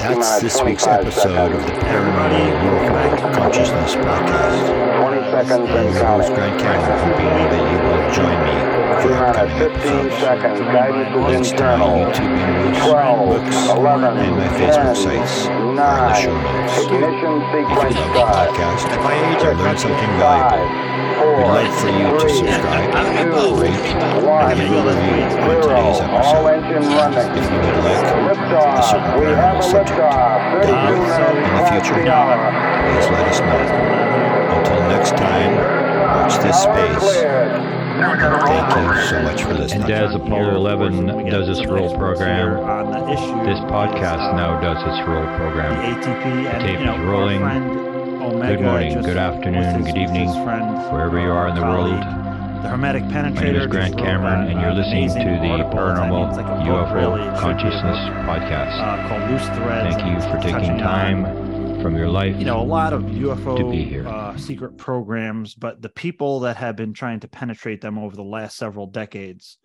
That's this week's episode of the Paranormal UFO Consciousness Podcast. 20 seconds I'm and your host, counting. Grant Cameron, hoping that you will join me for T minus upcoming 15 seconds. Guidance is Links to my internal. 12, 11, and my Facebook 10, sites are in the show 9. notes. Ignition If sequence start. podcast At age, I've something Five, valuable, we'd like for you to subscribe, two, one, and leave a review on today's All episode. running. If you would like a Liftoff. certain We have paranormal subject liftoff. 32 dealt in the please let us know. Until next time, watch this space. Cleared. Thank you so much for listening. And as Apollo 11 does its roll program, on the issue. this podcast now does its roll the program. ATP and tape is rolling. our friend Omega Good morning, good afternoon, good evening, his Wherever you are in the world, The Hermetic Penetrator. my name is Grant Cameron, and you're listening to the article. I mean, Paranormal like UFO really. It should be a Consciousness Podcast. uh, called Loose Threads. Thank you for taking touching on, time from your life. You know, a lot of UFO to be here. Uh, secret programs, but the people that have been trying to penetrate them over the last several decades.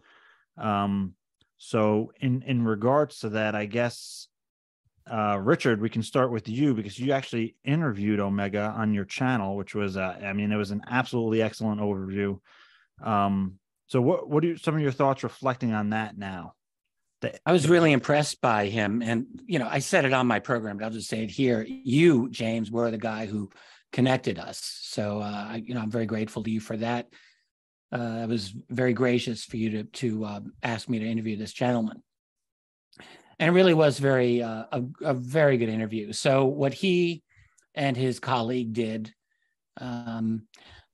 Um, so in in regards to that, I guess uh, Richard, we can start with you because you actually interviewed Omega on your channel, which was, uh, I mean, it was an absolutely excellent overview. Um, so, what what are some of your thoughts reflecting on that now? I was really impressed by him. And, you know, I said it on my program, but I'll just say it here. You, James, were the guy who connected us. So, uh, I- you know, I'm very grateful to you for that. Uh, it was very gracious for you to, to um, ask me to interview this gentleman. And it really was very, uh, a, a very good interview. So, what he and his colleague did, um,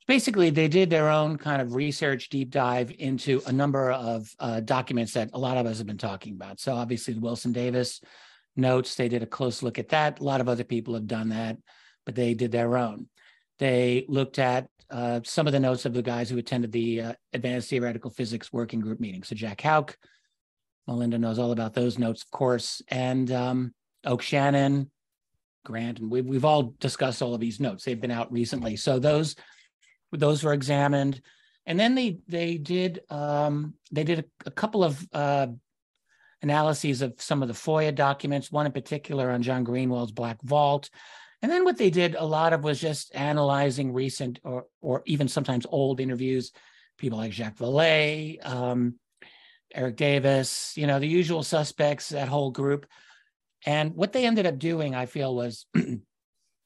basically they did their own kind of research deep dive into a number of uh, documents that a lot of us have been talking about. So obviously the wilson davis notes they did a close look at that. A lot of other people have done that but they did their own. They looked at uh, some of the notes of the guys who attended the uh, advanced theoretical physics working group meeting. So jack houck melinda knows all about those notes of course and um, oke shannon grant and we, we've all discussed all of these notes. They've been out recently. So those those were examined and then they they did um, they did a, a couple of uh, analyses of some of the FOIA documents, one in particular on John Greenwald's Black Vault. And then what they did a lot of was just analyzing recent or or even sometimes old interviews, people like Jacques Vallée, um, Eric Davis, you know, the usual suspects, that whole group. And what they ended up doing, I feel, was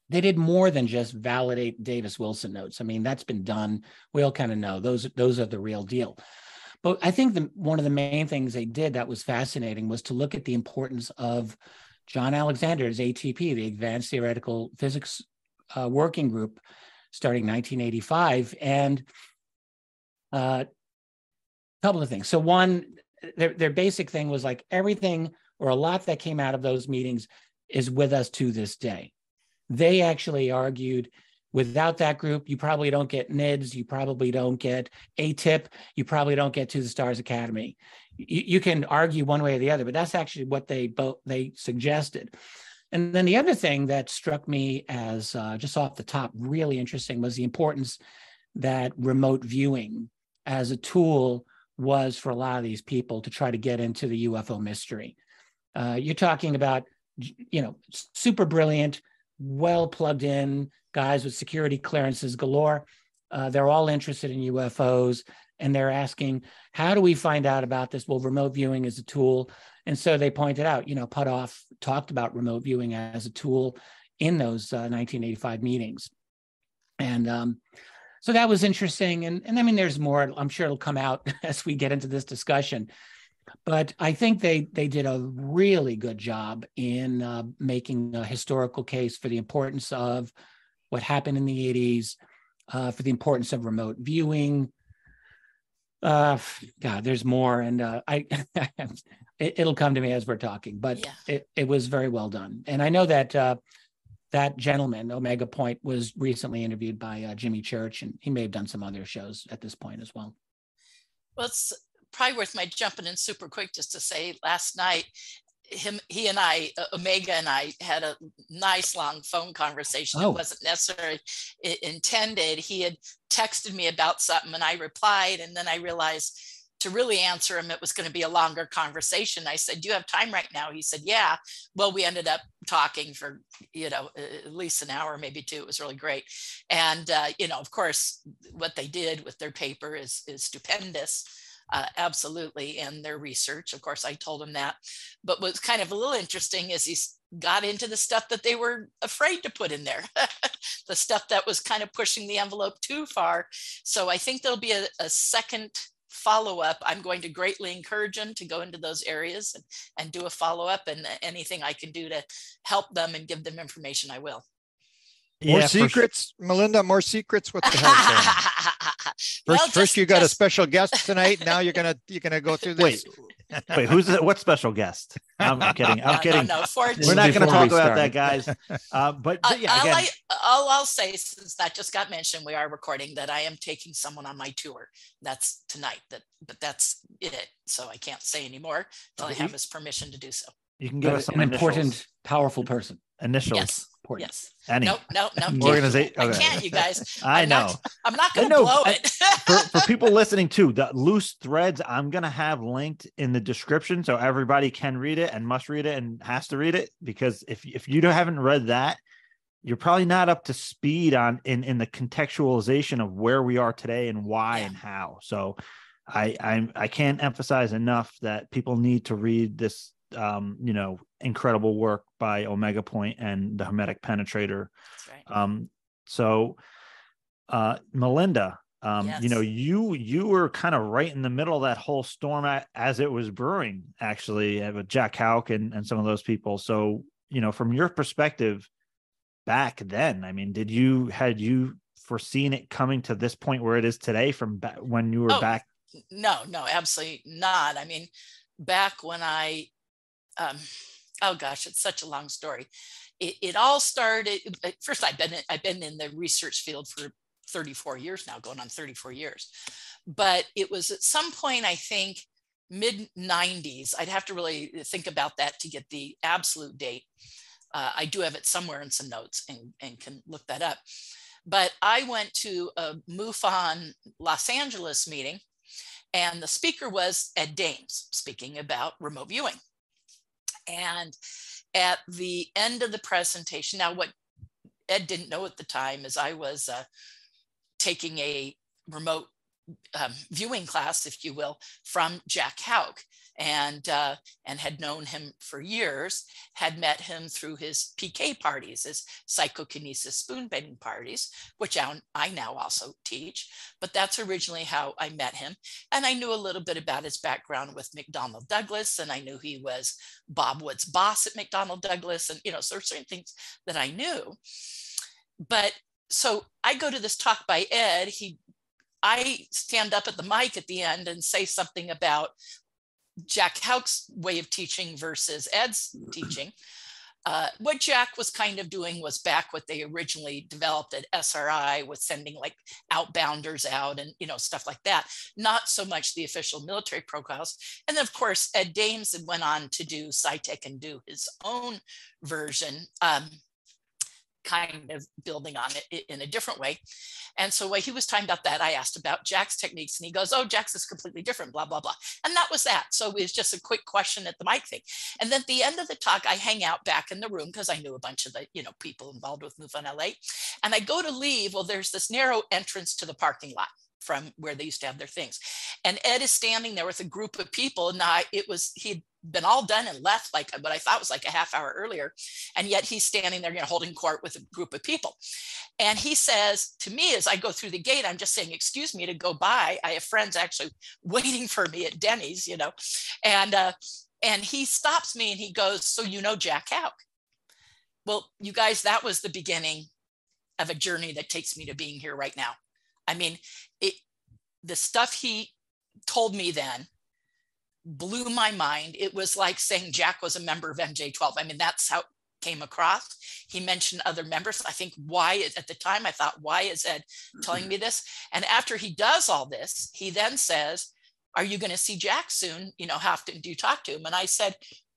they did more than just validate Davis Wilson notes. I mean, that's been done. We all kind of know those those are the real deal. But I think the, one of the main things they did that was fascinating was to look at the importance of John Alexander's ATP, the Advanced Theoretical Physics uh, Working Group, starting 1985, and uh, a couple of things. So one, their their basic thing was like everything or a lot that came out of those meetings is with us to this day they actually argued without that group, you probably don't get NIDS, you probably don't get AATIP, you probably don't get to the Stars Academy. You, you can argue one way or the other, but that's actually what they both they suggested. And then the other thing that struck me as uh, just off the top really interesting was the importance that remote viewing as a tool was for a lot of these people to try to get into the UFO mystery. Uh, you're talking about, you know, super brilliant, well plugged in guys with security clearances galore. Uh, they're all interested in UFOs and they're asking, how do we find out about this? Well, remote viewing is a tool. And so they pointed out, you know, Puthoff talked about remote viewing as a tool in those uh, 1985 meetings. And um, so that was interesting. And, and I mean, there's more, I'm sure it'll come out as we get into this discussion but I think they they did a really good job in uh, making a historical case for the importance of what happened in the 80s, uh, for the importance of remote viewing. Uh, God, there's more, and uh, I it, will come to me as we're talking, but Yeah. it, it was very well done. And I know that uh, that gentleman, Omega Point, was recently interviewed by uh, Jimmy Church, and he may have done some other shows at this point as well. Well, it's probably worth my jumping in super quick just to say last night, him, he and I, uh, Omega and I had a nice long phone conversation. Oh. It wasn't necessarily intended. He had texted me about something and I replied, and then I realized to really answer him, it was going to be a longer conversation. I said, Do you have time right now? He said, Yeah. Well, we ended up talking for, you know, at least an hour, maybe two. It was really great. And, uh, you know, of course, what they did with their paper is, is stupendous. Uh, absolutely. in their research, of course, I told him that. But what's kind of a little interesting is he's got into the stuff that they were afraid to put in there, the stuff that was kind of pushing the envelope too far. So I think there'll be a, a second follow up, I'm going to greatly encourage them to go into those areas and, and do a follow up. And anything I can do to help them and give them information, I will. More Yeah, for sure. secrets, Melinda. More secrets. What the hell? First, Well, first just- you got a special guest tonight. Now you're gonna you're gonna go through this. wait, who's the, what special guest? I'm, I'm kidding. I'm No, kidding. No, no, for, We're not going to talk about that, guys. Uh, but, but yeah, all, I, all I'll say, since that just got mentioned, we are recording that I am taking someone on my tour. That's tonight. That, but that's it. So I can't say anymore until I have his permission to do so. you can give But us an initials. important, powerful person. Initials. Yes. Important. Yes. Any. No, no, no. can't. Organiza- I okay. can't, you guys. I I'm know. not- I'm not going to blow it. for, for people listening too, the loose threads I'm gonna have linked in the description so everybody can read it and must read it and has to read it because if if you don't- haven't read that, you're probably not up to speed on in in the contextualization of where we are today and why Yeah. and how. So I I'm, I can't emphasize enough that people need to read this um you know incredible work by Omega Point and the Hermetic Penetrator That's right. um, so, uh, Melinda, um, you know, you you were kind of right in the middle of that whole storm as it was brewing, actually, uh, with Jack Houck and and some of those people. So, you know, from your perspective, back then, I mean, did you had you foreseen it coming to this point where it is today from back when you were Oh, back? no no absolutely not i mean back when i um oh gosh it's such a long story. It, it all started uh, first i've been in, i've been in the research field for 34 years now going on 34 years. But it was at some point i think mid 90s i'd have to really think about that to get the absolute date. Uh, i do have it somewhere in some notes and, and can look that up. But i went to a mufon los angeles meeting and the speaker was Ed Dames speaking about remote viewing. And at the end of the presentation, now what Ed didn't know at the time is I was uh, taking a remote um, viewing class, if you will, from Jack Houck and uh, and had known him for years, had met him through his PK parties, his psychokinesis spoon bending parties, which I, now also teach. But that's originally how I met him. And I knew a little bit about his background with McDonnell Douglas, and I knew he was Bob Wood's boss at McDonnell Douglas. And, you know, so certain things that I knew. But so I go to this talk by Ed. He, I stand up at the mic at the end and say something about Jack Houck's way of teaching versus Ed's teaching. Uh, what Jack was kind of doing was back what they originally developed at SRI with sending like outbounders out and you know stuff like that. Not so much the official military profiles. And then of course Ed Dames went on to do PSI TECH and do his own version. Um, kind of building on it in a different way. And so while he was talking about that, I asked about Jack's techniques and he goes, oh, Jack's is completely different, blah, blah, blah. And that was that. So it was just a quick question at the mic thing. And then at the end of the talk, I hang out back in the room because I knew a bunch of the, you know, people involved with MUFON LA. And I go to leave. Well, there's this narrow entrance to the parking lot from where they used to have their things. And Ed is standing there with a group of people. And I, it was, he'd been all done and left like what I thought was like a half hour earlier. And yet he's standing there, you know, holding court with a group of people. And he says to me as I go through the gate, I'm just saying, excuse me to go by. I have friends actually waiting for me at Denny's, you know. And uh, and he stops me and he goes, So you know Jack Houck? Well, you guys, that was the beginning of a journey that takes me to being here right now. I mean, it the stuff he told me then blew my mind. It was like saying Jack was a member of MJ12. I mean, that's how it came across. He mentioned other members. I think why at the time I thought, why is Ed telling mm-hmm. me this? And after he does all this, he then says, Are you going to see Jack soon? You know, how often do you talk to him? And I said,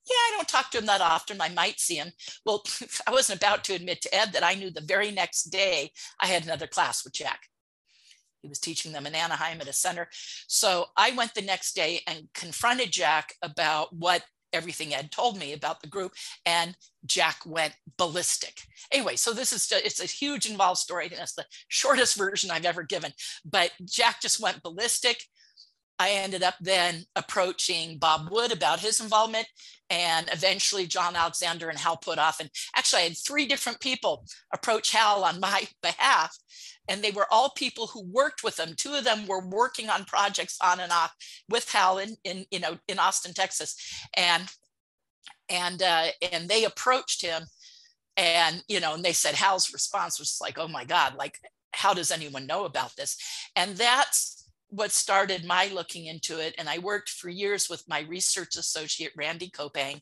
yeah, I don't talk to him that often. I might see him. Well, I wasn't about to admit to Ed that I knew the very next day I had another class with Jack. He was teaching them in Anaheim at a center. So I went the next day and confronted Jack about what everything Ed told me about the group, and Jack went ballistic. Anyway, so this is just, it's a huge involved story. and that's the shortest version I've ever given. But Jack just went ballistic. I ended up then approaching Bob Wood about his involvement and eventually John Alexander and Hal Puthoff. And actually, I had three different people approach Hal on my behalf. And they were all people who worked with him. Two of them were working on projects on and off with Hal in, in you know, in Austin, Texas. And and uh, and they approached him and you know and they said hal's response was like oh my god like how does anyone know about this and that's what started my looking into it and i worked for years with my research associate randy koppang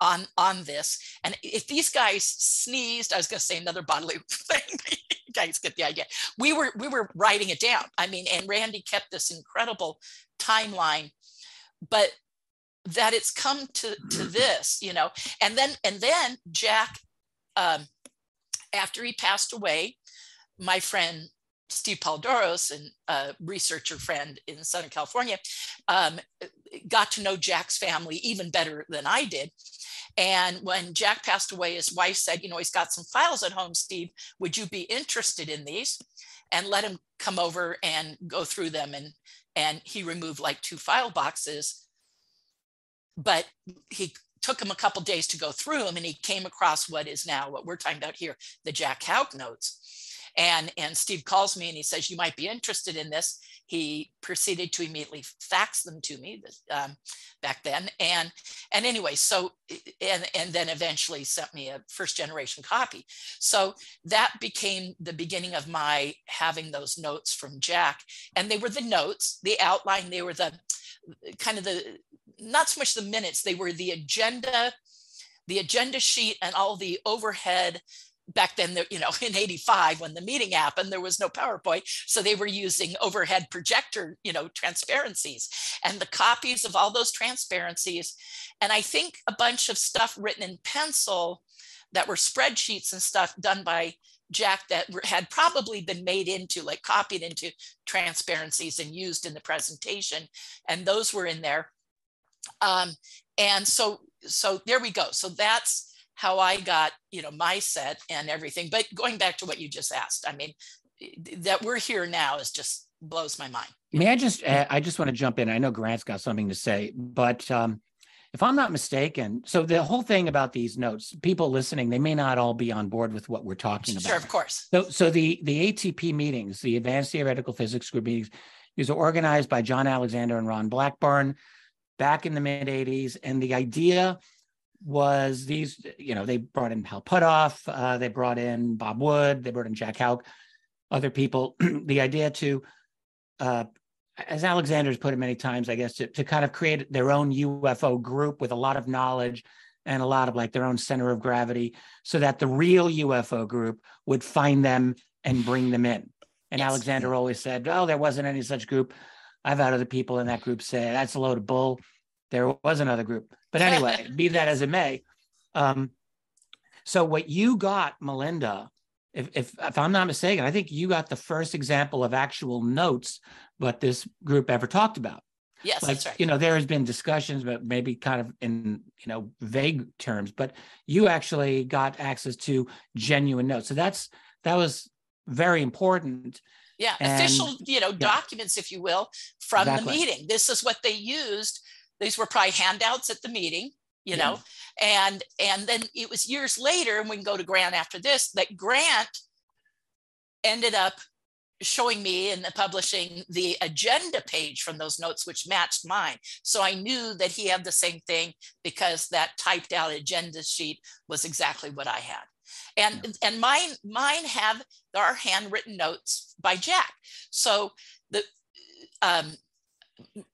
on on this. And if these guys sneezed i was going to say another bodily thing guys get the idea. We were we were writing it down. I mean and randy kept this incredible timeline but that it's come to to this you know? And then and then jack um after he passed away my friend Steve Paldoros, and a researcher friend in Southern California, um, got to know Jack's family even better than I did. And when Jack passed away, his wife said, You know, he's got some files at home, Steve. Would you be interested in these? And let him come over and go through them. And, and he removed like two file boxes. But he took him a couple days to go through them and he came across what is now what we're talking about here the Jack Houck notes and, and Steve calls me and he says, you might be interested in this. He proceeded to immediately fax them to me um, back then. And, and anyway, so, and, and then eventually sent me a first generation copy. So that became the beginning of my having those notes from Jack. And they were the notes, the outline, they were the kind of the, not so much the minutes, they were the agenda the agenda sheet and all the overhead back then you know in 85 when the meeting happened there was no powerpoint so they were using overhead projector you know transparencies and the copies of all those transparencies. And i think a bunch of stuff written in pencil that were spreadsheets and stuff done by jack that had probably been made into like copied into transparencies and used in the presentation and those were in there. Um, and so so there we go. So that's how I got, you know, my set and everything. But going back to what you just asked, I mean, that we're here now is just blows my mind. May I just, I just want to jump in. I know Grant's got something to say, but um, if I'm not mistaken, so the whole thing about these notes, people listening, they may not all be on board with what we're talking about. Sure, of course. So, so the the ATP meetings, the Advanced Theoretical Physics Group meetings, these are organized by John Alexander and Ron Blackburn back in the mid 80s, and the idea was these, you know, they brought in Hal Puthoff, uh, they brought in Bob Wood, they brought in Jack Houck, other people. the idea to, uh, as Alexander's put it many times, I guess, to, to kind of create their own UFO group with a lot of knowledge and a lot of like their own center of gravity so that the real UFO group would find them and bring them in. And yes. Alexander always said, oh, there wasn't any such group. I've had other people in that group say that's a load of bull. There was another group. But anyway, be that as it may. Um, so what you got, Melinda, if, if, if I'm not mistaken, I think you got the first example of actual notes what this group ever talked about. Yes, like, that's right. You know, there has been discussions, but maybe kind of in you know vague terms. But you actually got access to genuine notes, so that's that was very important. Yeah, and, official, you know, yeah. documents, if you will, from exactly. the meeting. This is what they used these were probably handouts at the meeting you know? And and then it was years later and we can go to grant after this that grant ended up showing me and publishing the agenda page from those notes which matched mine. So i knew that he had the same thing because that typed out agenda sheet was exactly what i had. And yeah. and mine mine have our handwritten notes by jack. So the um,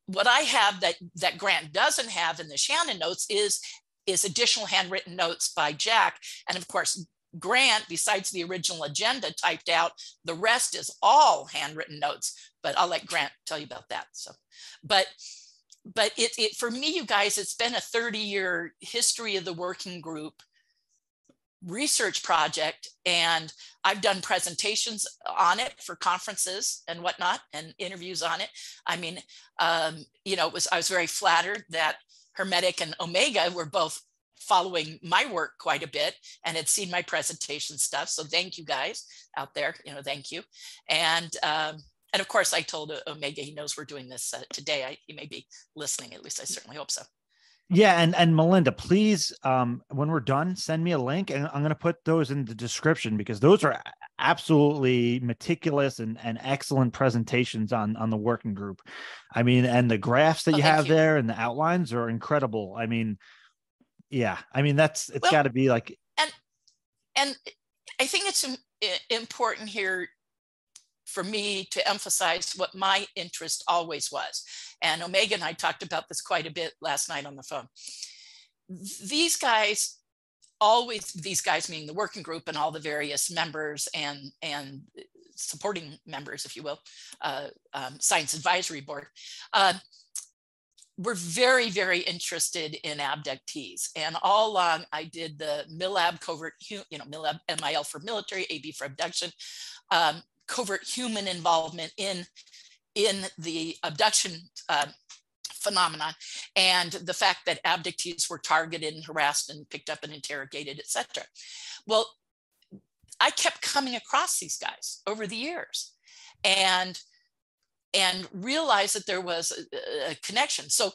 what I have that that Grant doesn't have in the Shannon notes is is additional handwritten notes by Jack, and of course Grant, besides the original agenda typed out, the rest is all handwritten notes. But I'll let Grant tell you about that. So, but but it, it for me, you guys, it's been a 30 year history of the working group research project and I've done presentations on it for conferences and whatnot and interviews on it. I mean, um, you know, it was I was very flattered that Hermetic and Omega were both following my work quite a bit and had seen my presentation stuff. So thank you guys out there, you know, thank you. And um, and of course, I told Omega he knows we're doing this uh, today. I, he may be listening. At least I certainly hope so. Yeah, and and Melinda, please, um, when we're done, send me a link, and I'm going to put those in the description because those are absolutely meticulous and and excellent presentations on on the working group. I mean, and the graphs that Oh, you have you. there and the outlines are incredible. I mean, yeah, I mean that's it's Well, got to be like and and I think it's important here for me to emphasize what my interest always was. And Omega and I talked about this quite a bit last night on the phone. These guys always these guys meaning the working group and all the various members and and supporting members if you will uh, um, science advisory board uh, we're very, very interested in abductees. And all along, I did the MILAB covert, you know, MILAB, MIL for military, AB for abduction, um, covert human involvement in, in the abduction uh, phenomenon and the fact that abductees were targeted and harassed and picked up and interrogated, et cetera. Well, I kept coming across these guys over the years. And and realized that there was a, a connection. So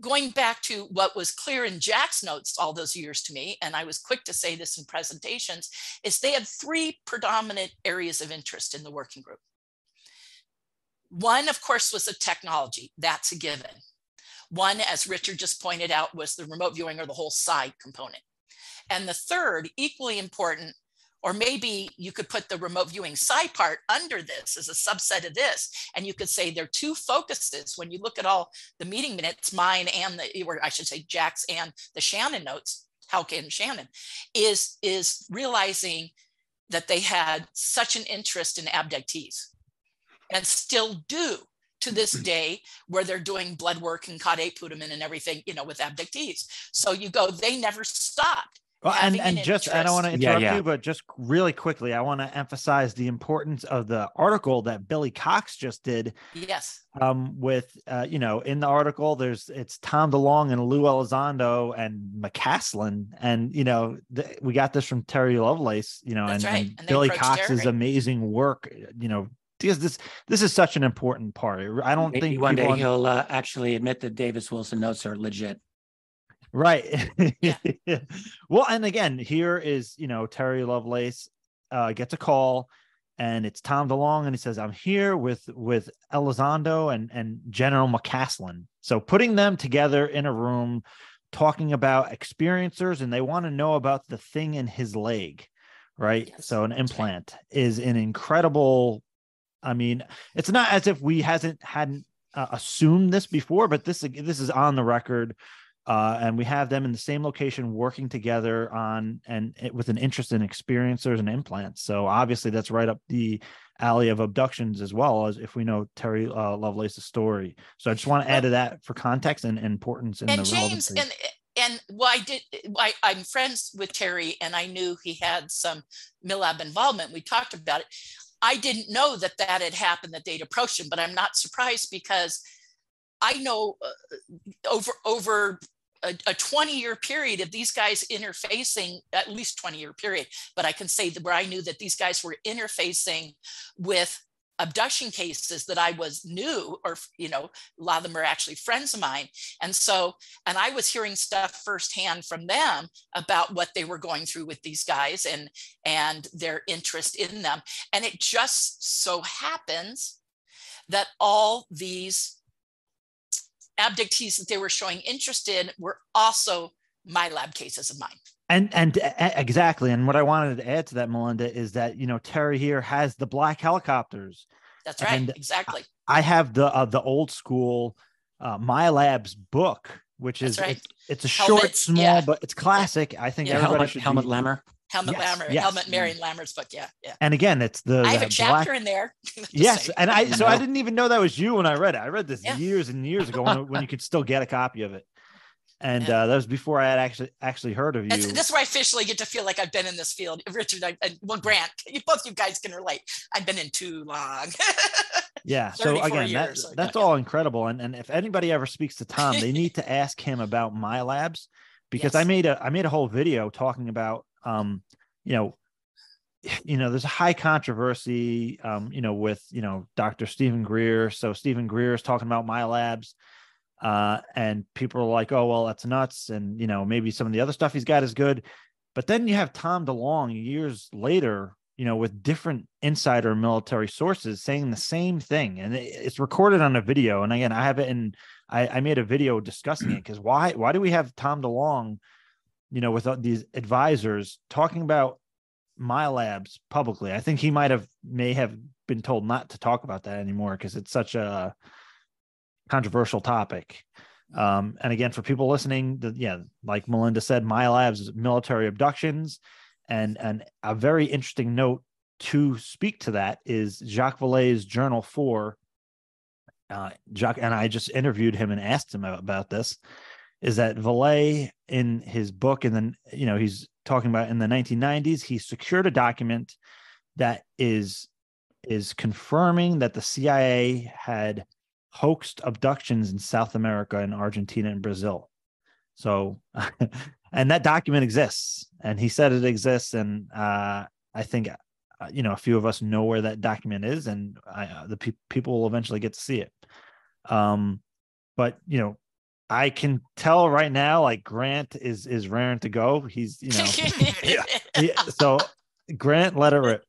going back to what was clear in Jack's notes all those years to me, and I was quick to say this in presentations, is they had three predominant areas of interest in the working group. One, of course, was the technology. That's a given. One, as Richard just pointed out, was the remote viewing or the whole side component. And the third, equally important, or maybe you could put the remote viewing side part under this as a subset of this. And you could say there are two focuses when you look at all the meeting minutes, mine and the, or I should say Jack's and the Shannon notes, Houck and Shannon, is, is realizing that they had such an interest in abductees and still do to this day where they're doing blood work and caudate putamen and everything, you know, with abductees. So you go, they never stopped. Well, and and an just I don't want to interest. Yeah, interrupt yeah. you, but just really quickly, I want to emphasize the importance of the article that Billy Cox just did. Yes. Um, with uh, you know, in the article, there's it's Tom DeLong and Lou Elizondo and McCaslin, and you know, the, we got this from Terry Lovelace, you know, and, right. and And Billy Cox's Terry. amazing work, you know, because this this is such an important part. I don't Maybe think one day people he'll uh, actually admit that Davis Wilson notes are legit. Right. Yeah. well, and again, here is, you know, Terry Lovelace uh, gets a call and it's Tom DeLong and he says, I'm here with with Elizondo and and General McCaslin. So putting them together in a room talking about experiencers and they want to know about the thing in his leg, right? Yes, so an that's right. implant is an incredible I mean, it's not as if we hasn't hadn't uh, assumed this before, but this this is on the record uh, and we have them in the same location working together on and it, with an interest in experiencers and implants. So obviously that's right up the alley of abductions as well as if we know Terry uh, Lovelace's story. So I just want to add to that for context and importance in and the James relevancy. and and well, I did. I, I'm friends with Terry, and I knew he had some Milab involvement. We talked about it. I didn't know that that had happened. That they'd approached him, but I'm not surprised because I know uh, over over a, a 20 year period of these guys interfacing, at least 20 year period. But I can say that where I knew that these guys were interfacing with abduction cases that I was new, or you know, a lot of them are actually friends of mine. And so, and I was hearing stuff firsthand from them about what they were going through with these guys and and their interest in them. And it just so happens that all these abductees that they were showing interest in were also MILAB cases of mine. and and exactly. And what I wanted to add to that, Melinda, is that you know Terry here has the black helicopters. That's right. And exactly. I have the uh, the old school uh, MILABS book, which That's is right. it's, it's a short, small, yeah. but it's classic. I think Yeah. everybody Helmut, should Helmut be- Lammer. Helmut Yes, Lammer, yes. Helmut Marion Lammer's book. Yeah. Yeah. And again, it's the, I have a chapter black- in there. Yes, and I so I didn't even know that was you when I read it. I read this Yeah. years and years ago when, when you could still get a copy of it. and Yeah. uh, that was before I had actually actually heard of you. That's, this is where I officially get to feel like I've been in this field. Richard, I, and well, Grant, you, both you guys can relate. I've been in too long. yeah. So again, that, years, that's all incredible. And and if anybody ever speaks to Tom, they need to ask him about MILABs because I made a I made a whole video talking about um you know you know there's a high controversy um you know with you know Dr. Stephen Greer. So Stephen Greer is talking about MILABs. Uh, and people are like, oh, well, that's nuts. And, you know, maybe some of the other stuff he's got is good. But then you have Tom DeLong years later, you know, with different insider military sources saying the same thing. And it's recorded on a video. And again, I have it and I, I made a video discussing it because why, why do we have Tom DeLong, you know, with uh, these advisors talking about MILABs publicly? I think he might have, may have been told not to talk about that anymore because it's such a, controversial topic. Um, and again, for people listening, the, yeah, like Melinda said, MILABs is military abductions, and and a very interesting note to speak to that is Jacques Vallée's Journal Four. Uh, Jacques and I just interviewed him and asked him about this. Is that Vallée in his book, and then you know he's talking about in the 1990s, he secured a document that is is confirming that the CIA had hoaxed abductions in South America and Argentina and Brazil. So, and that document exists, and he said it exists, and uh, I think uh, you know a few of us know where that document is, and I, uh, the pe- people will eventually get to see it. Um, but you know, I can tell right now, like Grant is is raring to go. He's you know, he- so Grant, let it rip.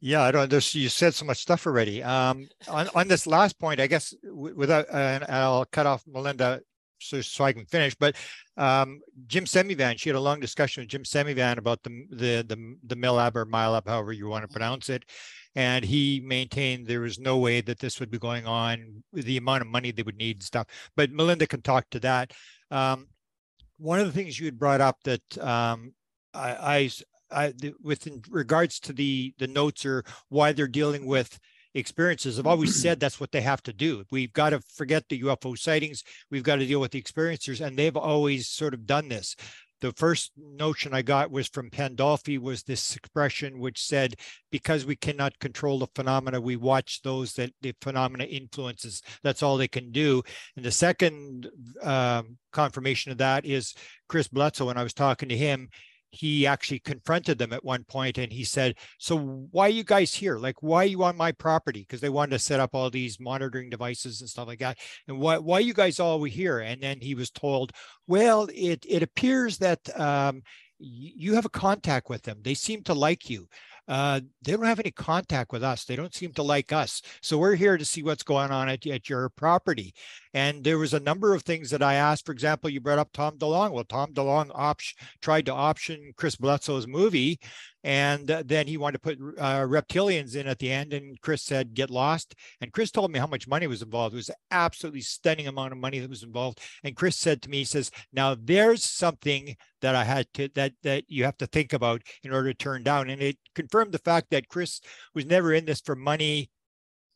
Yeah, I don't. There's, you said so much stuff already. Um, on on this last point, I guess without, uh, and I'll cut off Melinda so so I can finish. But um, Jim Semivan, she had a long discussion with Jim Semivan about the the the the Milab or Milab, however you want to pronounce it, and he maintained there was no way that this would be going on the amount of money they would need and stuff. But Melinda can talk to that. Um, one of the things you had brought up that um, I, I I, the, with regards to the the notes or why they're dealing with experiences, I've always said that's what they have to do. We've got to forget the UFO sightings. We've got to deal with the experiencers, and they've always sort of done this. The first notion I got was from Pandolfi was this expression which said, because we cannot control the phenomena, we watch those that the phenomena influences. That's all they can do. And the second um, confirmation of that is Chris Bledsoe. When I was talking to him, he actually confronted them at one point and he said, So why are you guys here? Like, why are you on my property? Because they wanted to set up all these monitoring devices and stuff like that. And why why are you guys all here? And then he was told, Well, it it appears that um you have a contact with them. They seem to like you. Uh, they don't have any contact with us. They don't seem to like us. So we're here to see what's going on at, at your property. And there was a number of things that I asked. For example, you brought up Tom DeLong. Well, Tom DeLong op- tried to option Chris Bledsoe's movie, and uh, then he wanted to put uh, reptilians in at the end. And Chris said, "Get lost." And Chris told me how much money was involved. It was absolutely stunning amount of money that was involved. And Chris said to me, he says, "Now there's something that I had to that that you have to think about in order to turn down." And it confirmed the fact that Chris was never in this for money.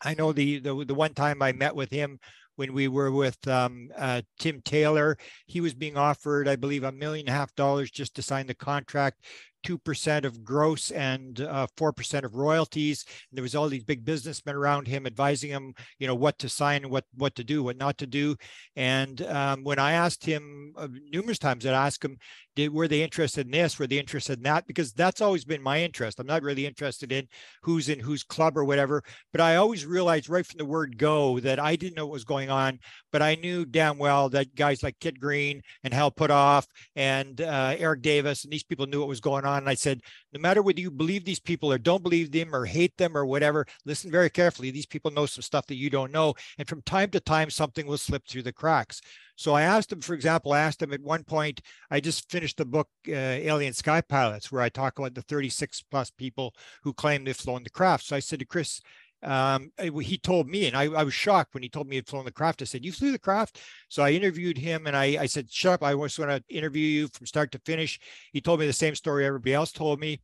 I know the the, the one time I met with him when we were with um, uh, Tim Taylor, he was being offered, I believe, a million and a half dollars just to sign the contract. 2% of gross and uh, 4% of royalties. And there was all these big businessmen around him advising him, you know, what to sign and what, what to do, what not to do. And um, when I asked him uh, numerous times, I'd ask him, did, were they interested in this? Were they interested in that? Because that's always been my interest. I'm not really interested in who's in whose club or whatever, but I always realized right from the word go that I didn't know what was going on, but I knew damn well that guys like Kit Green and Hal Puthoff and uh, Eric Davis and these people knew what was going on. And I said, no matter whether you believe these people or don't believe them or hate them or whatever, listen very carefully. These people know some stuff that you don't know. And from time to time, something will slip through the cracks. So I asked him, for example, I asked him at one point, I just finished the book uh, Alien Sky Pilots, where I talk about the 36 plus people who claim they've flown the craft. So I said to Chris, um, he told me, and I, I, was shocked when he told me he'd flown the craft. I said, "You flew the craft?" So I interviewed him, and I, I said, "Shut up! I just want to interview you from start to finish." He told me the same story everybody else told me.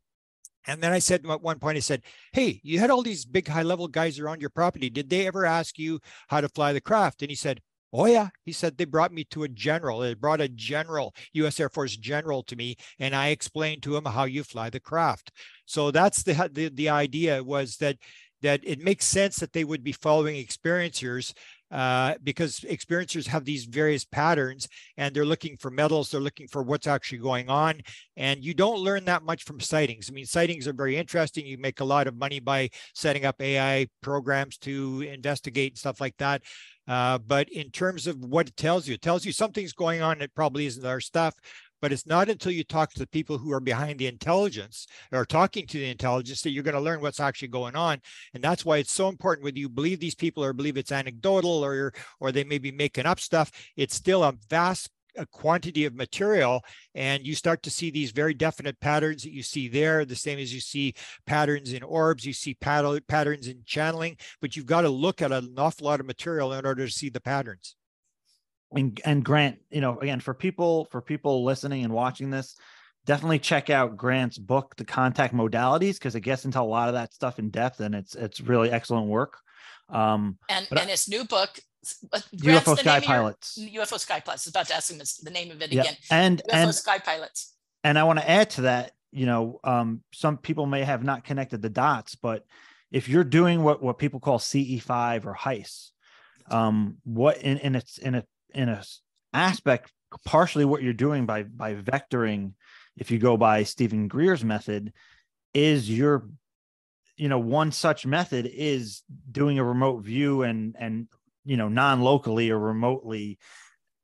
And then I said at one point, I said, Hey, you had all these big high level guys around your property. Did they ever ask you how to fly the craft? And he said, Oh yeah, he said they brought me to a general. They brought a general, U.S. Air Force general, to me, and I explained to him how you fly the craft. So that's the the, the idea was that that it makes sense that they would be following experiencers uh, because experiencers have these various patterns and they're looking for metals, they're looking for what's actually going on. And you don't learn that much from sightings. I mean, sightings are very interesting. You make a lot of money by setting up AI programs to investigate and stuff like that. Uh, but in terms of what it tells you, it tells you something's going on It probably isn't our stuff. But it's not until you talk to the people who are behind the intelligence or talking to the intelligence that you're going to learn what's actually going on. And that's why it's so important whether you believe these people or believe it's anecdotal or or they may be making up stuff. It's still a vast a quantity of material and you start to see these very definite patterns that you see there the same as you see patterns in orbs you see pat- patterns in channeling but you've got to look at an awful lot of material in order to see the patterns and, and grant you know again for people for people listening and watching this definitely check out grant's book the contact modalities because it gets into a lot of that stuff in depth and it's it's really excellent work um and but I- his new book UFO Grant's the Sky of your- Pilots. UFO Sky Pilots. I was about to ask him the name of it yeah again. and UFO and Sky Pilots. and I want to add to that, you know, um, some people may have not connected the dots, but if you're doing what what people call CE5 or HEIS, um, what in in its in a in a aspect, partially what you're doing by by vectoring, if you go by Stephen Greer's method, is you're you know one such method is doing a remote view and and you know non-locally or remotely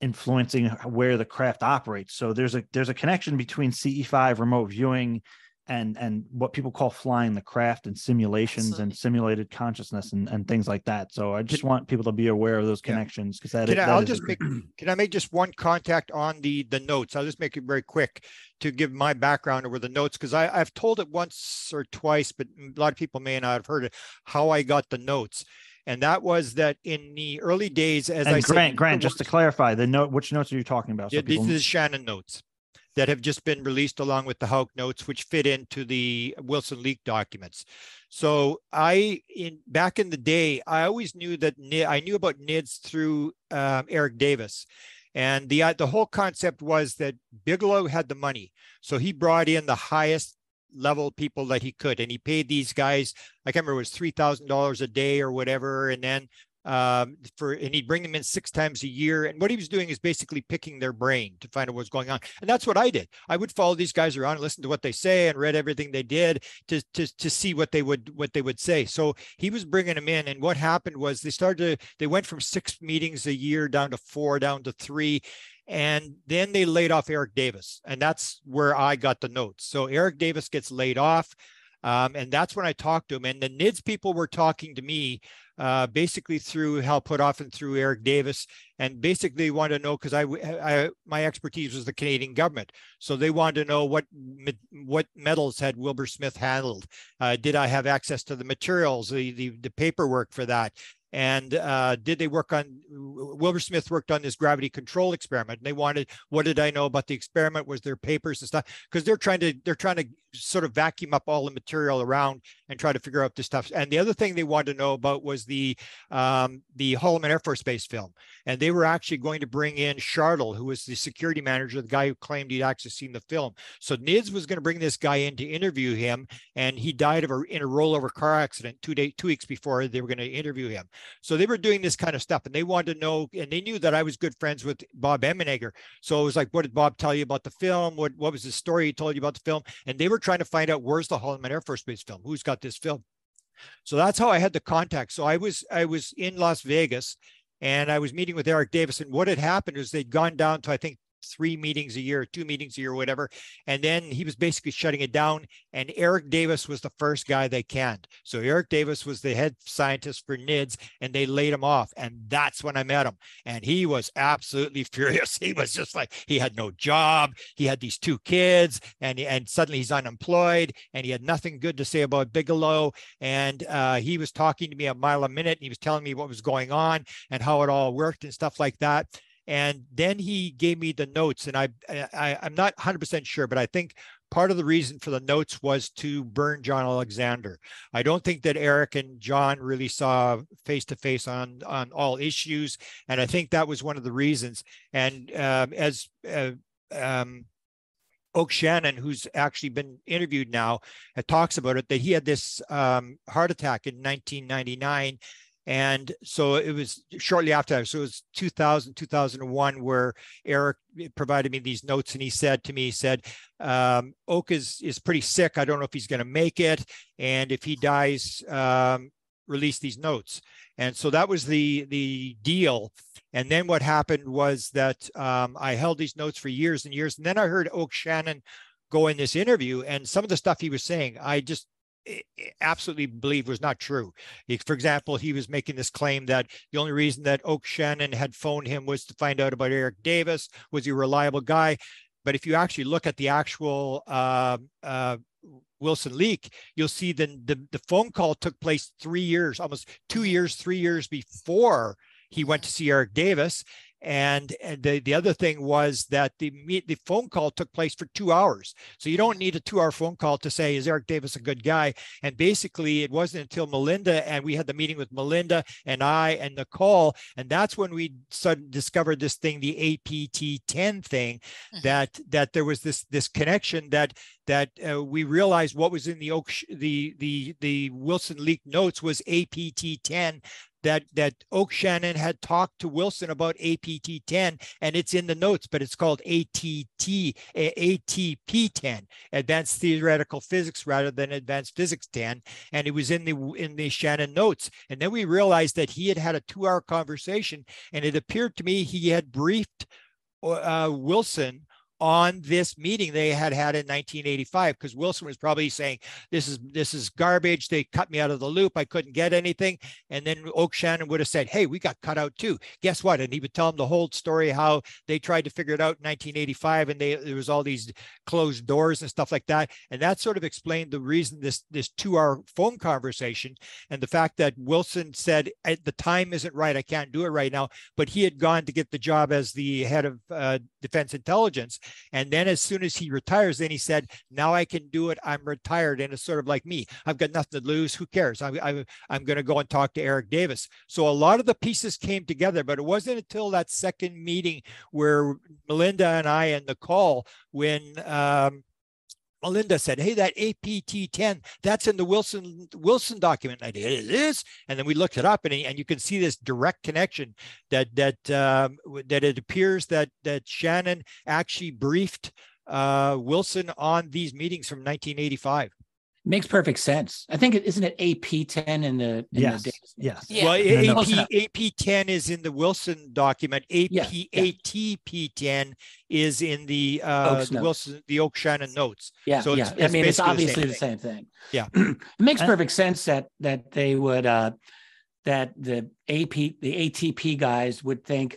influencing where the craft operates. So there's a there's a connection between CE5 remote viewing and and what people call flying the craft and simulations Absolutely. and simulated consciousness and, and things like that. So I just want people to be aware of those connections because that, Can I, that I'll is just make, can I make just one contact on the, the notes? I'll just make it very quick to give my background over the notes, because I, I've told it once or twice, but a lot of people may not have heard it, how I got the notes. And that was that in the early days, as I and said. Grant, the Grant, just to clarify, the note, which notes are you talking about? So Yeah, these are the Shannon notes that have just been released along with the Houck notes, which fit into the Wilson leak documents. So I, in back in the day, I always knew that Ni- I knew about NIDS through um, Eric Davis. And the uh, the whole concept was that Bigelow had the money, so he brought in the highest level people that he could, and he paid these guys. I can't remember it was three thousand dollars a day or whatever, and then um, for and he'd bring them in six times a year. And what he was doing is basically picking their brain to find out what's going on. And that's what I did. I would follow these guys around and listen to what they say and read everything they did to to to see what they would what they would say. So he was bringing them in, and what happened was they started to they went from six meetings a year down to four, down to three. And then they laid off Eric Davis, and that's where I got the notes. So Eric Davis gets laid off, um, and that's when I talked to him. And the NIDS people were talking to me uh, basically through Hal Puthoff and through Eric Davis, and basically wanted to know because I, I my expertise was the Canadian government, so they wanted to know what what metals had Wilbur Smith handled. Uh, did I have access to the materials, the the, the paperwork for that? And uh, did they work on Wilbur Smith worked on this gravity control experiment? And they wanted what did I know about the experiment? Was there papers and stuff? Because they're trying to they're trying to sort of vacuum up all the material around and try to figure out this stuff. And the other thing they wanted to know about was the um, the Holloman Air Force Base film. And they were actually going to bring in Chartle, who was the security manager, the guy who claimed he'd actually seen the film. So NIDS was going to bring this guy in to interview him, and he died of a in a rollover car accident two day two weeks before they were going to interview him. So they were doing this kind of stuff, and they wanted to know, and they knew that I was good friends with Bob Emmenegger. So it was like, what did Bob tell you about the film? What what was the story he told you about the film? And they were trying to find out where's the Holloman Air Force Base film? Who's got this film? So that's how I had the contact. So I was I was in Las Vegas and I was meeting with Eric Davis. And what had happened is they'd gone down to I think three meetings a year, two meetings a year, whatever. And then he was basically shutting it down. And Eric Davis was the first guy they canned. So Eric Davis was the head scientist for NIDS, and they laid him off. And that's when I met him. And he was absolutely furious. He was just like he had no job. He had these two kids, and and suddenly he's unemployed, and he had nothing good to say about Bigelow. And uh, he was talking to me a mile a minute, and he was telling me what was going on and how it all worked and stuff like that and then he gave me the notes and I, I i'm not 100% sure but i think part of the reason for the notes was to burn John Alexander. I don't think that Eric and John really saw face to face on on all issues, and I think that was one of the reasons. And um, as uh, um, Oke Shannon, who's actually been interviewed now, talks about it that he had this um, heart attack in 1999 and so it was shortly after. So it was 2000, 2001, where Eric provided me these notes and he said to me, he said, um, Oke is, is pretty sick. I don't know if he's going to make it. And if he dies, um, release these notes. And so that was the, the deal. And then what happened was that um, I held these notes for years and years. And then I heard Oke Shannon go in this interview and some of the stuff he was saying, I just absolutely believe was not true. For example, he was making this claim that the only reason that Oke Shannon had phoned him was to find out about Eric Davis. Was he a reliable guy? But if you actually look at the actual uh, uh, Wilson leak, you'll see the, the the phone call took place three years, almost two years, three years before he went to see Eric Davis. And, and the, the other thing was that the the phone call took place for two hours. So you don't need a two hour phone call to say, is Eric Davis a good guy? And basically, it wasn't until Melinda and we had the meeting with Melinda and I and Nicole. And that's when we suddenly discovered this thing, the APT 10 thing, mm-hmm. that that there was this this connection that that uh, we realized what was in the Oke, the the the Wilson leak notes was APT 10 that that Oke Shannon had talked to Wilson about APT 10 and it's in the notes, but it's called ATT ATP 10, Advanced Theoretical Physics rather than Advanced Physics 10, and it was in the in the Shannon notes. And then we realized that he had had a two-hour conversation, and it appeared to me he had briefed uh, Wilson on this meeting they had had in 1985 because Wilson was probably saying this is this is garbage. They cut me out of the loop. I couldn't get anything. And then Oke Shannon would have said hey we got cut out too. Guess what? And he would tell them the whole story how they tried to figure it out in 1985 and they there was all these closed doors and stuff like that. And that sort of explained the reason this this two hour phone conversation and the fact that Wilson said At the time isn't right. I can't do it right now. But he had gone to get the job as the head of uh, defense intelligence and then as soon as he retires, then he said, now I can do it. I'm retired. And it's sort of like me. I've got nothing to lose. Who cares? I'm, I'm, I'm going to go and talk to Eric Davis. So a lot of the pieces came together, but it wasn't until that second meeting where Melinda and I and Nicole, when um, Melinda said, "Hey, that APT 10, that's in the Wilson Wilson document." I did it is, and then we looked it up, and, and you can see this direct connection that that um, that it appears that that Shannon actually briefed uh, Wilson on these meetings from 1985. Makes perfect sense. I think it isn't it AP ten in the in yes the yes Yeah. Well, No, AP, AP ten is in the Wilson document. AP Yeah, yeah. ATP ten is in the uh the. Wilson the Oke Shannon notes. Yeah, So yeah. it's- I mean, it's basically the obviously same the same thing. Yeah. it makes perfect sense that that they would uh that the AP the ATP guys would think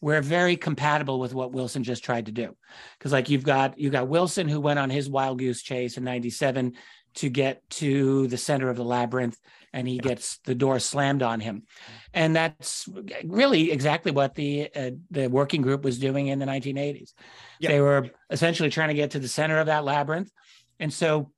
we're very compatible with what Wilson just tried to do. Because like you've got you got Wilson who went on his wild goose chase in 97 to get to the center of the labyrinth and he gets the door slammed on him. And that's really exactly what the uh, the working group was doing in the 1980s. Yeah. They were essentially trying to get to the center of that labyrinth. And so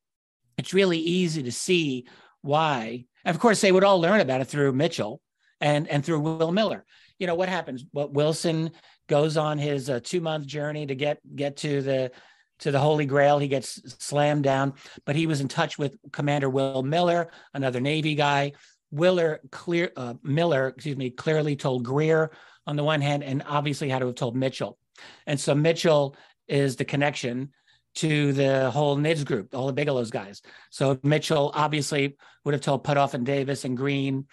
it's really easy to see why. Of course, they would all learn about it through Mitchell and and through Will Miller. You know what happens? What Wilson goes on his uh, two month journey to get get to the to the Holy Grail. He gets slammed down, but he was in touch with Commander Will Miller, another Navy guy. Willer clear uh, Miller, excuse me, clearly told Greer on the one hand, and obviously had to have told Mitchell. And so Mitchell is the connection to the whole NIDS group, all the Bigelow's guys. So Mitchell obviously would have told Puthoff and Davis and Green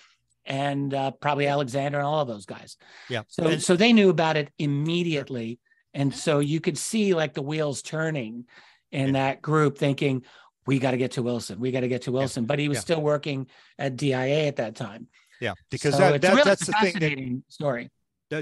and uh, probably Alexander and all of those guys. Yeah. So so they knew about it immediately. And so you could see like the wheels turning in that group thinking, we got to get to Wilson. We got to get to Wilson. But he was still working at DIA at that time. Yeah, because So that, that really that's the thing that fascinating story.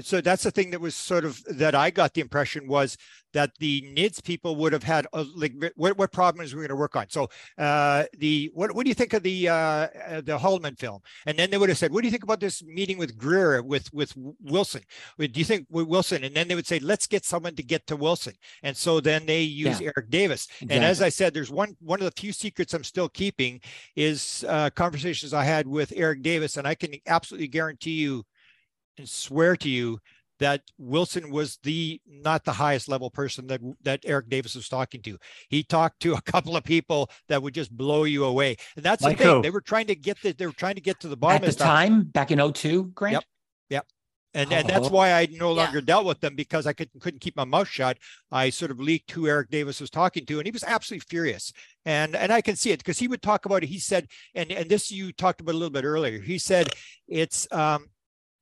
So that's the thing that was sort of that I got the impression was that the NIDS people would have had a, like what what problems we're going to work on. So uh, the what what do you think of the uh, uh, the Haldeman film? And then they would have said, what do you think about this meeting with Greer with with Wilson? Do you think with Wilson? And then they would say, let's get someone to get to Wilson. And so then they use Eric Davis. And as I said, there's one one of the few secrets I'm still keeping is uh, conversations I had with Eric Davis, and I can absolutely guarantee you swear to you that Wilson was the not the highest level person that that Eric Davis was talking to. He talked to a couple of people that would just blow you away. And that's Like the thing. who? They were trying to get the they were trying to get to the bottom At of the stuff. time, back in 02, Grant? Yep. Yep. And, and that's Oh. why I no Yeah. longer dealt with them because I couldn't couldn't keep my mouth shut. I sort of leaked who Eric Davis was talking to, and he was absolutely furious. And and I can see it because he would talk about it. He said, and and this you talked about a little bit earlier. He said it's um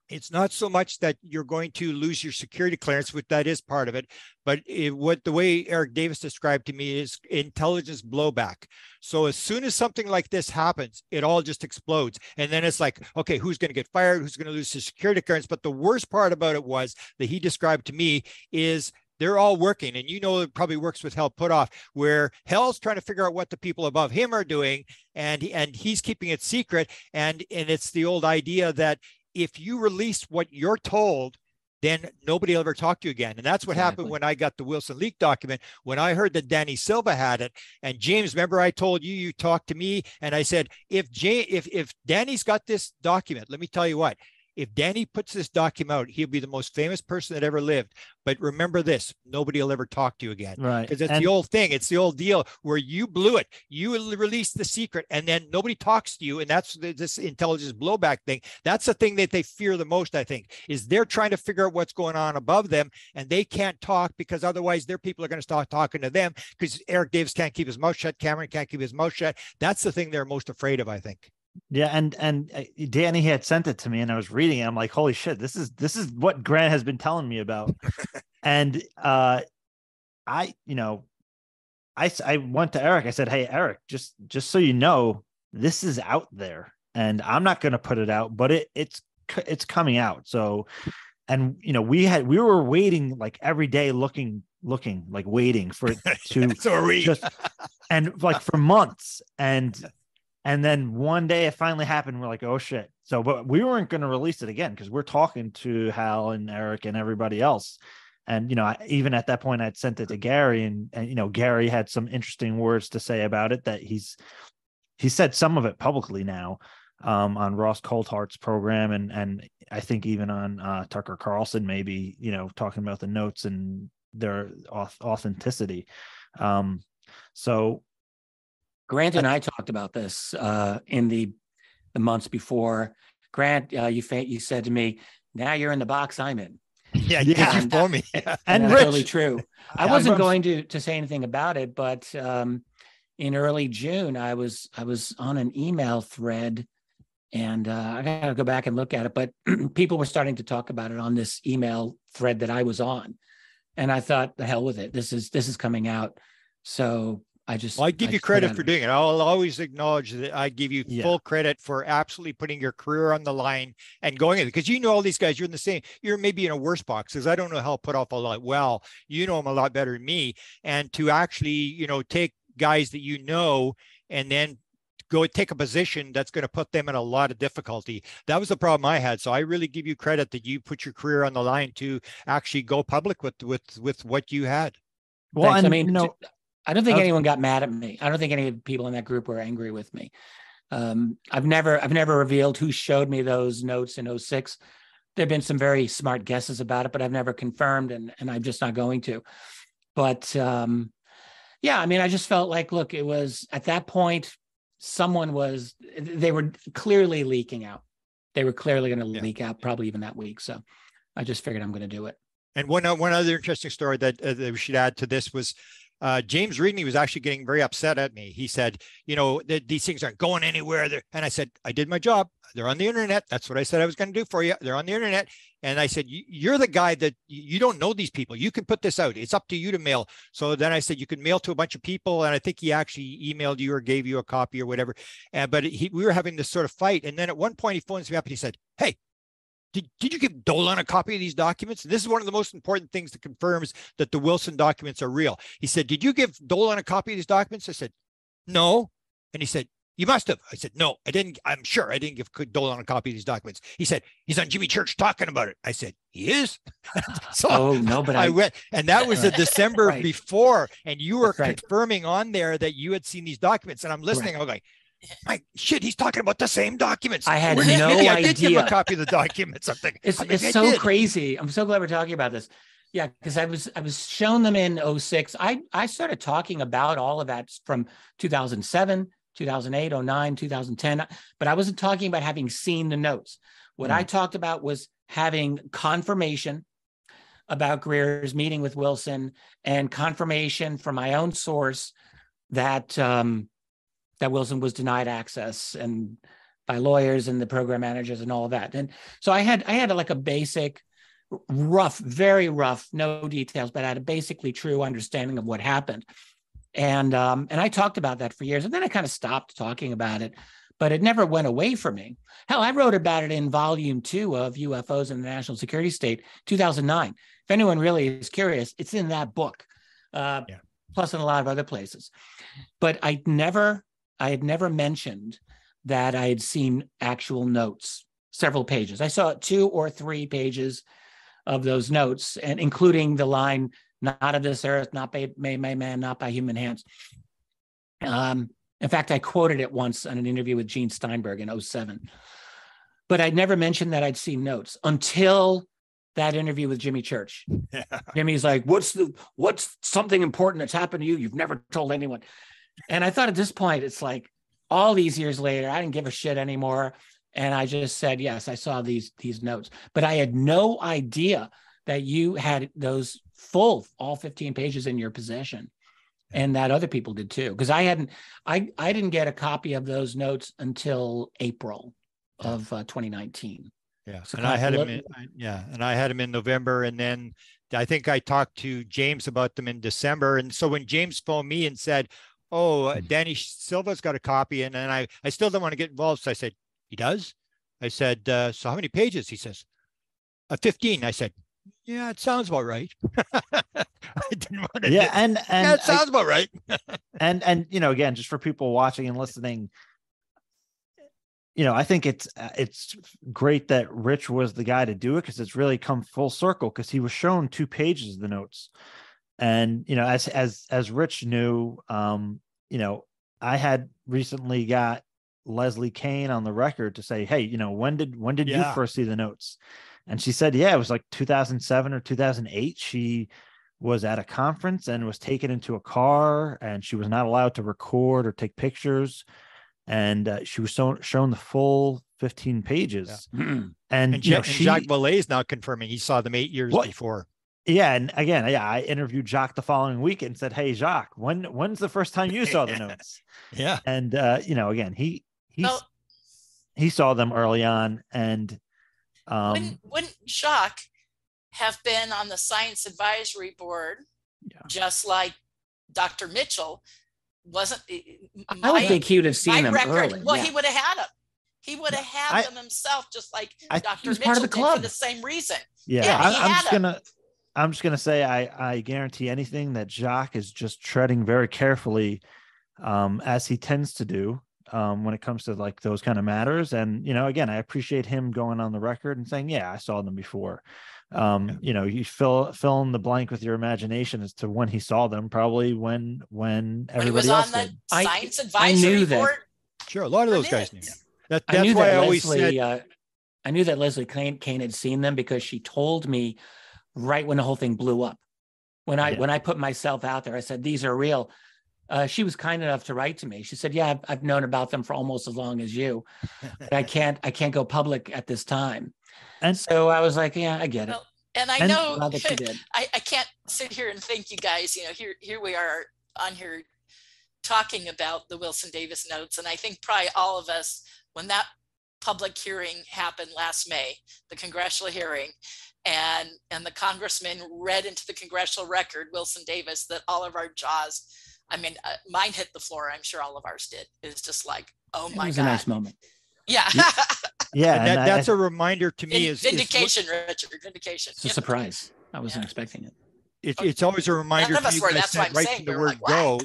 it's not so much that you're going to lose your security clearance, which that is part of it, but it, what the way Eric Davis described to me is intelligence blowback. So as soon as something like this happens, it all just explodes. And then it's like, okay, who's going to get fired? Who's going to lose his security clearance? But the worst part about it was that he described to me is they're all working. And you know, it probably works with Hal Puthoff, where Hal's trying to figure out what the people above him are doing. And, and he's keeping it secret. And, and it's the old idea that if you release what you're told, then nobody will ever talk to you again. And that's what happened when I got the Wilson leak document. When I heard that Danny Silva had it, and James, remember I told you you talked to me, and I said if Jay, if if Danny's got this document, let me tell you what. If Danny puts this document out, he'll be the most famous person that ever lived. But remember this: nobody will ever talk to you again Right. because it's And- the old thing. It's the old deal where you blew it. You released the secret, and then nobody talks to you, and that's the, this intelligence blowback thing. That's the thing that they fear the most. I think is they're trying to figure out what's going on above them, and they can't talk because otherwise their people are going to start talking to them. Because Eric Davis can't keep his mouth shut, Cameron can't keep his mouth shut. That's the thing they're most afraid of. I think. Yeah, and and uh, Danny had sent it to me, and I was reading it. I'm like, holy shit, this is this is what Grant has been telling me about. and uh, I, you know, I I went to Eric. I said, hey, Eric, just just so you know, this is out there, and I'm not going to put it out, but it it's it's coming out. So, and you know, we had we were waiting like every day, looking looking like waiting for it to so just and like for months and and then one day it finally happened we're like oh shit so but we weren't going to release it again because we're talking to hal and eric and everybody else and you know I, even at that point i'd sent it to gary and, and you know gary had some interesting words to say about it that he's he said some of it publicly now um, on Ross Coulthart's program, and and I think even on uh, Tucker Carlson, maybe you know talking about the notes and their authenticity. Um, so Grant and I talked about this uh, in the the months before. Grant, uh, you fa- you said to me, "Now you're in the box I'm in," yeah, Yeah. you phone me. and and that's Rich, totally true. I wasn't going to to say anything about it, but um, in early June, I was I was on an email thread, and uh, I got to go back and look at it. But people were starting to talk about it on this email thread that I was on, and I thought, the hell with it. This is this is coming out, so I just Well, I give you credit for doing it. I'll always acknowledge that I give you Yeah. full credit for absolutely putting your career on the line and going in because you know all these guys. You're in the same. You're maybe in a worse box because I don't know Hal Puthoff a lot. Well, you know them a lot better than me, and to actually you know take guys that you know and then go take a position that's going to put them in a lot of difficulty. That was the problem I had. So I really give you credit that you put your career on the line to actually go public with with with what you had. well, Thanks. and I mean, you know, I don't think was- anyone got mad at me. I don't think any of the people in that group were angry with me. Um, I've never, I've never revealed who showed me those notes in 06. There've been some very smart guesses about it, but I've never confirmed, and and I'm just not going to. But um, yeah, I mean, I just felt like, look, it was at that point, someone was, they were clearly leaking out. They were clearly going to Yeah. leak out, probably even that week. So I just figured I'm going to do it. And one one other interesting story that, uh, that we should add to this was uh, James Reedney was actually getting very upset at me. He said, "You know, th- these things aren't going anywhere." They're, and I said, "I did my job. They're on the internet. That's what I said I was going to do for you. They're on the internet." And I said, "You- "You're the guy that you you don't know these people. You can put this out. It's up to you to mail." So then I said, "You can mail to a bunch of people." And I think he actually emailed you or gave you a copy or whatever. And but he, we were having this sort of fight. And then at one point he phones me up and he said, "Hey." Did, did you give Dolan a copy of these documents? And this is one of the most important things that confirms that the Wilson documents are real. He said, Did you give Dolan a copy of these documents? I said, No. And he said, You must have. I said, No, I didn't. I'm sure I didn't give Dolan a copy of these documents. He said, He's on Jimmy Church talking about it. I said, He is. so Oh, no, but I I, went, and that was the December Right. before, and you were That's right. confirming on there that you had seen these documents. And I'm listening. I'm going, my shit, he's talking about the same documents. I had no maybe I did give him a copy of the documents. I'm thinking, it's I think I it's so did. crazy. I'm so glad we're talking about this. Yeah, because I was I was shown them in 06. I I started talking about all of that from 2007, 2008, 09, 2010, but I wasn't talking about having seen the notes. What I talked about was having confirmation about Greer's meeting with Wilson and confirmation from my own source that um, that Wilson was denied access and by lawyers and the program managers and all of that. And so I had I had like a basic, rough, very rough, no details, but I had a basically true understanding of what happened. And um, and I talked about that for years, and then I kind of stopped talking about it, but it never went away from me. Hell, I wrote about it in volume two of UFOs in the National Security State, 2009. If anyone really is curious, it's in that book, uh, Yeah. plus in a lot of other places. But I never, I had never mentioned that I had seen actual notes, several pages. I saw two or three pages of those notes, and including the line, not of this earth, not by, made by man, not by human hands. Um, in fact, I quoted it once on an interview with Gene Steinberg in 07. But I'd never mentioned that I'd seen notes until that interview with Jimmy Church. Yeah. Jimmy's like, what's the what's something important that's happened to you? You've never told anyone. And I thought at this point, it's like all these years later, I didn't give a shit anymore. And I just said, yes, I saw these these notes. But I had no idea that you had those full, all 15 pages in your possession. And that other people did too. Because I hadn't, I I didn't get a copy of those notes until April of uh, 2019. Yeah, So and I had them In, yeah, and I had him in November, and then I think I talked to James about them in December. And so when James phoned me and said, "Oh, uh, Danny Silva's got a copy," and then I I still don't want to get involved, so I said, "He does." I said, uh, "So how many pages?" He says, uh, 15. I said, "Yeah, it sounds about right." I didn't want to. Yeah, and and yeah, it I- sounds about right. and and you know again just for people watching and listening you know i think it's uh, it's great that rich was the guy to do it because it's really come full circle because he was shown two pages of the notes and you know as as as rich knew um you know i had recently got leslie kean on the record to say hey you know when did when did Yeah. you first see the notes and she said yeah it was like 2007 or 2008 she was at a conference and was taken into a car and she was not allowed to record or take pictures and uh, she was so, shown the full 15 pages and, And, you know, and she, Jacques Vallée is now confirming he saw them eight years What? before. Yeah and again yeah i interviewed jacques the following week and said hey jacques when when's the first time you saw the notes Yeah, and uh you know again he he Well- he saw them early on and um wouldn't, wouldn't Jacques have been on the science advisory board Yeah. just like Dr. Mitchell wasn't I would think he would have seen them record early. well yeah. he would have had them he would have had I- them himself just like I- Dr. Mitchell part of the did for the same reason yeah, Yeah, I, he i'm had just 'em. gonna i'm just gonna say i i guarantee anything that jacques is just treading very carefully um as he tends to do um when it comes to like those kind of matters and you know again i appreciate him going on the record and saying yeah i saw them before um Yeah. you know you fill fill in the blank with your imagination as to when he saw them probably when when when he was everybody else on the did I- science I advisory knew that. sure. A lot of those guys knew. minutes. That, I that's knew why that I always Leslie. said, uh, I knew that Leslie Kean, Kean had seen them because she told me right when the whole thing blew up. When I Yeah. when I put myself out there, I said these are real. Uh, she was kind enough to write to me. She said, "Yeah, I've, I've known about them for almost as long as you, but I can't I can't go public at this time." And- so I was like, "Yeah, I get it." Well, and I And- know that she did. I, I can't sit here and thank you guys. You know, here here we are on here talking about the Wilson Davis notes, and I think probably all of us, when that public hearing happened last May, the congressional hearing, and and the congressman read into the congressional record, Wilson Davis, that all of our jaws, I mean, uh, mine hit the floor. I'm sure all of ours did. It's just like, oh my god. It was god, a nice moment. Yeah. Yeah, And and that, I- that's a reminder to me is, is vindication, Richard. Vindication. It's a surprise. I wasn't Yeah. expecting it. it's, it's always a reminder None of to us you were, that's why I'm right saying from the we word like, go "What?"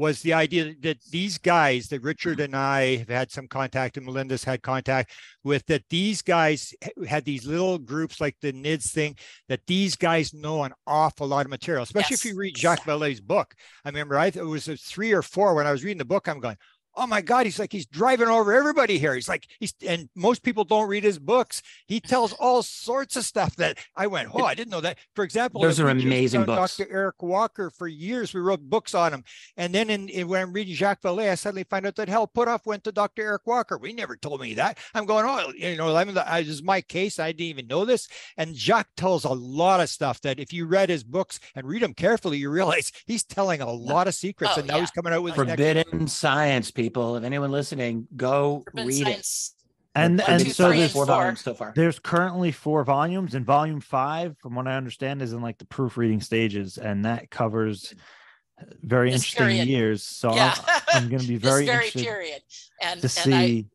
Was the idea that these guys that Richard and I have had some contact and Melinda's had contact with that these guys had these little groups like the NIDS thing that these guys know an awful lot of material, especially if you read Jacques Vallée's book. I remember I it was a three or four when I was reading the book. I'm going, oh my God, he's like he's driving over everybody here. He's like he's and most people don't read his books. He tells all sorts of stuff that I went, oh, I didn't know that. For example, Those are amazing books. Dr. Eric Walker for years. We wrote books on him. And then in, in- when I'm reading Jacques Vallée, I suddenly find out that Hal Puthoff went to Dr. Eric Walker. We never told me that. I'm going, oh, you know, I'm the, I, this is my case. I didn't even know this. And Jacques tells a lot of stuff that if you read his books and read them carefully, you realize he's telling a lot of secrets. Oh, and now yeah. he's coming out with his next Forbidden science, people. If anyone listening, go Urban read science. and One, and two, so three, there's four four. volumes so far. there's currently four volumes and volume five from what i understand is in like the proofreading stages and that covers very This interesting period. years so Yeah. I'm, I'm going to be very, very interested period. And, to and I, see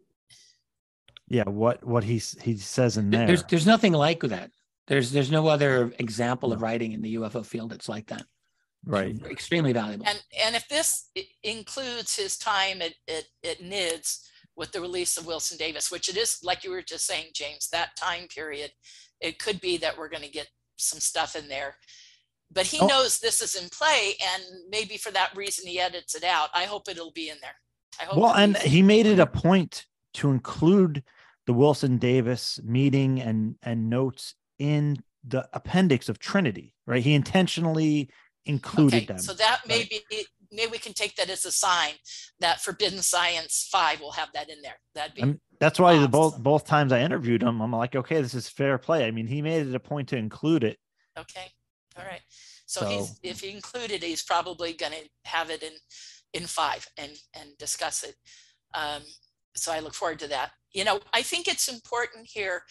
yeah what what he he says in There- there There's there's nothing like that. There's there's no other example of writing in the UFO field that's like that. Right Extremely valuable. and, and if this includes his time at, at, at NIDS with the release of Wilson Davis, which it is, like you were just saying, James, that time period, it could be that we're going to get some stuff in there. But he Oh. knows this is in play, and maybe for that reason he edits it out. I hope it'll be in there. I hope well and he made it a point to include the wilson davis meeting and and notes in the appendix of trinity right he intentionally included Okay, them so that may right. be, maybe we can take that as a sign that Forbidden Science Five will have that in there. That'd be, I'm- that's why the both both times I interviewed him, I'm like, okay, this is fair play. I mean, he made it a point to include it. okay, all right. So he's, if he included, it, he's probably gonna have it in, in five and, and discuss it. Um, so I look forward to that. You know, I think it's important here,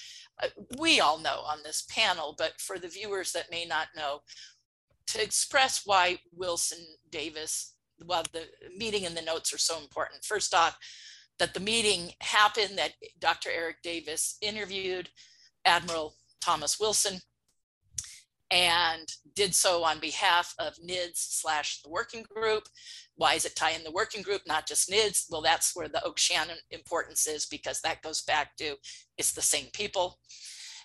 uh, we all know on this panel, but for the viewers that may not know, to express why Wilson Davis, well, the meeting and the notes are so important. First off, that the meeting happened, that Dr. Eric Davis interviewed Admiral Thomas Wilson and did so on behalf of NIDS slash the working group. Why is it tie in the working group, not just NIDS? Well, that's where the Oke Shannon importance is because that goes back to it's the same people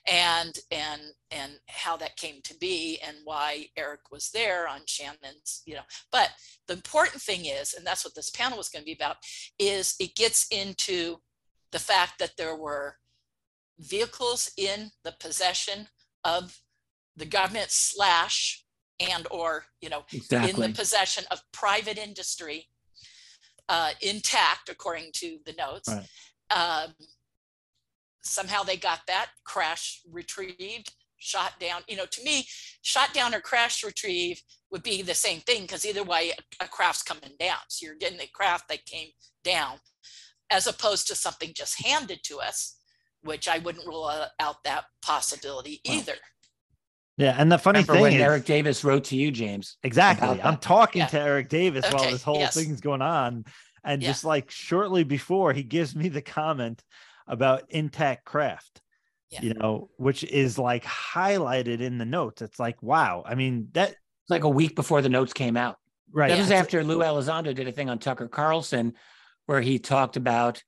and and and how that came to be and why Eric was there on Shannon's, you know. But the important thing is, and that's what this panel was going to be about, is it gets into the fact that there were vehicles in the possession of the government slash and or you know in the possession of private industry uh, intact according to the notes Right. um, somehow they got that crash retrieved shot down you know to me shot down or crash retrieve would be the same thing because either way a, a craft's coming down so you're getting a craft that came down as opposed to something just handed to us which i wouldn't rule out- out that possibility Well, either Yeah, and the funny Remember thing when is, Eric Davis wrote to you, James? exactly, I'm talking Yeah. to Eric Davis while this whole yes. thing's going on, and Yeah. just like shortly before, he gives me the comment about intact craft. Yeah. You know, which is like highlighted in the notes. It's like, wow. I mean, that It's like a week before the notes came out. right. That was after Lou Elizondo did a thing on Tucker Carlson where he talked about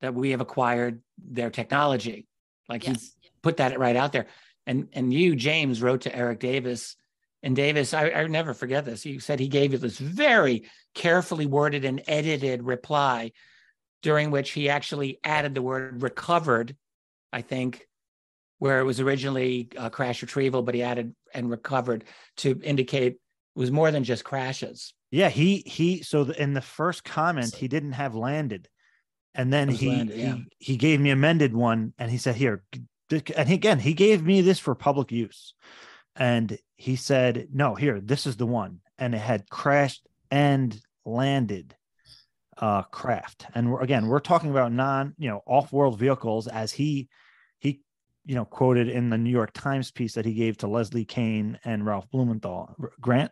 that we have acquired their technology. Like he put that right out there. And and you, James, wrote to Eric Davis. And Davis, I, I never forget this. He said he gave you this very carefully worded and edited reply, during which he actually added the word recovered, I think, where it was originally uh, crash retrieval, but he added and recovered to indicate it was more than just crashes. Yeah, he he. So the, in the first comment, he didn't have landed, and then he landed, yeah. he he gave me amended one, and he said, "Here," and again, he gave me this for public use, and he said, "No, here, this is the one," and it had crashed and landed uh craft. And we're, again we're talking about non you know off-world vehicles as he he you know quoted in the new york times piece that he gave to leslie kean and ralph blumenthal. Grant?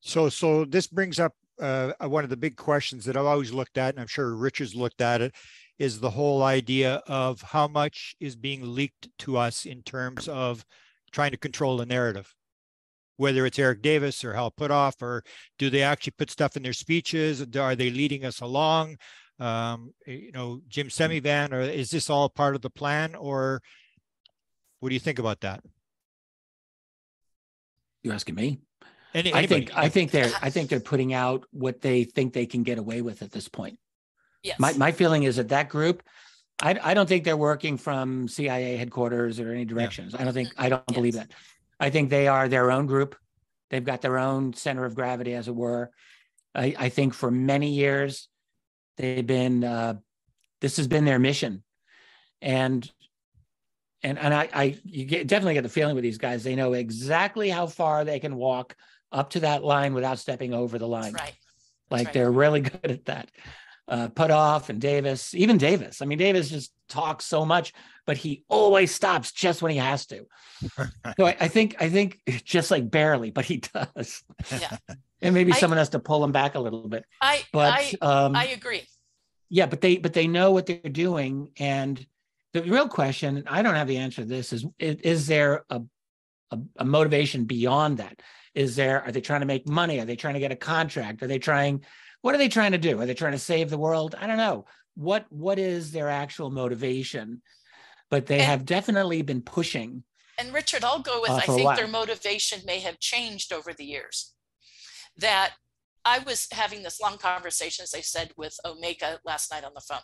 So, so this brings up uh, one of the big questions that I've always looked at, and I'm sure Richard's looked at it, is the whole idea of how much is being leaked to us in terms of trying to control the narrative. Whether it's Eric Davis or Hal Puthoff, or do they actually put stuff in their speeches? Are they leading us along? Um, you know, Jim Semivan, or is this all part of the plan? Or what do you think about that? You're asking me? Any, I think? I think they're I think they're putting out what they think they can get away with at this point. Yes. My my feeling is that that group, I I don't think they're working from CIA headquarters or any directions. I don't think I don't believe that. I think they are their own group. They've got their own center of gravity, as it were. I I think for many years they've been uh, this has been their mission, and and and I I you get definitely get the feeling with these guys they know exactly how far they can walk up to that line without stepping over the line. Right. Like right. they're really good at that. Uh, Puthoff and Davis, even Davis. I mean, Davis just talks so much, but he always stops just when he has to. so I, I think, I think just like barely, but he does. Yeah. and maybe I- someone has to pull him back a little bit. I, But I, um, I agree. yeah, but they but they know what they're doing, and the real question, and I don't have the answer to this, is is, is there a, a a motivation beyond that? Is there are they trying to make money? Are they trying to get a contract? Are they trying what are they trying to do? Are they trying to save the world? I don't know. What what is their actual motivation? But they And- have definitely been pushing. And Richard, I'll go with, Uh, I think their motivation may have changed over the years. That I was having this long conversation, as I said, with Omega last night on the phone.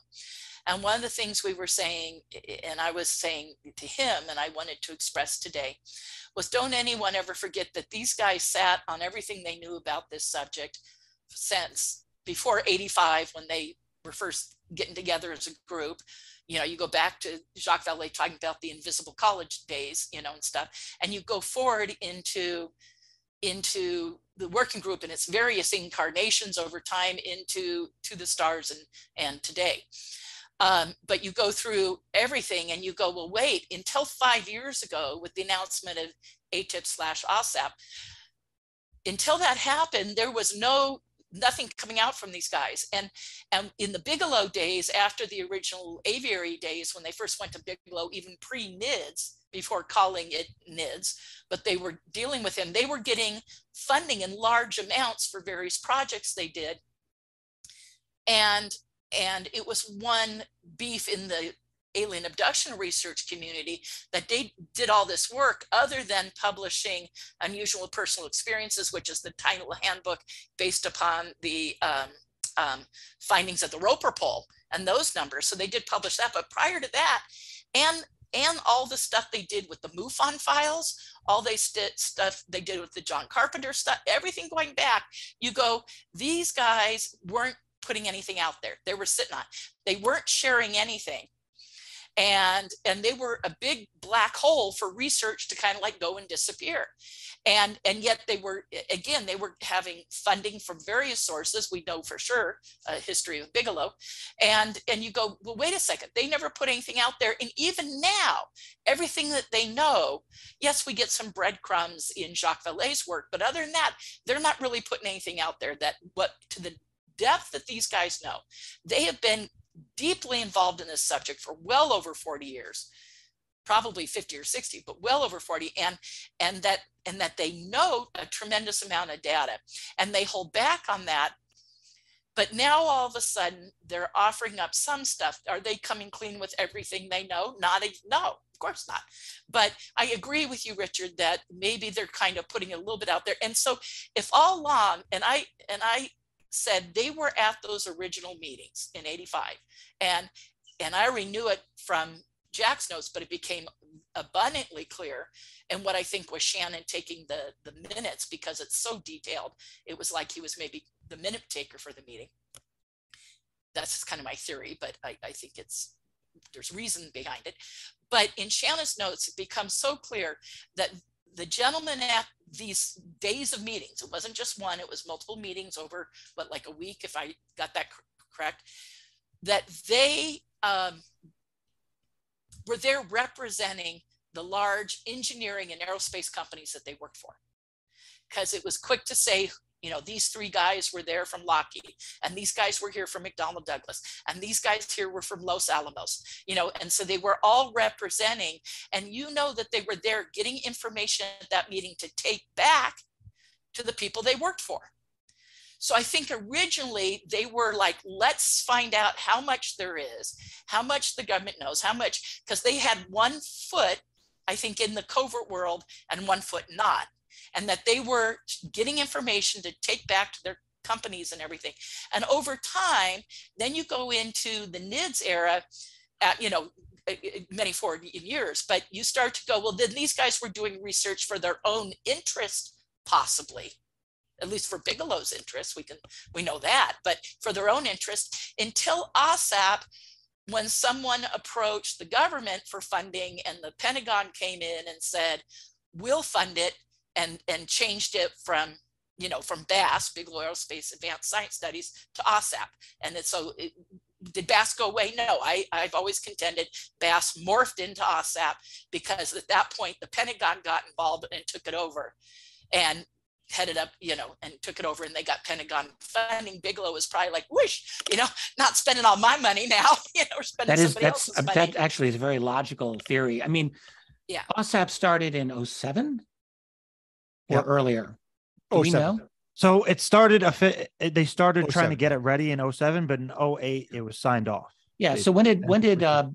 And one of the things we were saying, and I was saying to him, and I wanted to express today, was don't anyone ever forget that these guys sat on everything they knew about this subject since before 85 when they were first getting together as a group you know you go back to jacques vallée talking about the invisible college days you know and stuff and you go forward into into the working group and its various incarnations over time into to the stars and and today. Um, but you go through everything and you go well wait until five years ago with the announcement of AATIP slash osap until that happened there was no nothing coming out from these guys. And and in the bigelow days after the original aviary days when they first went to bigelow even pre nids before calling it nids but they were dealing with him they were getting funding in large amounts for various projects they did. And and it was one beef in the alien abduction research community that they did all this work other than publishing unusual personal experiences which is the tiny little handbook based upon the um, um, findings of the roper poll and those numbers so they did publish that but prior to that and and all the stuff they did with the MUFON files, all they st- stuff they did with the John Carpenter stuff, everything going back, you go, these guys weren't putting anything out there. They were sitting on, they weren't sharing anything. And, and they were a big black hole for research to kind of like go and disappear. And, and yet they were, again, they were having funding from various sources. We know for sure a history of Bigelow. And, and you go, well, wait a second, they never put anything out there. And even now, everything that they know, yes, we get some breadcrumbs in Jacques Vallée's work, but other than that, they're not really putting anything out there that what to the depth that these guys know. They have been deeply involved in this subject for well over 40 years probably 50 or 60 but well over 40 and and that and that they know a tremendous amount of data and they hold back on that. But now all of a sudden they're offering up some stuff. Are they coming clean with everything they know? Not a, no of course not. But i agree with you richard that maybe they're kind of putting a little bit out there. And so if all along and i and i said they were at those original meetings in 85 and and i already knew it from jack's notes but it became abundantly clear. And what i think was shannon taking the the minutes because it's so detailed it was like he was maybe the minute taker for the meeting. That's kind of my theory but i, I think it's there's reason behind it. But in shannon's notes it becomes so clear that the gentleman at these days of meetings it wasn't just one it was multiple meetings over what like a week if i got that cor- correct that they um, were there representing the large engineering and aerospace companies that they worked for. Because it was quick to say you know these three guys were there from lockheed and these guys were here from mcdonnell douglas and these guys here were from los alamos you know and so they were all representing and you know that they were there getting information at that meeting to take back to the people they worked for so I think originally they were like, let's find out how much there is, how much the government knows, how much, because they had one foot, I think, in the covert world and one foot not. And that they were getting information to take back to their companies and everything. And over time, then you go into the NIDS era, at, you know, many forward years, but you start to go, well, then these guys were doing research for their own interest, possibly at least for Bigelow's interest, we can we know that, but for their own interest, until OSAP, when someone approached the government for funding and the Pentagon came in and said, we'll fund it and, and changed it from, you know, from BAASS, Bigelow Aerospace Advanced Science Studies to OSAP. And it, so it, did BAASS go away? No, I, I've always contended BAASS morphed into OSAP because at that point the Pentagon got involved and took it over. And headed up, you know, and took it over and they got Pentagon funding. Bigelow was probably like, whoosh, you know, not spending all my money now, you know, spending that is somebody that's else's uh, money. that actually is a very logical theory. I mean, Yeah. OSAP started in 07 or Yep. earlier. Do 07. know? So it started a fit. They started trying to get it ready in 07, but in 08 it was signed off. Yeah. They- So when did when did uh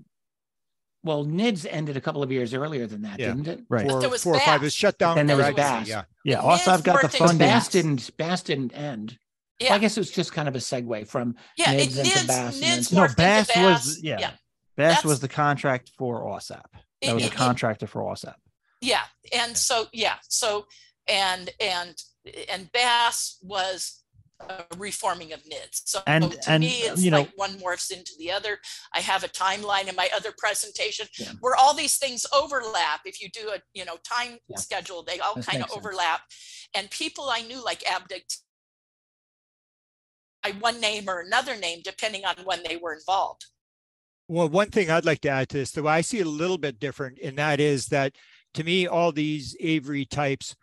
well NIDS ended a couple of years earlier than that, Yeah. didn't it? Right. Four, there was four or five. It shut down. Then there was gradually, BAASS. Yeah. Yeah, And also I've got the worked in funding. BAASS didn't BAASS didn't end. Well, I guess it was just kind of a segue from yeah, it, NIDS into NIDS, BAASS and NIDS then- No, morphed into BAASS was yeah. yeah. BAASS That's- was the contract for OSAP. That It- was a it- it- contractor for OSAP. Yeah, and so yeah, so and and and BAASS was a reforming of NIDS. So And- to and, me, it's you know- like one morphs into the other. I have a timeline in my other presentation Yeah. where all these things overlap. If you do a you know time Yeah. schedule, they all kind of makes sense. overlap. And people I knew like AATIP by one name or another name, depending on when they were involved. Well, one thing I'd like to add to this, though, I see it a little bit different, and that is that to me, all these Aviary types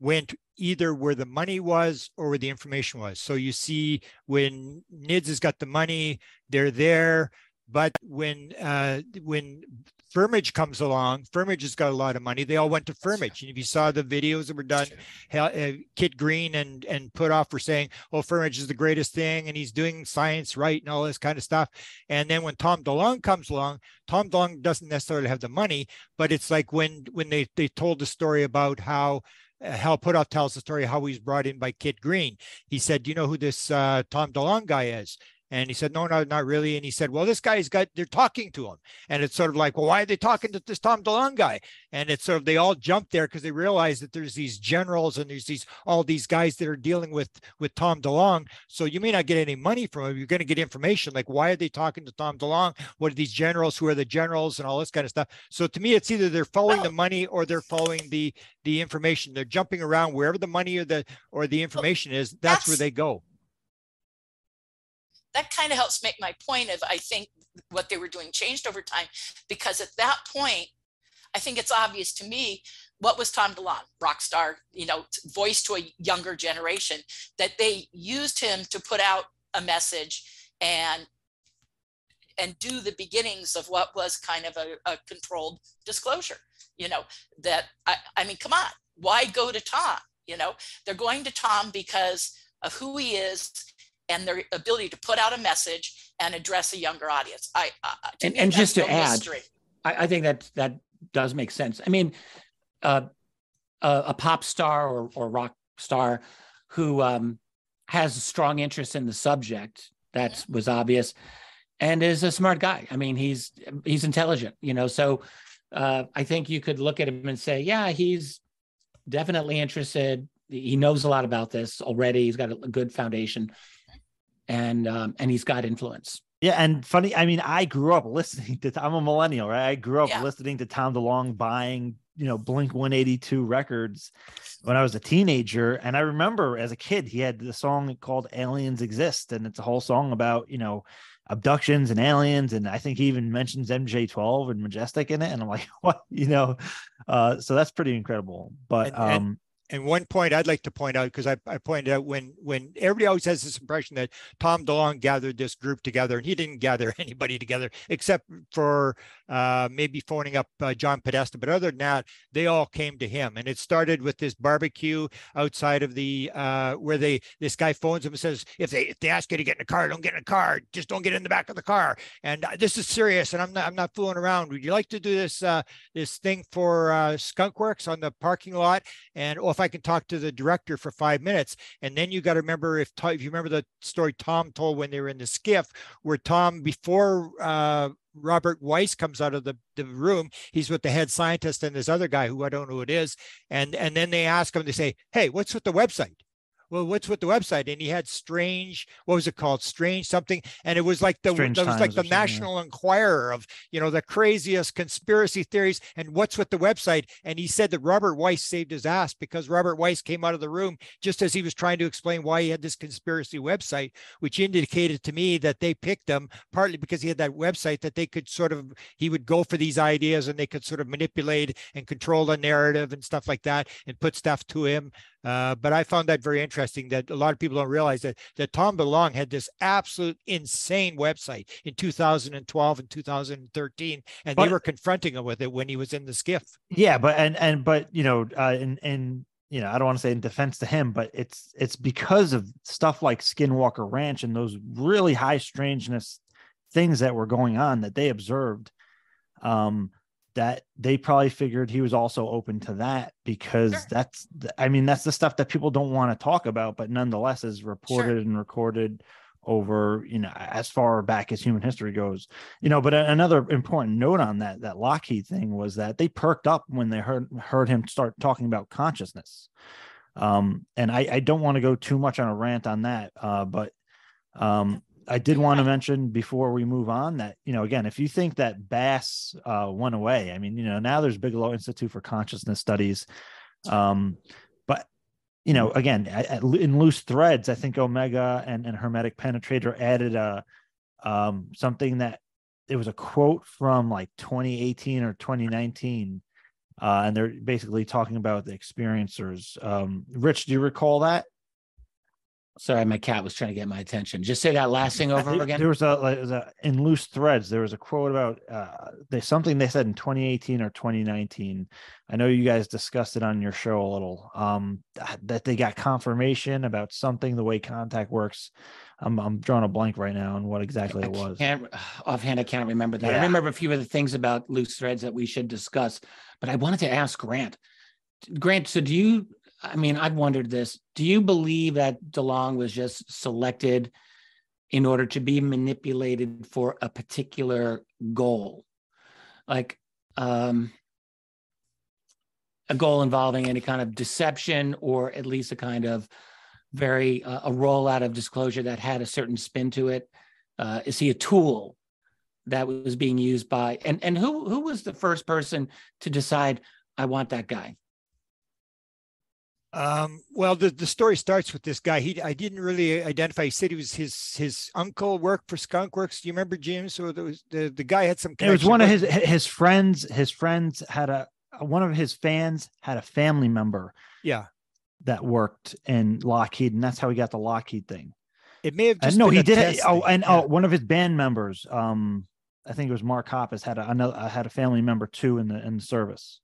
went either where the money was or where the information was. So you see when NIDS has got the money, they're there. But when uh, when Firmage comes along, Firmage has got a lot of money. They all went to Firmage, and if you saw the videos that were done, uh, Kit Green and and Puthoff for saying, "Oh, Firmage is the greatest thing, and he's doing science right and all this kind of stuff." And then when Tom DeLonge comes along, Tom DeLonge doesn't necessarily have the money, but it's like when when they they told the story about how Hal Puthoff tells the story how he was brought in by Kit Green. He said, "Do you know who this uh, Tom DeLonge guy is?" And he said, "No, no, not really." And he said, "Well, this guy's got they're talking to him." And it's sort of like, "Well, why are they talking to this Tom DeLonge guy?" And it's sort of they all jump there because they realize that there's these generals and there's these all these guys that are dealing with with Tom DeLonge. So you may not get any money from him. You're going to get information like why are they talking to Tom DeLonge? What are these generals? Who are the generals and all this kind of stuff? So to me, it's either they're following the money or they're following the the information. They're jumping around wherever the money or the or the information is. That's, where they go. That kind of helps make my point of I think what they were doing changed over time because at that point, I think it's obvious to me what was Tom DeLonge, rock star, you know, voice to a younger generation, that they used him to put out a message and and do the beginnings of what was kind of a, a controlled disclosure. You know, that I, I mean, come on, why go to Tom? You know, they're going to Tom because of who he is and their ability to put out a message and address a younger audience. I, I to And- me, and just to no add. I, I think that that does make sense. I mean, uh, a, a pop star or, or rock star who um, has a strong interest in the subject that was obvious and is a smart guy. I mean, he's he's intelligent, you know. So uh, I think you could look at him and say, yeah, he's definitely interested. He knows a lot about this already. He's got a good foundation, and um, and he's got influence. Yeah, and funny, I mean, I grew up listening to I'm a millennial, right? I grew up Yeah. listening to Tom DeLonge buying, you know, Blink 182 records when I was a teenager. And I remember as a kid, he had the song called Aliens Exist, and it's a whole song about, you know, abductions and aliens. And I think he even mentions MJ12 and Majestic in it. And I'm like, what, you know, uh, so that's pretty incredible. But And- and- um and one point I'd like to point out because I, I pointed out when when everybody always has this impression that Tom DeLonge gathered this group together and he didn't gather anybody together except for uh, maybe phoning up uh, John Podesta, but other than that, they all came to him. And it started with this barbecue outside of the uh, where they this guy phones him and says, if they if they ask you to get in the car, don't get in the car, just don't get in the back of the car. And uh, this is serious, and I'm not I'm not fooling around. Would you like to do this uh, this thing for uh, Skunk Works on the parking lot? And if I can talk to the director for five minutes, and then you got to remember if if you remember the story Tom told when they were in the skiff, where Tom before uh, Robert Weiss comes out of the, the room. He's with the head scientist and this other guy who I don't know who it is. And and then they ask him, they say, Hey, what's with the website? Well, what's with the website? And he had strange, what was it called? Strange something. And it was like the Strange that was like the something, yeah. National Enquirer of, you know, the craziest conspiracy theories and what's with the website. And he said that Robert Weiss saved his ass because Robert Weiss came out of the room just as he was trying to explain why he had this conspiracy website, which indicated to me that they picked him partly because he had that website that they could sort of he would go for these ideas and they could sort of manipulate and control the narrative and stuff like that and put stuff to him uh, but I found that very interesting that a lot of people don't realize that that Tom DeLonge had this absolute insane website in 2012 and 2013, and they were confronting him with it when he was in the SCIF. yeah but and and but you know uh and and you know i don't want to say in defense to him but it's it's because of stuff like skinwalker ranch and those really high strangeness things that were going on that they observed um that they probably figured he was also open to that because Sure. that's i mean that's the stuff that people don't want to talk about but nonetheless is reported and recorded over you know as far back as human history goes. You know but another important note on that that lockheed thing was that they perked up when they heard heard him start talking about consciousness. Um and i i don't want to go too much on a rant on that uh but um i did want to mention before we move on that you know again if you think that BAASS uh went away i mean you know now there's bigelow institute for consciousness studies um but you know again in loose threads i think omega and, and hermetic penetrator added a um something that it was a quote from like 2018 or 2019 uh and they're basically talking about the experiencers um rich do you recall that Sorry, my cat was trying to get my attention. Just say that last thing over again. there was a, like, there's a in loose threads there was a quote about uh there's something they said in 2018 or 2019 i know you guys discussed it on your show a little um that they got confirmation about something the way contact works i'm i'm drawing a blank right now on what exactly I it was Can't, offhand, I can't remember that. I remember a few of the things about loose threads that we should discuss, but I wanted to ask Grant. Grant, so do you? I mean, I've wondered this. Do you believe that DeLonge was just selected in order to be manipulated for a particular goal, like um, a goal involving any kind of deception, or at least a kind of very uh, a rollout of disclosure that had a certain spin to it? Uh, is he a tool that was being used by and and who who was the first person to decide I want that guy? Um, well, the, the story starts with this guy. He I didn't really identify. He said he was his his uncle worked for Skunk Works. Do you remember Jim? So there was, the the guy had some. it was one of his his friends his friends had a one of his fans had a family member Yeah, that worked in lockheed and that's how he got the lockheed thing it may have Uh, no, been he did. it- Oh, and yeah. oh, one of his band members, um, I think it was Mark Hoppus, had a another had a family member too in the in the service.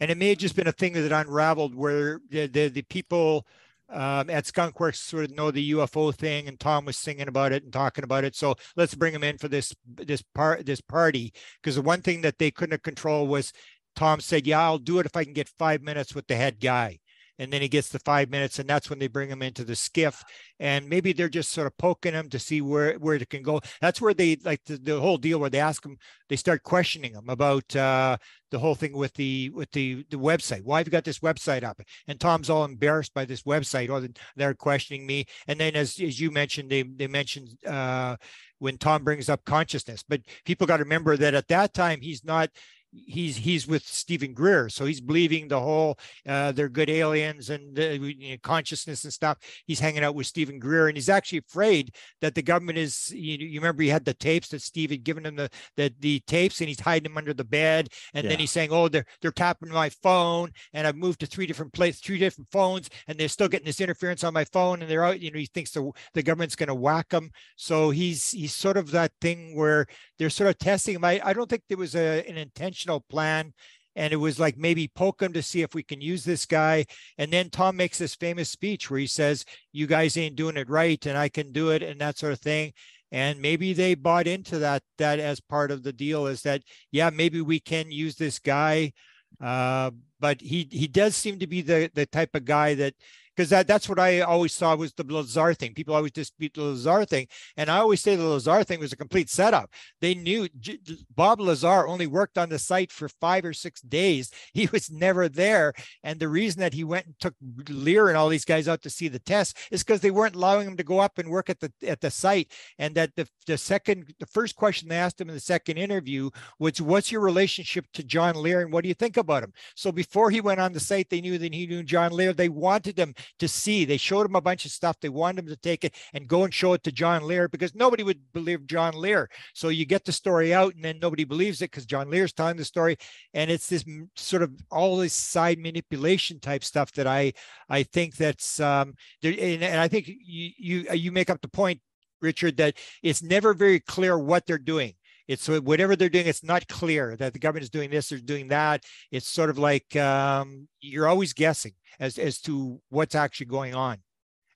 And it may have just been a thing that unraveled where the the, the people um, at Skunkworks sort of know the UFO thing, and Tom was singing about it and talking about it. So let's bring him in for this this part this party because the one thing that they couldn't control was Tom said, "Yeah, I'll do it if I can get five minutes with the head guy." And then he gets the five minutes, and that's when they bring him into the SCIF. And maybe they're just sort of poking him to see where where it can go. That's where they like the, the whole deal where they ask him, they start questioning him about uh, the whole thing with the with the the website. Why have you got this website up? And Tom's all embarrassed by this website. Or they're questioning me. And then as as you mentioned, they they mentioned uh, when Tom brings up consciousness. But people got to remember that at that time he's not he's he's with Stephen Greer, so he's believing the whole uh, they're good aliens and uh, you know, consciousness and stuff. He's hanging out with Stephen Greer, and he's actually afraid that the government is. You, you remember he had the tapes that Steve had given him the the, the tapes, and he's hiding them under the bed, and Yeah. then he's saying, "Oh, they're they're tapping my phone, and I've moved to three different places, three different phones, and they're still getting this interference on my phone, and they're out." You know, he thinks the the government's going to whack him. So he's he's sort of that thing where they're sort of testing him. I, I don't think there was a, an intentional plan. And it was like maybe poke him to see if we can use this guy. And then Tom makes this famous speech where he says, You guys ain't doing it right, and I can do it, and that sort of thing. And maybe they bought into that that as part of the deal is that, yeah, maybe we can use this guy. Uh, but he he does seem to be the the type of guy that because that, that's what I always saw was the Lazar thing. People always dispute the Lazar thing. And I always say the Lazar thing was a complete setup. They knew J- Bob Lazar only worked on the site for five or six days. He was never there. And the reason that he went and took Lear and all these guys out to see the test is because they weren't allowing him to go up and work at the at the site. And that the, the second, the first question they asked him in the second interview was, what's your relationship to John Lear and what do you think about him? So before he went on the site, they knew that he knew John Lear. They wanted him to see. They showed him a bunch of stuff. They wanted him to take it and go and show it to John Lear because nobody would believe John Lear. So you get the story out and then nobody believes it because John Lear's telling the story. And it's this sort of all this side manipulation type stuff that I I think that's um there, and, and I think you you you make up the point, Richard, that it's never very clear what they're doing. It's so whatever they're doing, it's not clear that the government is doing this or doing that. It's sort of like um, you're always guessing as as to what's actually going on.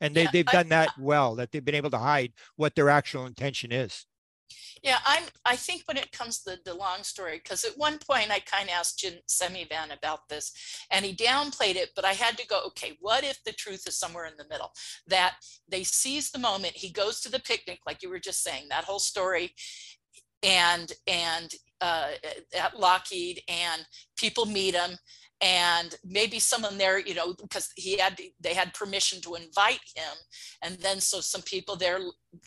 And they, Yeah, they've I- done that well, that they've been able to hide what their actual intention is. Yeah, I'm. I think when it comes to the DeLonge story, because at one point I kind of asked Jim Semivan about this, and he downplayed it. But I had to go, okay, what if the truth is somewhere in the middle? That they seize the moment. He goes to the picnic, like you were just saying, that whole story, and and uh, at Lockheed, and people meet him, and maybe someone there, you know, because he had they had permission to invite him, and then so some people there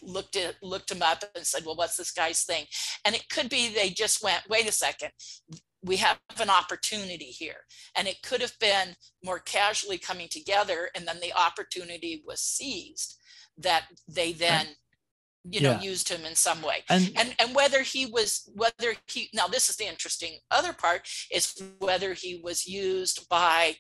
looked at looked him up and said, "Well, what's this guy's thing?" And it could be they just went, "Wait a second, we have an opportunity here," and it could have been more casually coming together, and then the opportunity was seized that they then, you know, Yeah. used him in some way. And And and whether he was whether he now this is the interesting other part is whether he was used by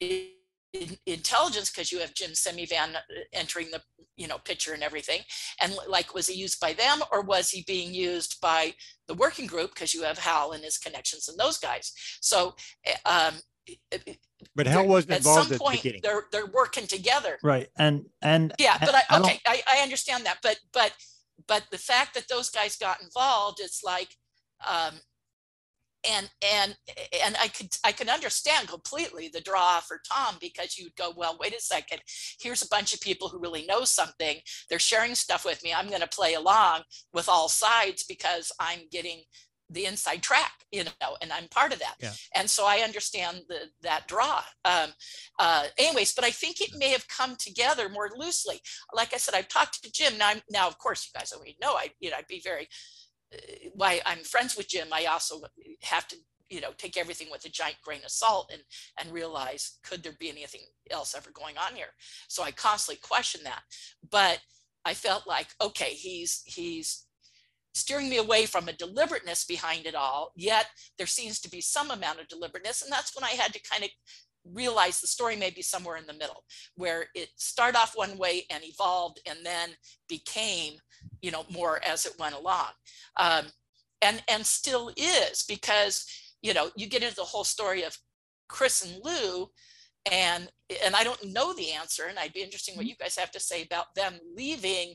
in- intelligence because you have Jim Semivan entering the you know picture and everything and like was he used by them or was he being used by the working group because you have Hal and his connections and those guys so eh, um But there- wasn't at involved some at the point beginning. they're they're working together right. And and yeah but i, I okay I, I understand that but but but the fact that those guys got involved it's like um and and and i could i can understand completely the draw for tom because you'd go well wait a second here's a bunch of people who really know something they're sharing stuff with me i'm going to play along with all sides because i'm getting the inside track you know and i'm part of that. Yeah. and so i understand the that draw. Um uh anyways but i think it may have come together more loosely. Like i said i've talked to jim. Now I'm, now of course you guys already know i you know i'd be very uh, why i'm friends with jim i also have to you know take everything with a giant grain of salt and and realize could there be anything else ever going on here? So i constantly question that. But i felt like okay he's he's steering me away from a deliberateness behind it all yet there seems to be some amount of deliberateness and that's when i had to kind of realize the story may be somewhere in the middle where it started off one way and evolved and then became you know more as it went along. Um, and and still is because you know you get into the whole story of chris and lou and and i don't know the answer and i'd be interesting what you guys have to say about them leaving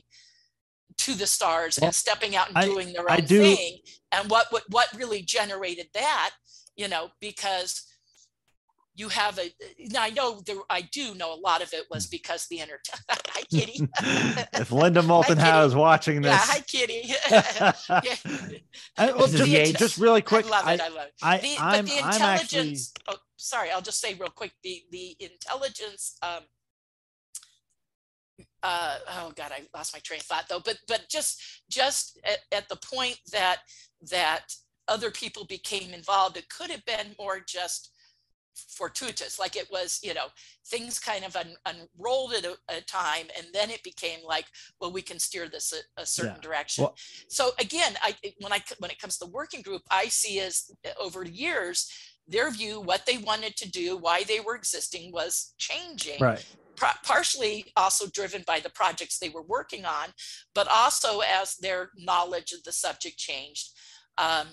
to the stars Well, and stepping out and I- doing their I own do- thing and what, what what really generated that you know because you have a now i know there i do know a lot of it was because the inter hi kitty if Linda Moulton Kitty. Howe is watching this. yeah this, hi kitty yeah. I- well, just, the just really quick, I love it. I love it. I, The, I'm, but the I'm actually, intelligence. Oh, sorry. I'll just say real quick. The the intelligence. Um, uh, oh God, I lost my train of thought though. But but just just at, at the point that that other people became involved. It could have been more just fortuitous, like it was, you know, things kind of un- unrolled at a, a time, and then it became like, well, we can steer this a, a certain Yeah. direction. Well- so again, I when I when it comes to the working group, I see as over years, their view, what they wanted to do, why they were existing, was changing Right. Par- partially also driven by the projects they were working on, but also as their knowledge of the subject changed. Um,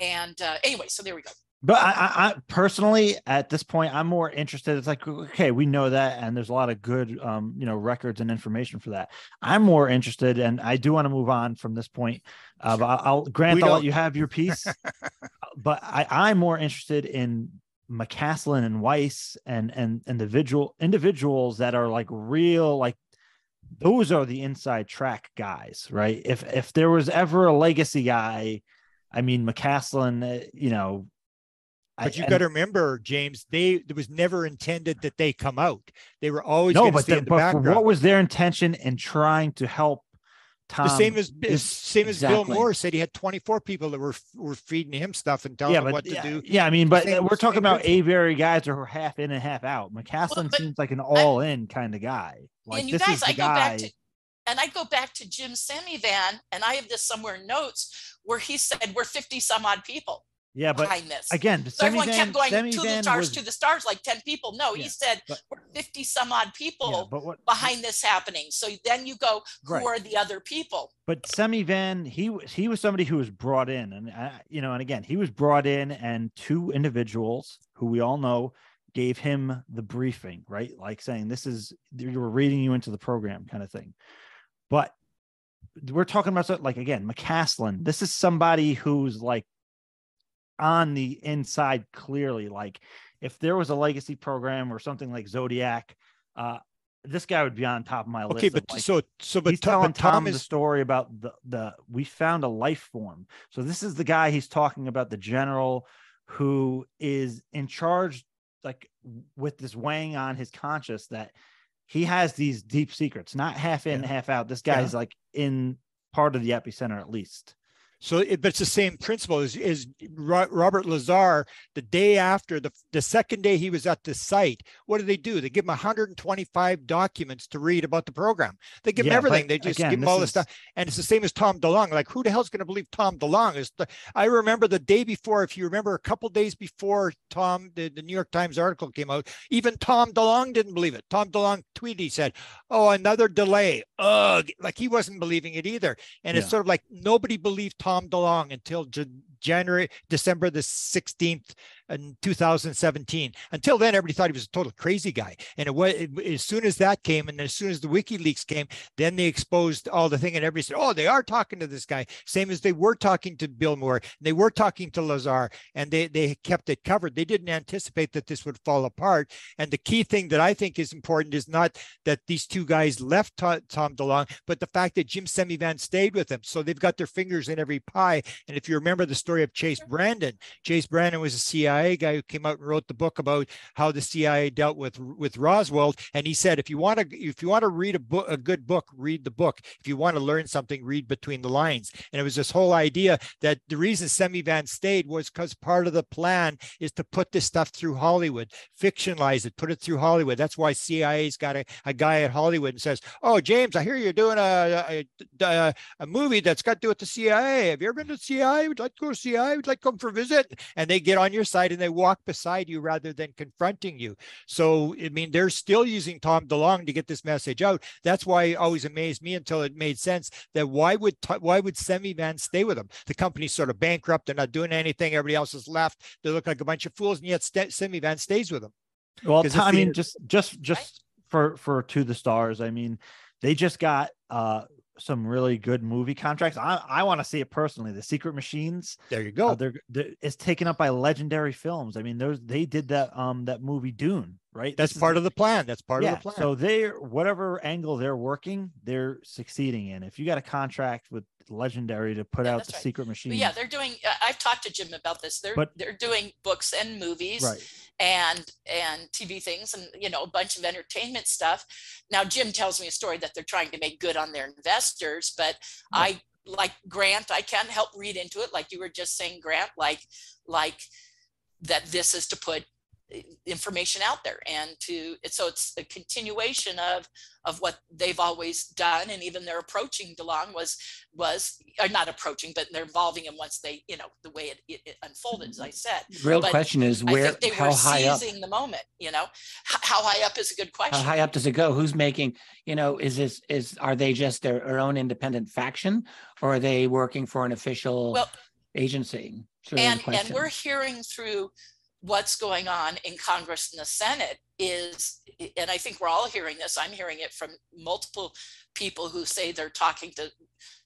and uh, anyway, so there we go. But I, I, I personally, at this point, I'm more interested. It's like, okay, we know that, and there's a lot of good, um, you know, records and information for that. I'm more interested, and I do want to move on from this point. Uh, but I'll, I'll grant We I'll let don't- you have your piece. but I, I'm more interested in McCasland and Weiss and and individual individuals that are like real, like those are the inside track guys, right? If if there was ever a legacy guy, I mean, McCasland, uh, you know. I- But you got to remember, James, they it was never intended that they come out. They were always no, but, the, in the but background. what was their intention in trying to help Tom? the same as is- same as Bill. Moore said he had 24 people that were were feeding him stuff and telling yeah, him but what to yeah, do. yeah, I mean, but Same- we're talking about principle. aviary guys who are half in and half out. McCasland but seems like an all in kind of guy. Like and you this guys, is the I go guy. back to, and I go back to Jim Semivan, and I have this somewhere in notes where he said we're 50 some odd people yeah, but again, So everyone kept going to the stars, was- to the stars, like 10 people. No, Yeah, he said but- we're 50 some odd yeah, people but what behind this happening. So then you go, who Right. are the other people? but Semivan, he was he was somebody who was brought in, and uh, you know, and again, he was brought in, and two individuals who we all know gave him the briefing, right? Like saying, "This is you were reading you into the program," kind of thing. But we're talking about like again, McCasland. This is somebody who's like on the inside clearly. Like if there was a legacy program or something like Zodiac, uh, this guy would be on top of my list. Okay, but like, so so but, he's Tom, telling but Tom Tom the story about the the we found a life form. So this is the guy he's talking about, the general who is in charge, like with this weighing on his conscience that he has these deep secrets, not half in, Yeah. half out. This Yeah. guy's like in part of the epicenter at least. So, it, but it's the same principle as, as Robert Lazar. The day after the the second day he was at the site, what do they do? They give him 125 documents to read about the program. They give him everything. They just again, give him this all this is- stuff, and it's the same as Tom DeLonge. Like, who the hell's going to believe Tom DeLonge? Is the, I remember the day before. If you remember, a couple days before Tom, the, the New York Times article came out, even Tom DeLonge didn't believe it. Tom DeLonge tweeted, he said, "Oh, another delay." Ugh, like he wasn't believing it either. And it's sort of like nobody believed Tom DeLonge until Jan- January, December the 16th in 2017. Until then, everybody thought he was a total crazy guy. And it was it- as soon as that came, and as soon as the WikiLeaks came, then they exposed all the thing, and everybody said, "Oh, they are talking to this guy." Same as they were talking to Bill Moore, they were talking to Lazar, and they they kept it covered. They didn't anticipate that this would fall apart. And the key thing that I think is important is not that these two guys left To- Tom DeLonge, but the fact that Jim Semivan stayed with them. So they've got their fingers in every pie. And if you remember the story of Chase Brandon, Chase Brandon was a CIA guy who came out and wrote the book about how the CIA dealt with with Roswell. And he said, if you want to if you want to read a book, a good book, read the book. If you want to learn something, read between the lines. And it was this whole idea that the reason Semivan stayed was because part of the plan is to put this stuff through Hollywood, fictionalize it, put it through Hollywood. That's why CIA's got a, a guy at Hollywood and says, "Oh, James, I hear you're doing a a, a, a movie that's got to do with the CIA. Have you ever been to CIA? Would like to go to CIA? Would like to come for a visit?" And they get on your side and they walk beside you rather than confronting you. So, I mean, they're still using Tom DeLonge to get this message out. That's why it always amazed me until it made sense that why would why would Semivan stay with them? The company's sort of bankrupt. They're not doing anything. Everybody else has left. They look like a bunch of fools, and yet St- Semivan stays with them. Well, Tom, I mean, just just just for for to the stars. I mean, they just got uh some really good movie contracts. I I want to see it personally. The Secret Machines. There you Uh, go. they're, they're it's taken up by legendary films. I mean, those they did that um that movie Dune, right? That's part of the plan. That's part yeah. of the plan. So they're whatever angle they're working, they're succeeding in. If you got a contract with legendary to put Yeah, out the right. Secret Machine, But yeah, they're doing. I- I've talked to Jim about this. They're But- they're doing books and movies right. and and TV things and you know a bunch of entertainment stuff. Now Jim tells me a story that they're trying to make good on their investors, but I like Grant, I can't help read into it, like you were just saying, Grant, like like that this is to put information out there and to so it's a continuation of of what they've always done and even they're approaching DeLonge was was not approaching but they're involving him once they you know the way it, it, it unfolded as I mm-hmm. said Real But question is where, they how were high up? seizing the moment you know H- how high up is a good question. How high up does it go? Who's making, you know, is this, is, are they just their, their own independent faction? Or are they working for an official Well, agency? It's really the and and we're hearing through what's going on in congress and the senate is and i think we're all hearing this i'm hearing it from multiple people who say they're talking to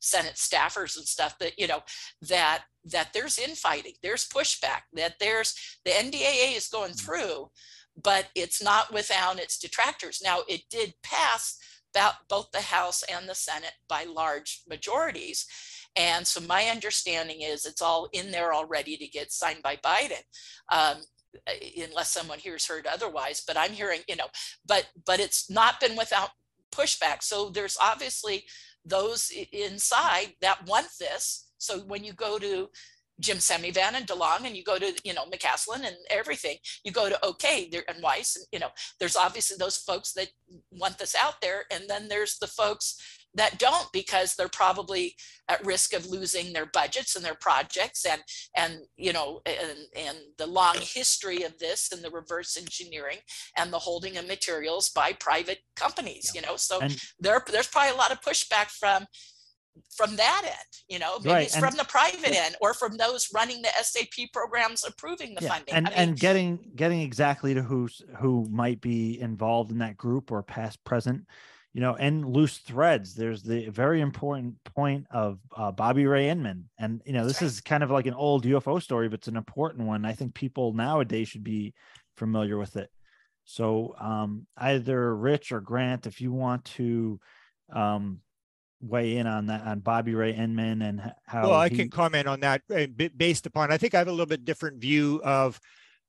senate staffers and stuff that you know that that there's infighting there's pushback that there's the ndaa is going mm. through but it's not without its detractors. Now it did pass about both the house and the senate by large majorities and so my understanding is it's all in there already to get signed by Biden. Um, unless someone here's heard otherwise, but I'm hearing, you know, but but it's not been without pushback. So there's obviously those inside that want this. So when you go to Jim Semivan and DeLonge and you go to, you know, McCasland and everything, you go to Oke there and Weiss, and you know, there's obviously those folks that want this out there. And then there's the folks that don't because they're probably at risk of losing their budgets and their projects and and you know and and the long history of this and the reverse engineering and the holding of materials by private companies you know so And there there's probably a lot of pushback from from that end you know maybe Right, it's and- from the private end or from those running the SAP programs approving the yeah, funding. and I mean, and getting getting exactly to who's who might be involved in that group or past present you know and loose threads. There's the very important point of uh, bobby ray inman. And you know this is kind of like an old ufo story but it's an important one. I think people nowadays should be familiar with it. So um either rich or grant if you want to um weigh in on that on bobby ray inman and how Well, I he- can comment on that uh, based upon, I think I have a little bit different view of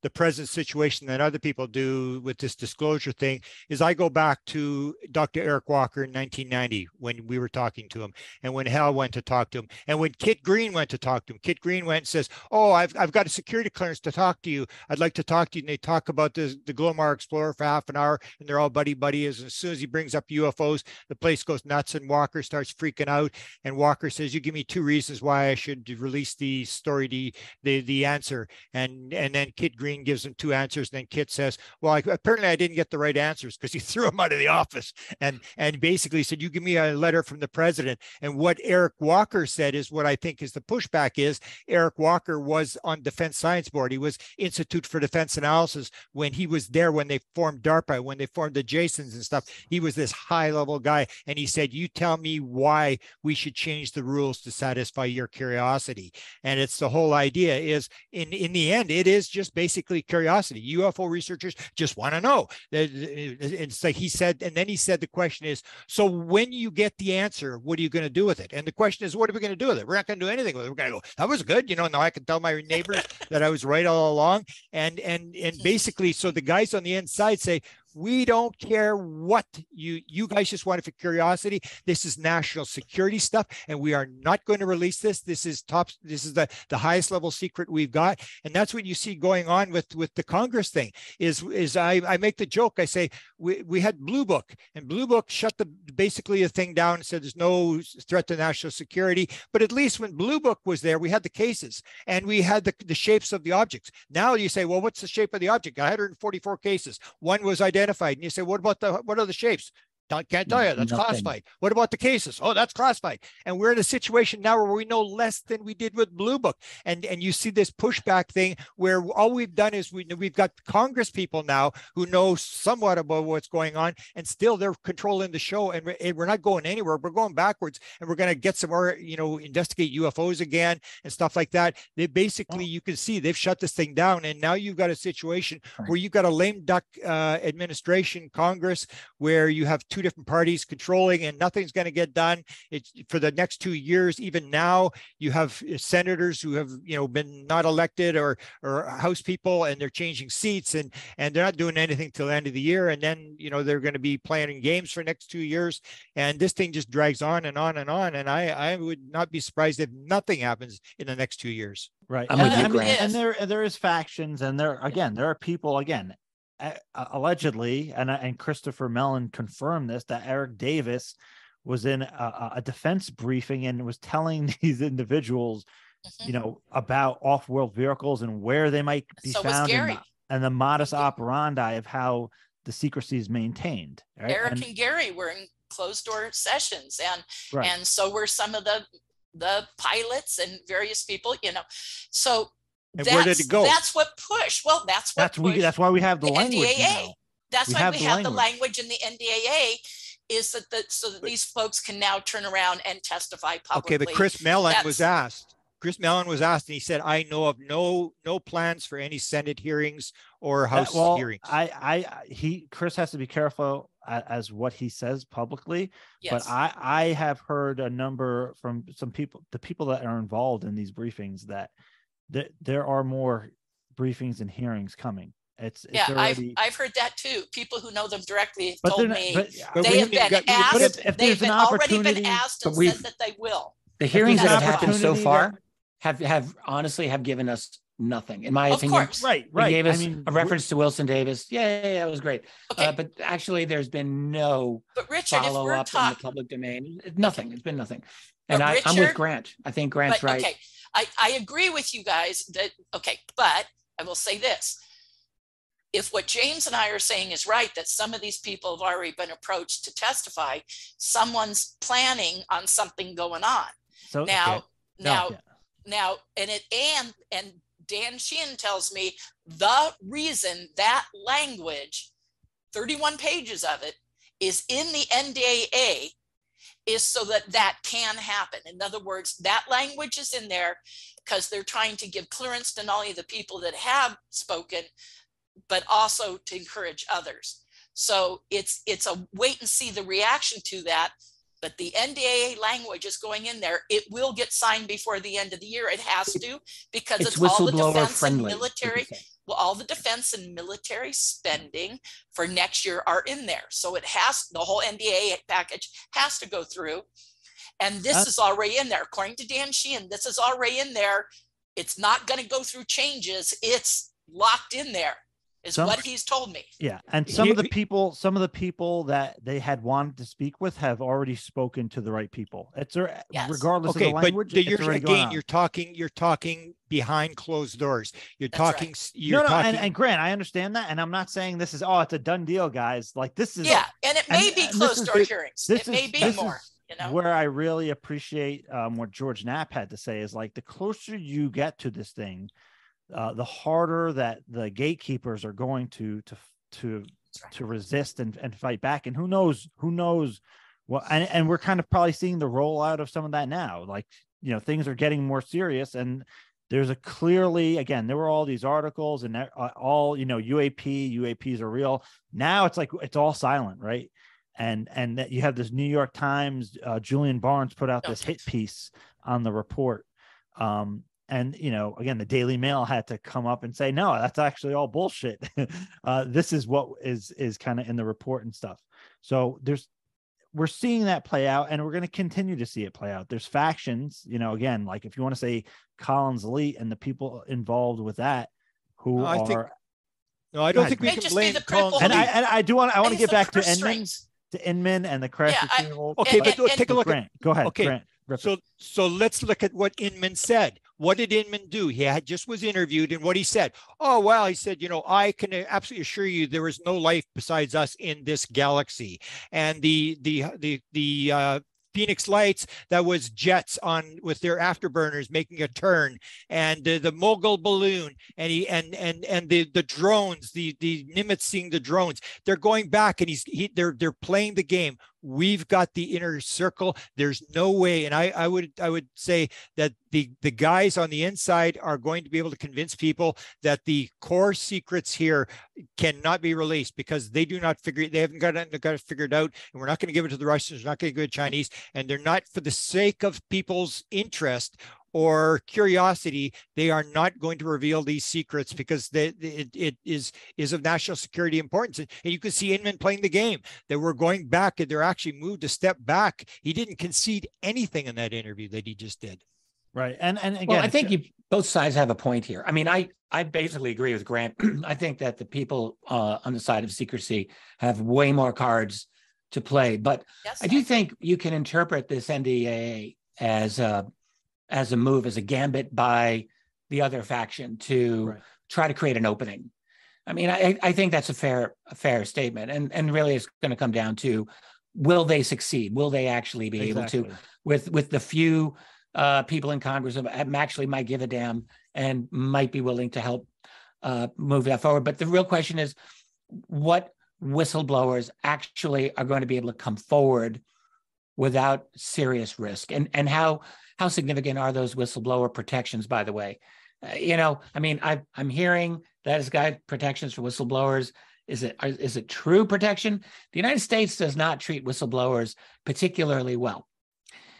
the present situation than other people do with this disclosure thing is I go back to Dr. Eric Walker in 1990 when we were talking to him and when Hal went to talk to him and when Kit Green went to talk to him. Kit Green went and says, oh, I've, I've got a security clearance to talk to you. I'd like to talk to you. And they talk about the, the Glomar Explorer for half an hour and they're all buddy buddy. As, as soon as he brings up UFOs, the place goes nuts and Walker starts freaking out. And Walker says, you give me two reasons why I should release the story, the, the, the answer. And, and then Kit Green gives him two answers. And then Kit says, well, I, apparently I didn't get the right answers because he threw him out of the office and, and basically said, you give me a letter from the president. And what Eric Walker said is what I think is the pushback is Eric Walker was on Defense Science Board. He was Institute for Defense Analysis when he was there when they formed DARPA, when they formed the Jasons and stuff. He was this high level guy. And he said, You tell me why we should change the rules to satisfy your curiosity. And it's the whole idea is in, in the end, it is just basically curiosity. UFO researchers just want to know. It's like he said, and then he said the question is, so when you get the answer, what are you going to do with it? And the question is, what are we going to do with it? We're not going to do anything with it. We're going to go, that was good. You know, now I can tell my neighbors that I was right all along. And and and basically, so the guys on the inside say, we don't care what you you guys just want it for curiosity. This is national security stuff, and we are not going to release this. This is top. This is the the highest level secret we've got, and that's what you see going on with with the Congress thing. Is is I I make the joke. I say we we had Blue Book, and Blue Book shut the basically the thing down and said there's no threat to national security. But at least when Blue Book was there, we had the cases and we had the the shapes of the objects. Now you say, well, what's the shape of the object? 144 cases. One was identified, and you say, what about the what are the shapes? Don't- Can't tell you. That's Nothing. classified. What about the cases? Oh, that's classified. And we're in a situation now where we know less than we did with Blue Book. And and you see this pushback thing where all we've done is we we've got Congress people now who know somewhat about what's going on, and still they're controlling the show. And we're, not going anywhere. We're going backwards, and we're going to get some more, you know, investigate UFOs again and stuff like that. They basically, you can see they've shut this thing down, and now you've got a situation Right. where you've got a lame duck uh, administration, Congress, where you have two different parties controlling and nothing's going to get done. It's for the next two years. Even now, you have uh, senators who have, you know, been not elected or or House people, and they're changing seats, and and they're not doing anything till the end of the year. And then, you know, they're going to be playing games for next two years, and this thing just drags on and on and on. And I I would not be surprised if nothing happens in the next two years. Right. I'm and, with you, I mean, and there there is factions, and there again there are people again a- allegedly, and and Christopher Mellon confirmed this that Eric Davis was in a, a defense briefing and was telling these individuals, Mhm. you know, about off-world vehicles and where they might be So found, and the, and the modus operandi of how the secrecy is maintained. Right. Eric And- and Gary were in closed door sessions and right. and so were some of the the pilots and various people you know so And that's, where did it go? that's what push well that's what that's we. That's why we have the, the language NDAA. now. that's we why have we the have the language. language in the NDAA is that the, so that these folks can now turn around and testify publicly. Okay, but Chris Mellon was asked. Chris Mellon was asked, and he said, "I know of no no plans for any Senate hearings or That- House well, hearings." I, I, I- he, Chris has to be careful a- as what he says publicly. yes. But I, I have heard a number from some people, the people that are involved in these briefings, that that there are more briefings and hearings coming. It's, it's yeah, I've. I've heard that too. People who know them directly have but told not, me but, But they have been got- asked. if- if they've been already been asked and said that they will. The hearings that have happened so far that- have have honestly have given us nothing, in my Of opinion. course. right, They right. gave I us mean, a reference to Wilson Davis. Yeah, yeah, yeah, it was great. Okay, Uh, but actually, there's been no but Richard, follow we're up in the public domain. Nothing. It's been nothing. And But I, I'm with Grant. I think Grant's but right. okay, I, I agree with you guys that, okay, but I will say this. If what James and I are saying is right, that some of these people have already been approached to testify, someone's planning on something going on. so Now, No. now, Yeah. now, and it, and, and Dan Sheehan tells me the reason that language, 31 pages of it, is in the NDAA is so that that can happen. In other words, that language is in there because they're trying to give clearance to not only the people that have spoken, but also to encourage others. So it's it's a wait and see the reaction to that. But the NDAA language is going in there. It will get signed before the end of the year. It has to because it's it's, all the defense and friendly. could military. Well, all the defense and military spending for next year are in there. So it has, the whole NDA package has to go through. And this That's- is already in there. According to Dan Sheehan, this is already in there. It's not going to go through changes. It's locked in there, is Some- what he's told me. Yeah, and some of the people, some of the people that they had wanted to speak with have already spoken to the right people. It's their- Yes. regardless okay, of the but language. the, it's you're already again, you're talking, you're talking behind closed doors. You're That's talking, s- you're no, no, talking. and, and Grant, I understand that, and I'm not saying this is oh, it's a done deal, guys. Like this is Yeah. And it may and- be closed door the- hearings. this It may be this more, is you know? where I really appreciate um, what George Knapp had to say is like the closer you get to this thing, uh, the harder that the gatekeepers are going to to to to resist and, and fight back. And who knows, who knows what and, and we're kind of probably seeing the rollout of some of that now. Like, you know, things are getting more serious and there's a clearly again there were all these articles and uh, all you know uap uaps are real now it's like it's all silent right and and that you have this new york times uh, julian barnes put out this hit piece on the report um and you know again the daily mail had to come up and say no that's actually all bullshit uh this is what is is kind of in the report and stuff so there's we're seeing that play out and we're going to continue to see it play out there's factions you know again like if you want to say collins elite and the people involved with that who No, I are think no, I don't ahead. think we can blame the Collins and I and I do want I want to get back to purse Inman to Inman and the crash Yeah, I- retrieval. Okay, And- but and- take a look at Grant, go ahead. okay, Grant. So so let's look at what Inman said. What did Inman do? He had just was interviewed and what he said. Oh well, he said, you know, I can absolutely assure you there is no life besides us in this galaxy. And the the the the uh Phoenix Lights that was jets on with their afterburners making a turn and uh, the mogul balloon and he and and and the the drones the the Nimitz seeing the drones they're going back and he's he, they're they're playing the game we've got the inner circle. There's no way, and I, I would I would say that the the guys on the inside are going to be able to convince people that the core secrets here cannot be released because they do not figure they haven't got it, got it figured out, and we're not going to give it to the Russians, we're not going to give it to Chinese, and they're not for the sake of people's interest or curiosity, they are not going to reveal these secrets because they, it, it is is of national security importance. And you can see Inman playing the game. That we're going back and they're actually moved a step back. He didn't concede anything in that interview that he just did. Right. And and again, Well, I think you both sides have a point here. I mean, I I basically agree with Grant. I think that the people uh, on the side of secrecy have way more cards to play, but Yes, I do think you can interpret this NDAA as a as a move, as a gambit by the other faction to Right. try to create an opening. I mean, I, I think that's a fair a fair statement, and and really it's going to come down to will they succeed? Will they actually be able to with with the few uh, people in Congress that actually might give a damn and might be willing to help uh, move that forward. But the real question is, what whistleblowers actually are going to be able to come forward without serious risk, and and how how significant are those whistleblower protections? By the way, Uh, you know, I mean, I I'm hearing that has got protections for whistleblowers. Is it are- is it true protection? The United States does not treat whistleblowers particularly well.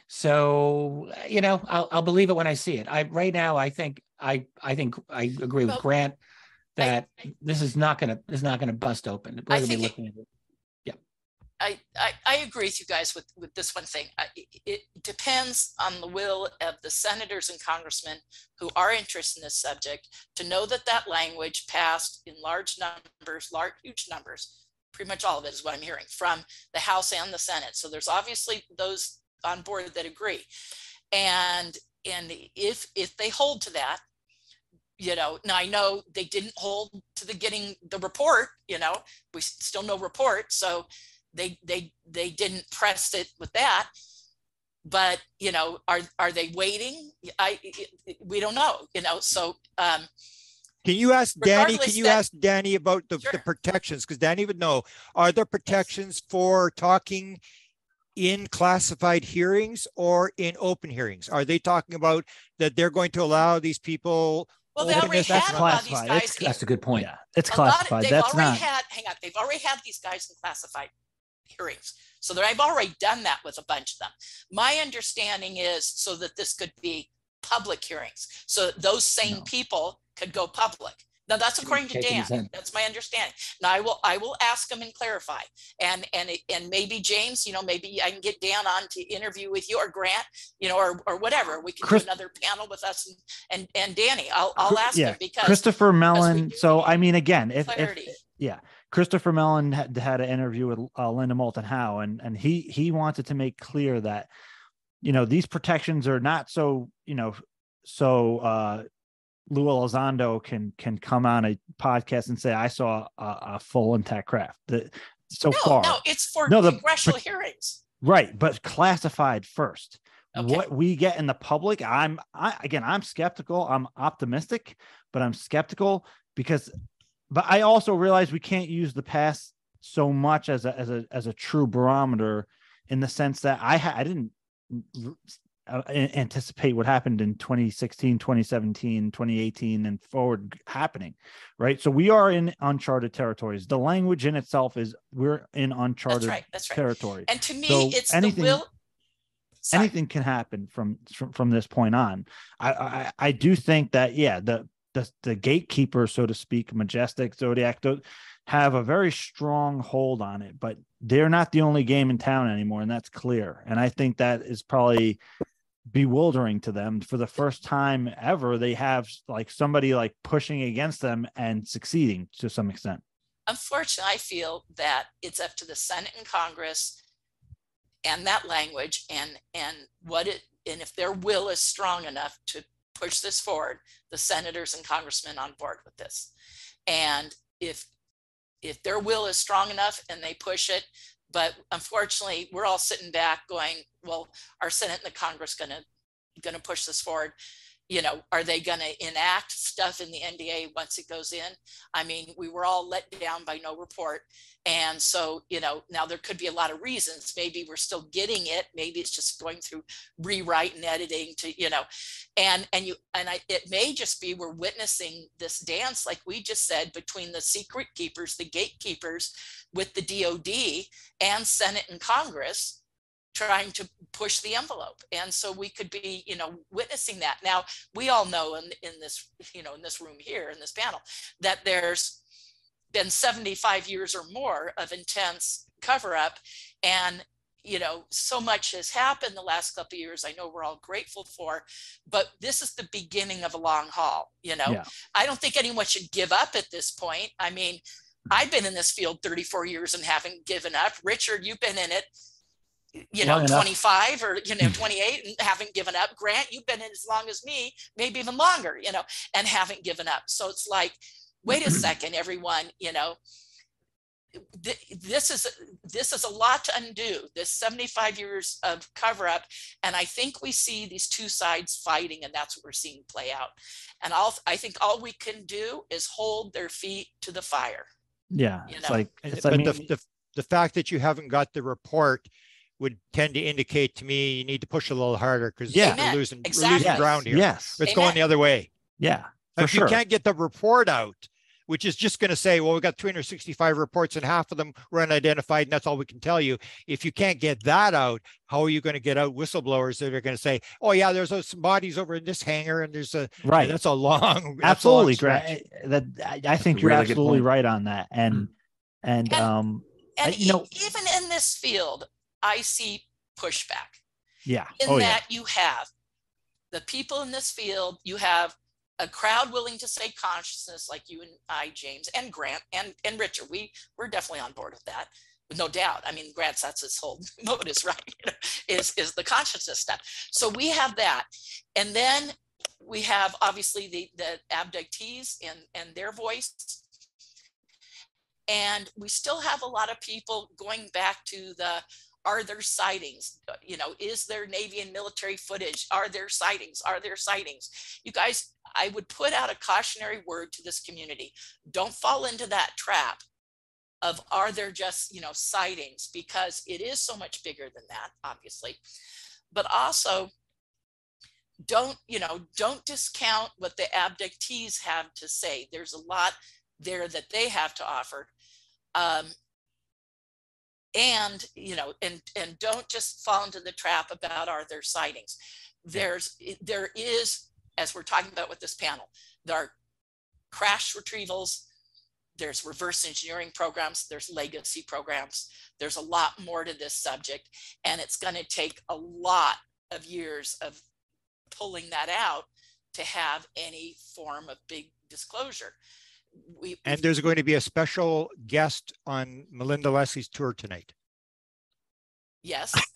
So uh, you know, I'll I'll believe it when I see it. I right now, I think I I think I agree with Grant I- that this is not gonna is not gonna bust open. We're I gonna be looking at it. I, I, agree with you guys with, with this one thing. It depends on the will of the senators and congressmen who are interested in this subject to know that that language passed in large numbers, large, huge numbers. Pretty much all of it is what I'm hearing from the House and the Senate. So there's obviously those on board that agree. And, and if, if they hold to that, you know, now I know they didn't hold to the getting the report, you know, we still no report. So they they they didn't press it with that but you know are are they waiting i i- i- we don't know you know so um Can you ask Danny? Can you that- ask Danny about the, the Sure. protections? Because Danny would know. Are there protections for talking in classified hearings or in open hearings? Are they talking about that they're going to allow these people? well they already openness? That's had a lot of these classified. guys It's- That's a good point. Yeah, it's A lot of- classified. they've That's already not. had hang on they've already had these guys in classified hearings. So that i've already done that with a bunch of them. My understanding is so that this could be public hearings so that those same No. people could go public. Now that's according to dan. That's my understanding. Now i will i will ask him and clarify. And and and maybe james you know maybe i can get dan on to interview with you or grant you know or or whatever. We can Chris- do another panel with us and and, and danny. I'll i'll ask yeah, him because Christopher Mellon. So I mean, again, if, if yeah, Christopher Mellon had, had an interview with uh, Linda Moulton Howe, and and he he wanted to make clear that you know these protections are not so you know so uh Lou Elizondo can can come on a podcast and say I saw a, a full intact craft. The, so no far, no it's for No, the- congressional hearings right? But classified first. Okay. What we get in the public, I'm I again, I'm skeptical. I'm optimistic, but I'm skeptical because but I also realize we can't use the past so much as a as a as a true barometer in the sense that I ha- I didn't uh, anticipate what happened in 2016 2017 2018 and forward happening right? So we are in uncharted territories. The language in itself is we're in uncharted that's right that's right. territory and to me So it's anything- the will anything can happen from from, from this point on. I, I I do think that yeah, the the the gatekeepers, so to speak, Majestic, Zodiac, have a very strong hold on it, but they're not the only game in town anymore, and that's clear. And I think that is probably bewildering to them for the first time ever. They have like somebody like pushing against them and succeeding to some extent. unfortunately, I feel that it's up to the Senate and Congress and that language and and what it and if their will is strong enough to push this forward, the senators and congressmen on board with this. And if if their will is strong enough and they push it, but unfortunately, we're all sitting back going, well, our Senate and the Congress gonna gonna push this forward. You know, are they going to enact stuff in the NDA once it goes in? I mean, we were all let down by no report. And so, you know, now there could be a lot of reasons. Maybe we're still getting it. Maybe it's just going through rewrite and editing to, you know, and and you and I it may just be we're witnessing this dance, like we just said, between the secret keepers, the gatekeepers with the DOD and Senate and Congress trying to push the envelope. And so we could be you know witnessing that. Now we all know in, in this you know in this room here in this panel that there's been 75 years or more of intense cover up and you know so much has happened the last couple of years i know we're all grateful for but this is the beginning of a long haul you know? Yeah. i don't think anyone should give up at this point. I mean i've been in this field 34 years and haven't given up. Richard you've been in it you know enough. 25 or you know hmm. 28 and haven't given up grant you've been in as long as me maybe even longer you know and haven't given up so it's like wait a second everyone you know th- this is this is a lot to undo this 75 years of cover up and i think we see these two sides fighting and that's what we're seeing play out and all i think all we can do is hold their feet to the fire Yeah. You It's like, And- it's, I But mean, the, the, the fact that you haven't got the report would tend to indicate to me you need to push a little harder because Yeah. we're Amen. losing, we're Exactly. losing ground here. yes. It's going the other way. Yeah. For If sure. you can't get the report out, which is just going to say, well, we've got 365 reports and half of them were unidentified, and that's all we can tell you. If you can't get that out, how are you going to get out whistleblowers that are going to say, oh, yeah, there's some bodies over in this hangar, and there's a, right. that's a long, that's a long absolutely stretch. That I, I think you're really absolutely right on that. And and And- um and you know- even in this field i see pushback yeah. in Oh yeah. that you have the people in this field, you have a crowd willing to say consciousness like you and I, James, and Grant and, and Richard. We we're definitely on board with that. No doubt. I mean, Grant's that's his whole modus, right? Is is the consciousness stuff. So we have that. And then we have obviously the the abductees and and their voice. And we still have a lot of people going back to the are there sightings? You know, is there Navy and military footage? Are there sightings? Are there sightings? You guys, I would put out a cautionary word to this community. Don't fall into that trap of are there just, you know, sightings? Because it is so much bigger than that, obviously. But also, don't, you know, don't discount what the abductees have to say. There's a lot there that they have to offer. Um, and you know and and don't just fall into the trap about are there sightings. There's there is as we're talking about with this panel there are crash retrievals there's reverse engineering programs there's legacy programs there's a lot more to this subject and it's going to take a lot of years of pulling that out to have any form of big disclosure we And there's going to be a special guest on Melinda Leslie's tour tonight. yes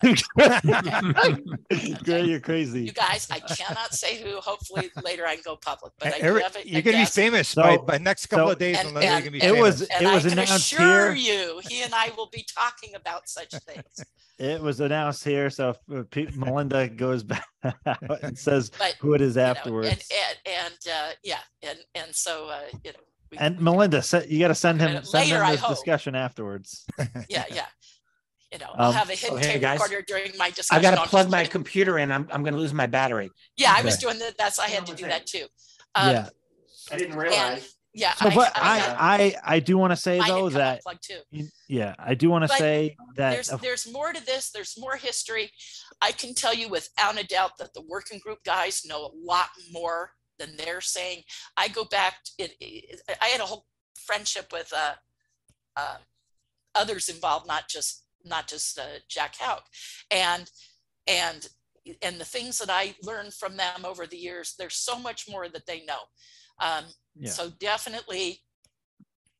Grant, you're crazy. You guys, I cannot say who. Hopefully later I can go public, but I do Every- have a, you're going to be famous by, So- by next couple so- of days. And- Melinda, you're and- gonna be it was famous. And it was I can announced assure here. you, he and I will be talking about such things. It was announced here. So if Melinda goes back and says But who it is you know, afterwards. and and, and uh, yeah, and and so uh, you know, we, And Melinda, se- you got to send him send later, him this discussion afterwards. yeah, yeah. You know, I'll Um, have a hidden oh, hey, tape guys. recorder during my discussion. I discussion. got to I'm plug my computer in. I'm, I'm going to lose my battery. Yeah, I was doing that. That's I had to do that too. Um, yeah. I didn't And yeah, So, but I, I, I, I do want to say though that too. yeah, I do want to say that there's of- there's more to this there's more history i can tell you without a doubt that the working group guys know a lot more than they're saying i go back it, it, i had a whole friendship with uh, uh, others involved not just not just uh, jack Houck. and and and the things that i learned from them over the years there's so much more that they know um, Yeah. so definitely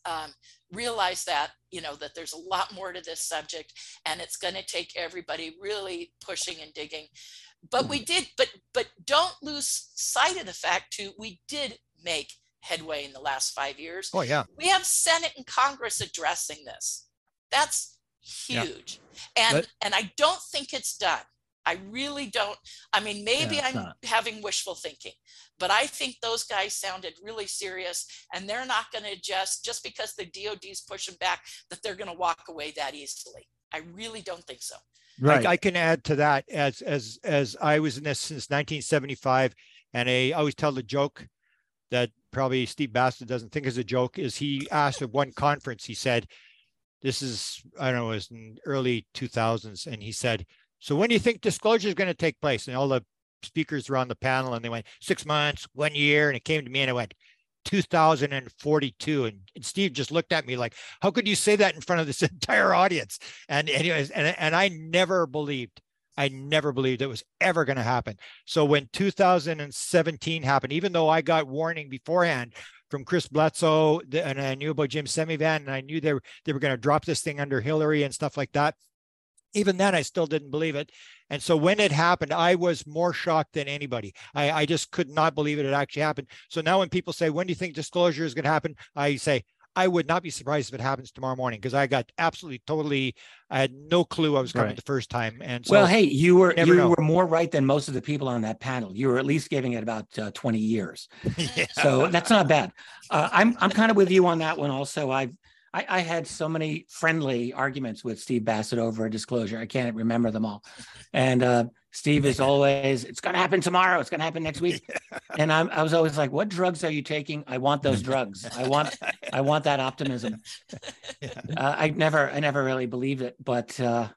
um, realize that you know that there's a lot more to this subject and it's going to take everybody really pushing and digging but hmm. we did but but don't lose sight of the fact too we did make headway in the last five years Oh, yeah. we have senate and congress addressing this that's Yeah. huge and Let- and i don't think it's done I really don't. I mean, maybe it's I'm not. having wishful thinking, but I think those guys sounded really serious and they're not going to just, just because the DOD's pushing back, that they're going to walk away that easily. I really don't think so. Right. I, I can add to that as as as I was in this since 1975, and I always tell the joke that probably Steve Bassett doesn't think is a joke. Is he asked at one conference? He said, "This is I don't know, it was in early 2000s," and he said, "So when do you think disclosure is going to take place?" And all the speakers were on the panel, and they went six months, one year, and it came to me, and I went. 2042 and, and steve just looked at me like how could you say that in front of this entire audience? And anyways and, and i never believed i never believed it was ever going to happen. So when 2017 happened even though i got warning beforehand from chris bledsoe and i knew about jim semivan and i knew they were they were going to drop this thing under hillary and stuff like that even then i still didn't believe it and so when it happened i was more shocked than anybody i, I just could not believe it had actually happened so now when people say when do you think disclosure is going to happen i say I would not be surprised if it happens tomorrow morning because I got absolutely totally I had no clue I was coming Right. the first time. And so well, hey, you were you know. were more right than most of the people on that panel. You were at least giving it about uh, 20 years. yeah. So that's not bad. Uh, I'm I'm kind of with you on that one. Also, I've I, I had so many friendly arguments with Steve Bassett over a disclosure. I can't remember them all. And uh, Steve is always, it's going to happen tomorrow. It's going to happen next week. And I'm, I was always like, what drugs are you taking? I want those drugs. I want, I want that optimism. Yeah. Uh, I never, I never really believed it. But uh,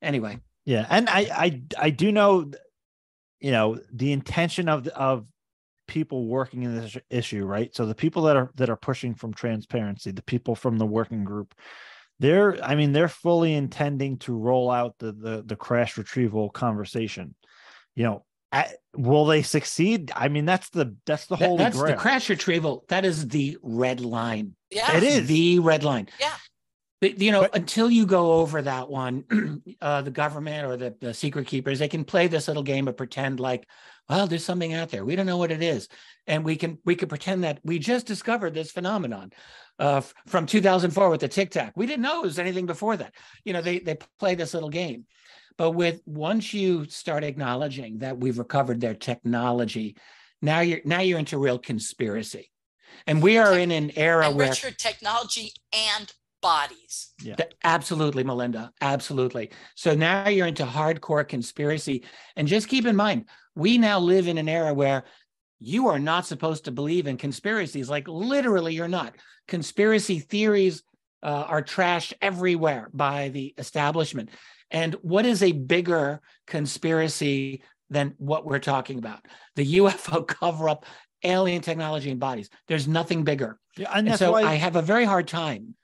anyway, Yeah, and I I I do know, you know, the intention of of people working in this issue, right? So the people that are that are pushing from transparency, the people from the working group, they're I mean they're fully intending to roll out the the the crash retrieval conversation. You know, at, will they succeed? I mean that's the that's the that- holy that's the crash retrieval. That is the red line. Yeah. it is the red line. Yeah. But you know, But- until you go over that one, uh, the government or the, the secret keepers, they can play this little game of pretend like, well, there's something out there. We don't know what it is, and we can we can pretend that we just discovered this phenomenon uh, f- from 2004 with the Tic Tac. We didn't know it was anything before that. You know, they they play this little game, but with once you start acknowledging that we've recovered their technology, now you're now you're into real conspiracy, and we are in an era And where Richard, technology and bodies. Yeah. Absolutely, Melinda. Absolutely. So now you're into hardcore conspiracy. And just keep in mind, we now live in an era where you are not supposed to believe in conspiracies. Like literally, you're not. Conspiracy theories uh, are trashed everywhere by the establishment. And what is a bigger conspiracy than what we're talking about? The UFO cover up, alien technology and bodies. There's nothing bigger. Yeah, and And so why I have a very hard time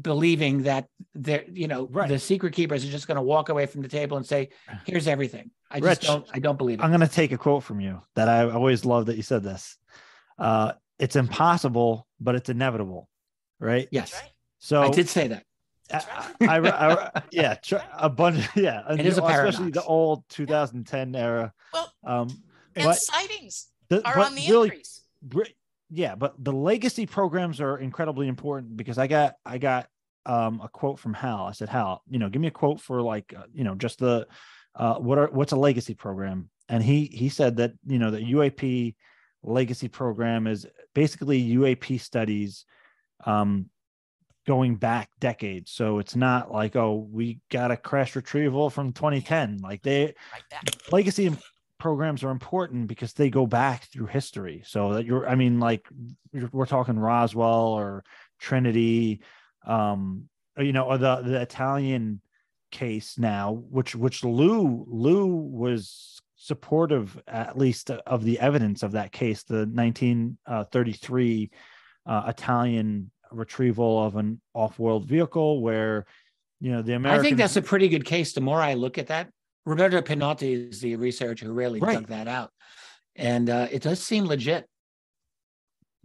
believing that there, you know, Right. the secret keepers are just going to walk away from the table and say, "Here's everything." I just don't. I don't believe it. I'm going to take a quote from you that I always love that you said this. Uh, it's impossible, but it's inevitable, right? yes, right. So I did say that. I. I- I- yeah, tr- a bunch. Yeah, and It is you a know, especially the old 2010 era. Well, Um, and sightings the, are on the really, increase. Yeah, but the legacy programs are incredibly important because I got I got um a quote from Hal. I said, Hal, you know, give me a quote for like uh, you know just the uh what are what's a legacy program? And he he said that you know the UAP legacy program is basically UAP studies um going back decades. So it's not like oh we got a crash retrieval from 2010 like they back. legacy programs are important because they go back through history so that you're i mean like you're- we're talking roswell or trinity um or, you know or the the italian case now which which lou lou was supportive at least of the evidence of that case the 1933 uh, italian retrieval of an off-world vehicle where you know the american I think that's a pretty good case. The more I look at that, Roberto Pinotti is the researcher who really Right. dug that out, and uh, it does seem legit.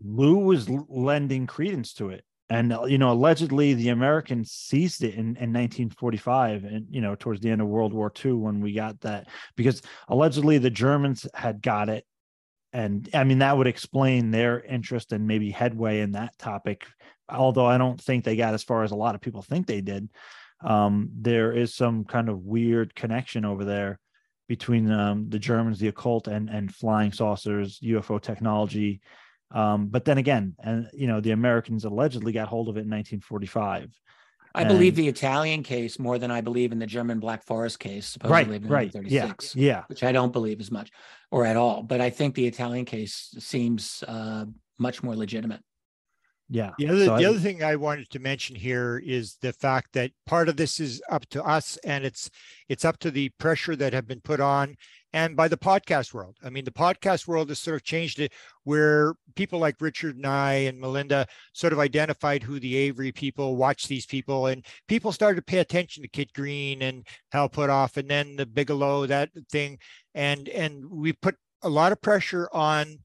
Lou was lending credence to it. And, uh, you know, allegedly the Americans seized it in, in 1945 and, you know, towards the end of World War II when we got that, because allegedly the Germans had got it. And I mean, that would explain their interest and maybe headway in that topic. Although I don't think they got as far as a lot of people think they did. Um, there is some kind of weird connection over there. between um, the Germans, the occult, and and flying saucers, UFO technology. Um, but then again, and you know, the Americans allegedly got hold of it in 1945. I believe the Italian case more than I believe in the German Black Forest case, supposedly Right, in right, yeah, 1936, yeah. which I don't believe as much or at all. But I think the Italian case seems uh, much more legitimate. Yeah. The other, So the I- other thing I wanted to mention here is the fact that part of this is up to us and it's it's up to the pressure that have been put on and by the podcast world. I mean, the podcast world has sort of changed it where people like Richard and I and Melinda sort of identified who the Aviary people watch these people and people started to pay attention to Kit Green and Hal Puthoff and then the Bigelow, that thing. And and we put a lot of pressure on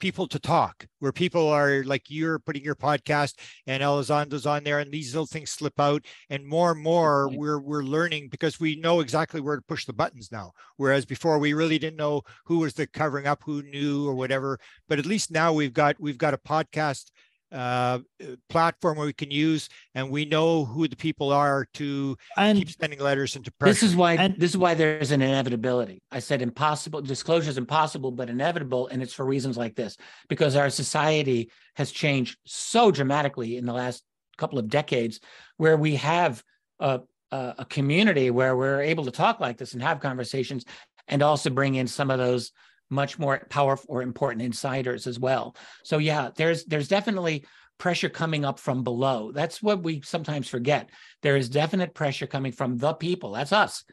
people to talk where people are like you're putting your podcast and Elizondo's on there and these little things slip out and more and more Right. we're we're learning because we know exactly where to push the buttons now whereas before we really didn't know who was the covering up who knew or whatever but at least now we've got we've got a podcast uh platform where we can use and we know who the people are to and keep sending letters into pressure This is why And- this is why there's an inevitability. I said impossible disclosure is impossible, but inevitable, and it's for reasons like this because our society has changed so dramatically in the last couple of decades, where we have a a, a community where we're able to talk like this and have conversations, and also bring in some of those much more powerful or important insiders as well. So yeah, there's there's definitely pressure coming up from below. That's what we sometimes forget. There is definite pressure coming from the people. That's us.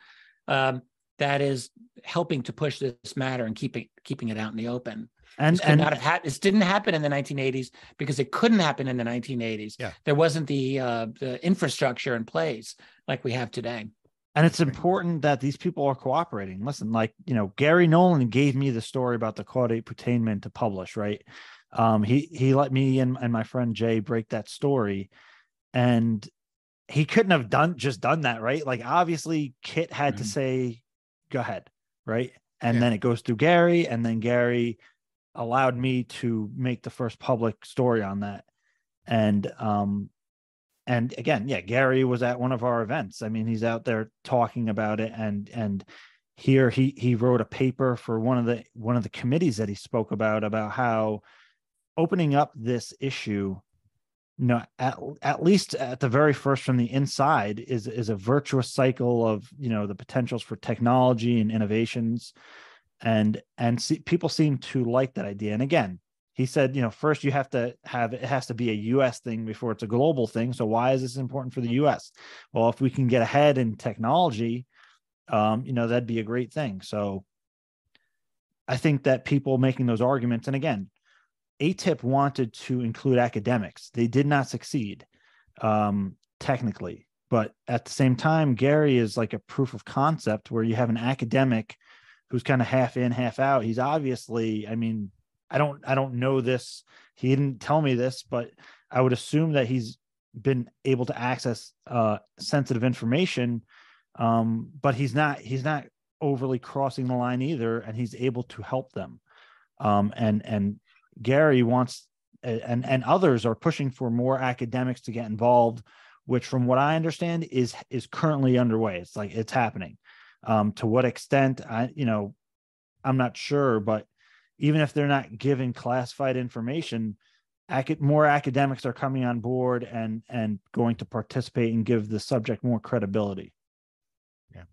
Um, that is helping to push this matter and keeping keeping it out in the open. and This and not have had. This didn't happen in the 1980s because it couldn't happen in the 1980s. Yeah. There wasn't the uh, the infrastructure in place like we have today. And it's important that these people are cooperating. Listen, like you know, Garry Nolan gave me the story about the caudate putamen to publish, right? Um, he he let me and, and my friend Jay break that story, and he couldn't have done just done that, right? Like obviously, Kit had to Mhm. say, "Go ahead," right? And Yeah. then it goes through Garry, and then Garry allowed me to make the first public story on that, and um, and again yeah garry was at one of our events. I mean he's out there talking about it and and here he he wrote a paper for one of the one of the committees that he spoke about about how opening up this issue you know at, at least at the very first from the inside is is a virtuous cycle of you know the potentials for technology and innovations. And and see, people seem to like that idea. And again he said, you know, first you have to have it has to be a US thing before it's a global thing. So why is this important for the US? Well, if we can get ahead in technology, um, you know, that'd be a great thing. So I think that people making those arguments, and again, AATIP wanted to include academics. They did not succeed um, technically, but at the same time, Garry is like a proof of concept where you have an academic who's kind of half in, half out. He's obviously, I mean, I don't I don't know this. He didn't tell me this, but I would assume that he's been able to access uh, sensitive information. Um, but he's not he's not overly crossing the line either, and he's able to help them. Um, and and Garry wants and and others are pushing for more academics to get involved, which from what I understand is is currently underway. It's like it's happening. Um, to what extent I you know I'm not sure, but even if they're not giving classified information, ac- more academics are coming on board and and going to participate and give the subject more credibility. Yeah,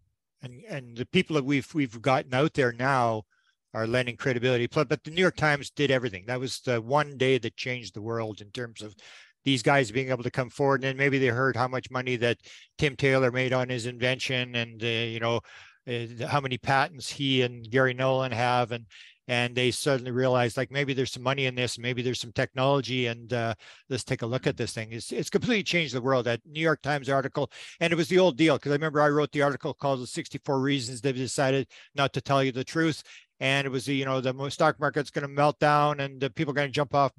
and and the people that we've we've gotten out there now are lending credibility. But the New York Times did everything. That was the one day that changed the world in terms of these guys being able to come forward. And then maybe they heard how much money that Tim Taylor made on his invention, and uh, you know uh, how many patents he and Garry Nolan have, and and they suddenly realized like maybe there's some money in this, maybe there's some technology, and uh, let's take a look at this thing. It's it's completely changed the world. That New York Times article, and it was the old deal because I remember I wrote the article called "The 64 Reasons They've Decided Not to Tell You the Truth." And it was, the, you know, the stock market's going to melt down and the people are going to jump off,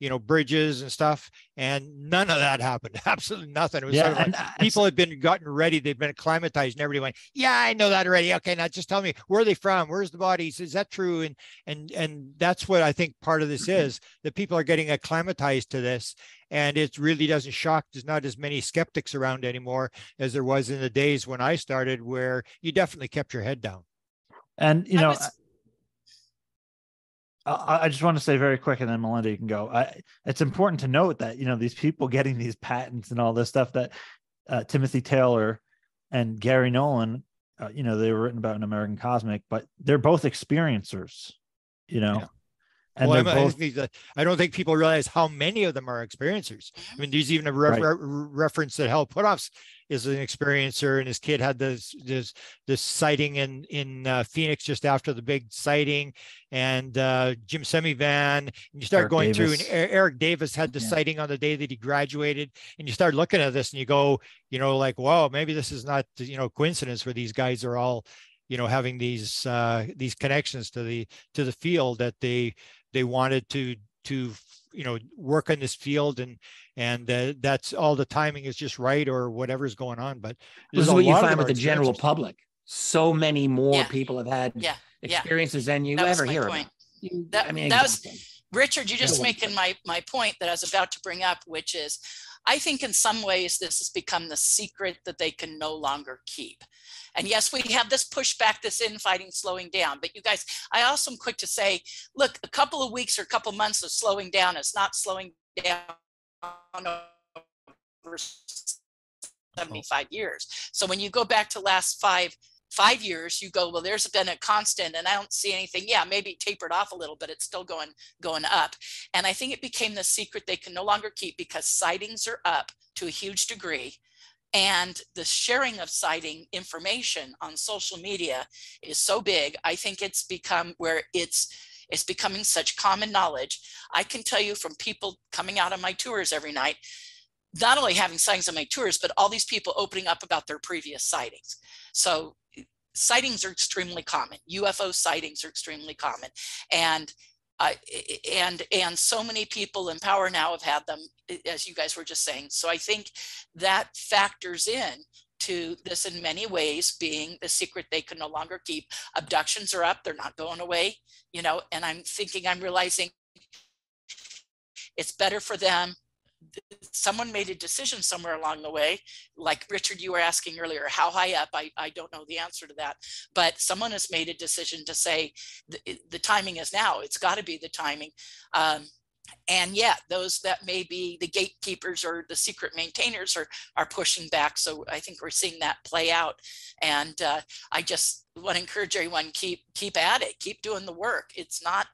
you know, bridges and stuff. And none of that happened. Absolutely nothing. It was sort of like, and uh, people had been gotten ready. They've been acclimatized, and everybody went, "Yeah, I know that already." Okay, now just tell me where are they from? Where's the bodies? Is that true? And and and that's what I think part of this is that people are getting acclimatized to this, and it really doesn't shock. There's not as many skeptics around anymore as there was in the days when I started, where you definitely kept your head down. And you I know, was- I, just want to say very quick, and then Melinda, you can go. I, it's important to note that you know these people getting these patents and all this stuff that uh, Timothy Taylor and Garry Nolan, uh, you know, they were written about in American Cosmic, but they're both experiencers, you know, Yeah. And well, both. I don't think people realize how many of them are experiencers. I mean, there's even a re- Right. re- reference that Hal Puthoffs is an experiencer, and his kid had this this this sighting in in uh, Phoenix just after the big sighting, and uh, Jim Semivan. And you start Eric going through, and Eric Davis had the Yeah. sighting on the day that he graduated, and you start looking at this, and you go, you know, like, wow, maybe this is not you know coincidence where these guys are all you know having these uh these connections to the to the field that they they wanted to to you know work in this field and and uh, that's all the timing is just right or whatever's going on but This is what you find with the general experiencers. public. So many more Yeah. people have had Yeah, yeah. experiences than you That was ever hear point. about. You- That- I mean, that was- Richard, you're just making my my point that I was about to bring up, which is I think in some ways this has become the secret that they can no longer keep. And yes, we have this pushback, this infighting slowing down. But you guys, I also am quick to say, look, a couple of weeks or a couple months of slowing down is not slowing down over 75 years. So when you go back to last five five years, you go, well, there's been a constant, and I don't see anything. Yeah, maybe tapered off a little, but it's still going going up. And I think it became the secret they can no longer keep because sightings are up to a huge degree. And the sharing of sighting information on social media is so big. I think it's become where it's it's becoming such common knowledge. I can tell you from people coming out on my tours every night, not only having sightings on my tours, but all these people opening up about their previous sightings. So sightings are extremely common. UFO sightings are extremely common, and uh, and and so many people in power now have had them, as you guys were just saying. So I think that factors in to this in many ways being the secret they can no longer keep. Abductions are up; they're not going away. You know, and I'm thinking, I'm realizing it's better for them someone made a decision somewhere along the way. Like richard you were asking earlier how high up? I, I don't know the answer to that. But someone has made a decision to say the, the timing is now. It's got to be the timing. Um, and yet those that may be the gatekeepers or the secret maintainers are are pushing back. So i think we're seeing that play out. And uh, i just want to encourage everyone keep keep at it. Keep doing the work. It's not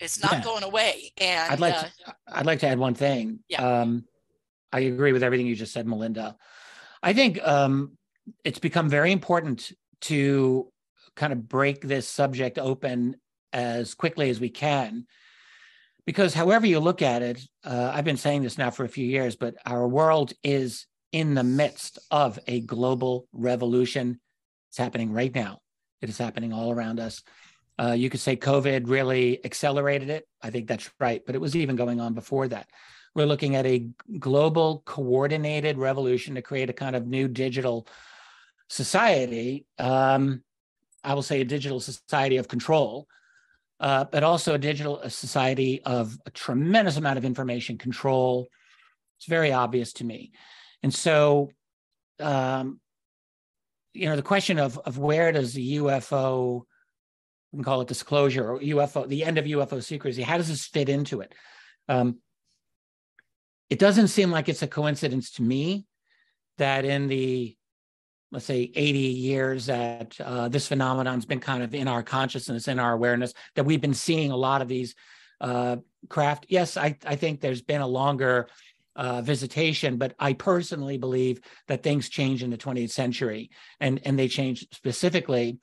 it's not Yeah. going away and I'd like uh, to, I'd like to add one thing. Yeah. Um, I agree with everything you just said, Melinda. I think um, it's become very important to kind of break this subject open as quickly as we can, because however you look at it, uh, I've been saying this now for a few years, but our world is in the midst of a global revolution. It's happening right now. It is happening all around us. Uh, you could say COVID really accelerated it. I think that's right, but it was even going on before that. We're looking at a global coordinated revolution to create a kind of new digital society. Um, I will say a digital society of control, uh, but also a digital society of a tremendous amount of information control. It's very obvious to me. And so, um, you know, the question of, of where does the UFO we can call it disclosure or UFO, the end of UFO secrecy. How does this fit into it? Um, it doesn't seem like it's a coincidence to me that in the let's say 80 years that uh, this phenomenon's been kind of in our consciousness, in our awareness, that we've been seeing a lot of these uh, craft. Yes, I, I think there's been a longer uh, visitation, but I personally believe that things change in the 20th century, and and they change specifically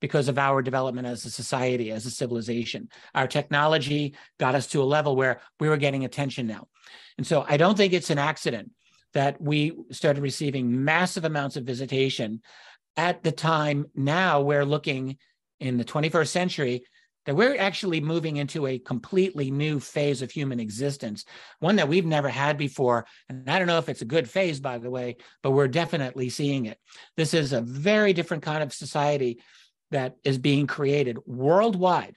because of our development as a society, as a civilization. Our technology got us to a level where we were getting attention now. And so I don't think it's an accident that we started receiving massive amounts of visitation at the time now we're looking in the 21st century that we're actually moving into a completely new phase of human existence, one that we've never had before. And I don't know if it's a good phase, by the way, but we're definitely seeing it. This is a very different kind of society that is being created worldwide,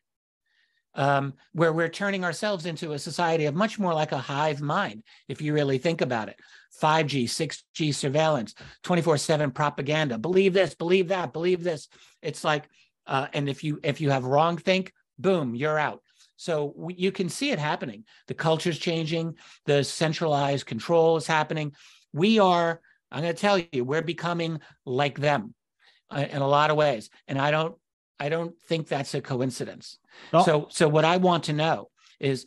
um, where we're turning ourselves into a society of much more like a hive mind, if you really think about it. 5G, 6G surveillance, 24 7 propaganda. Believe this, believe that, believe this. It's like Uh, and if you if you have wrong think, boom, you're out. So you can see it happening. The culture's changing. The centralized control is happening. We are. I'm going to tell you, we're becoming like them uh, in a lot of ways, and I don't. I don't think that's a coincidence. No. So so what I want to know is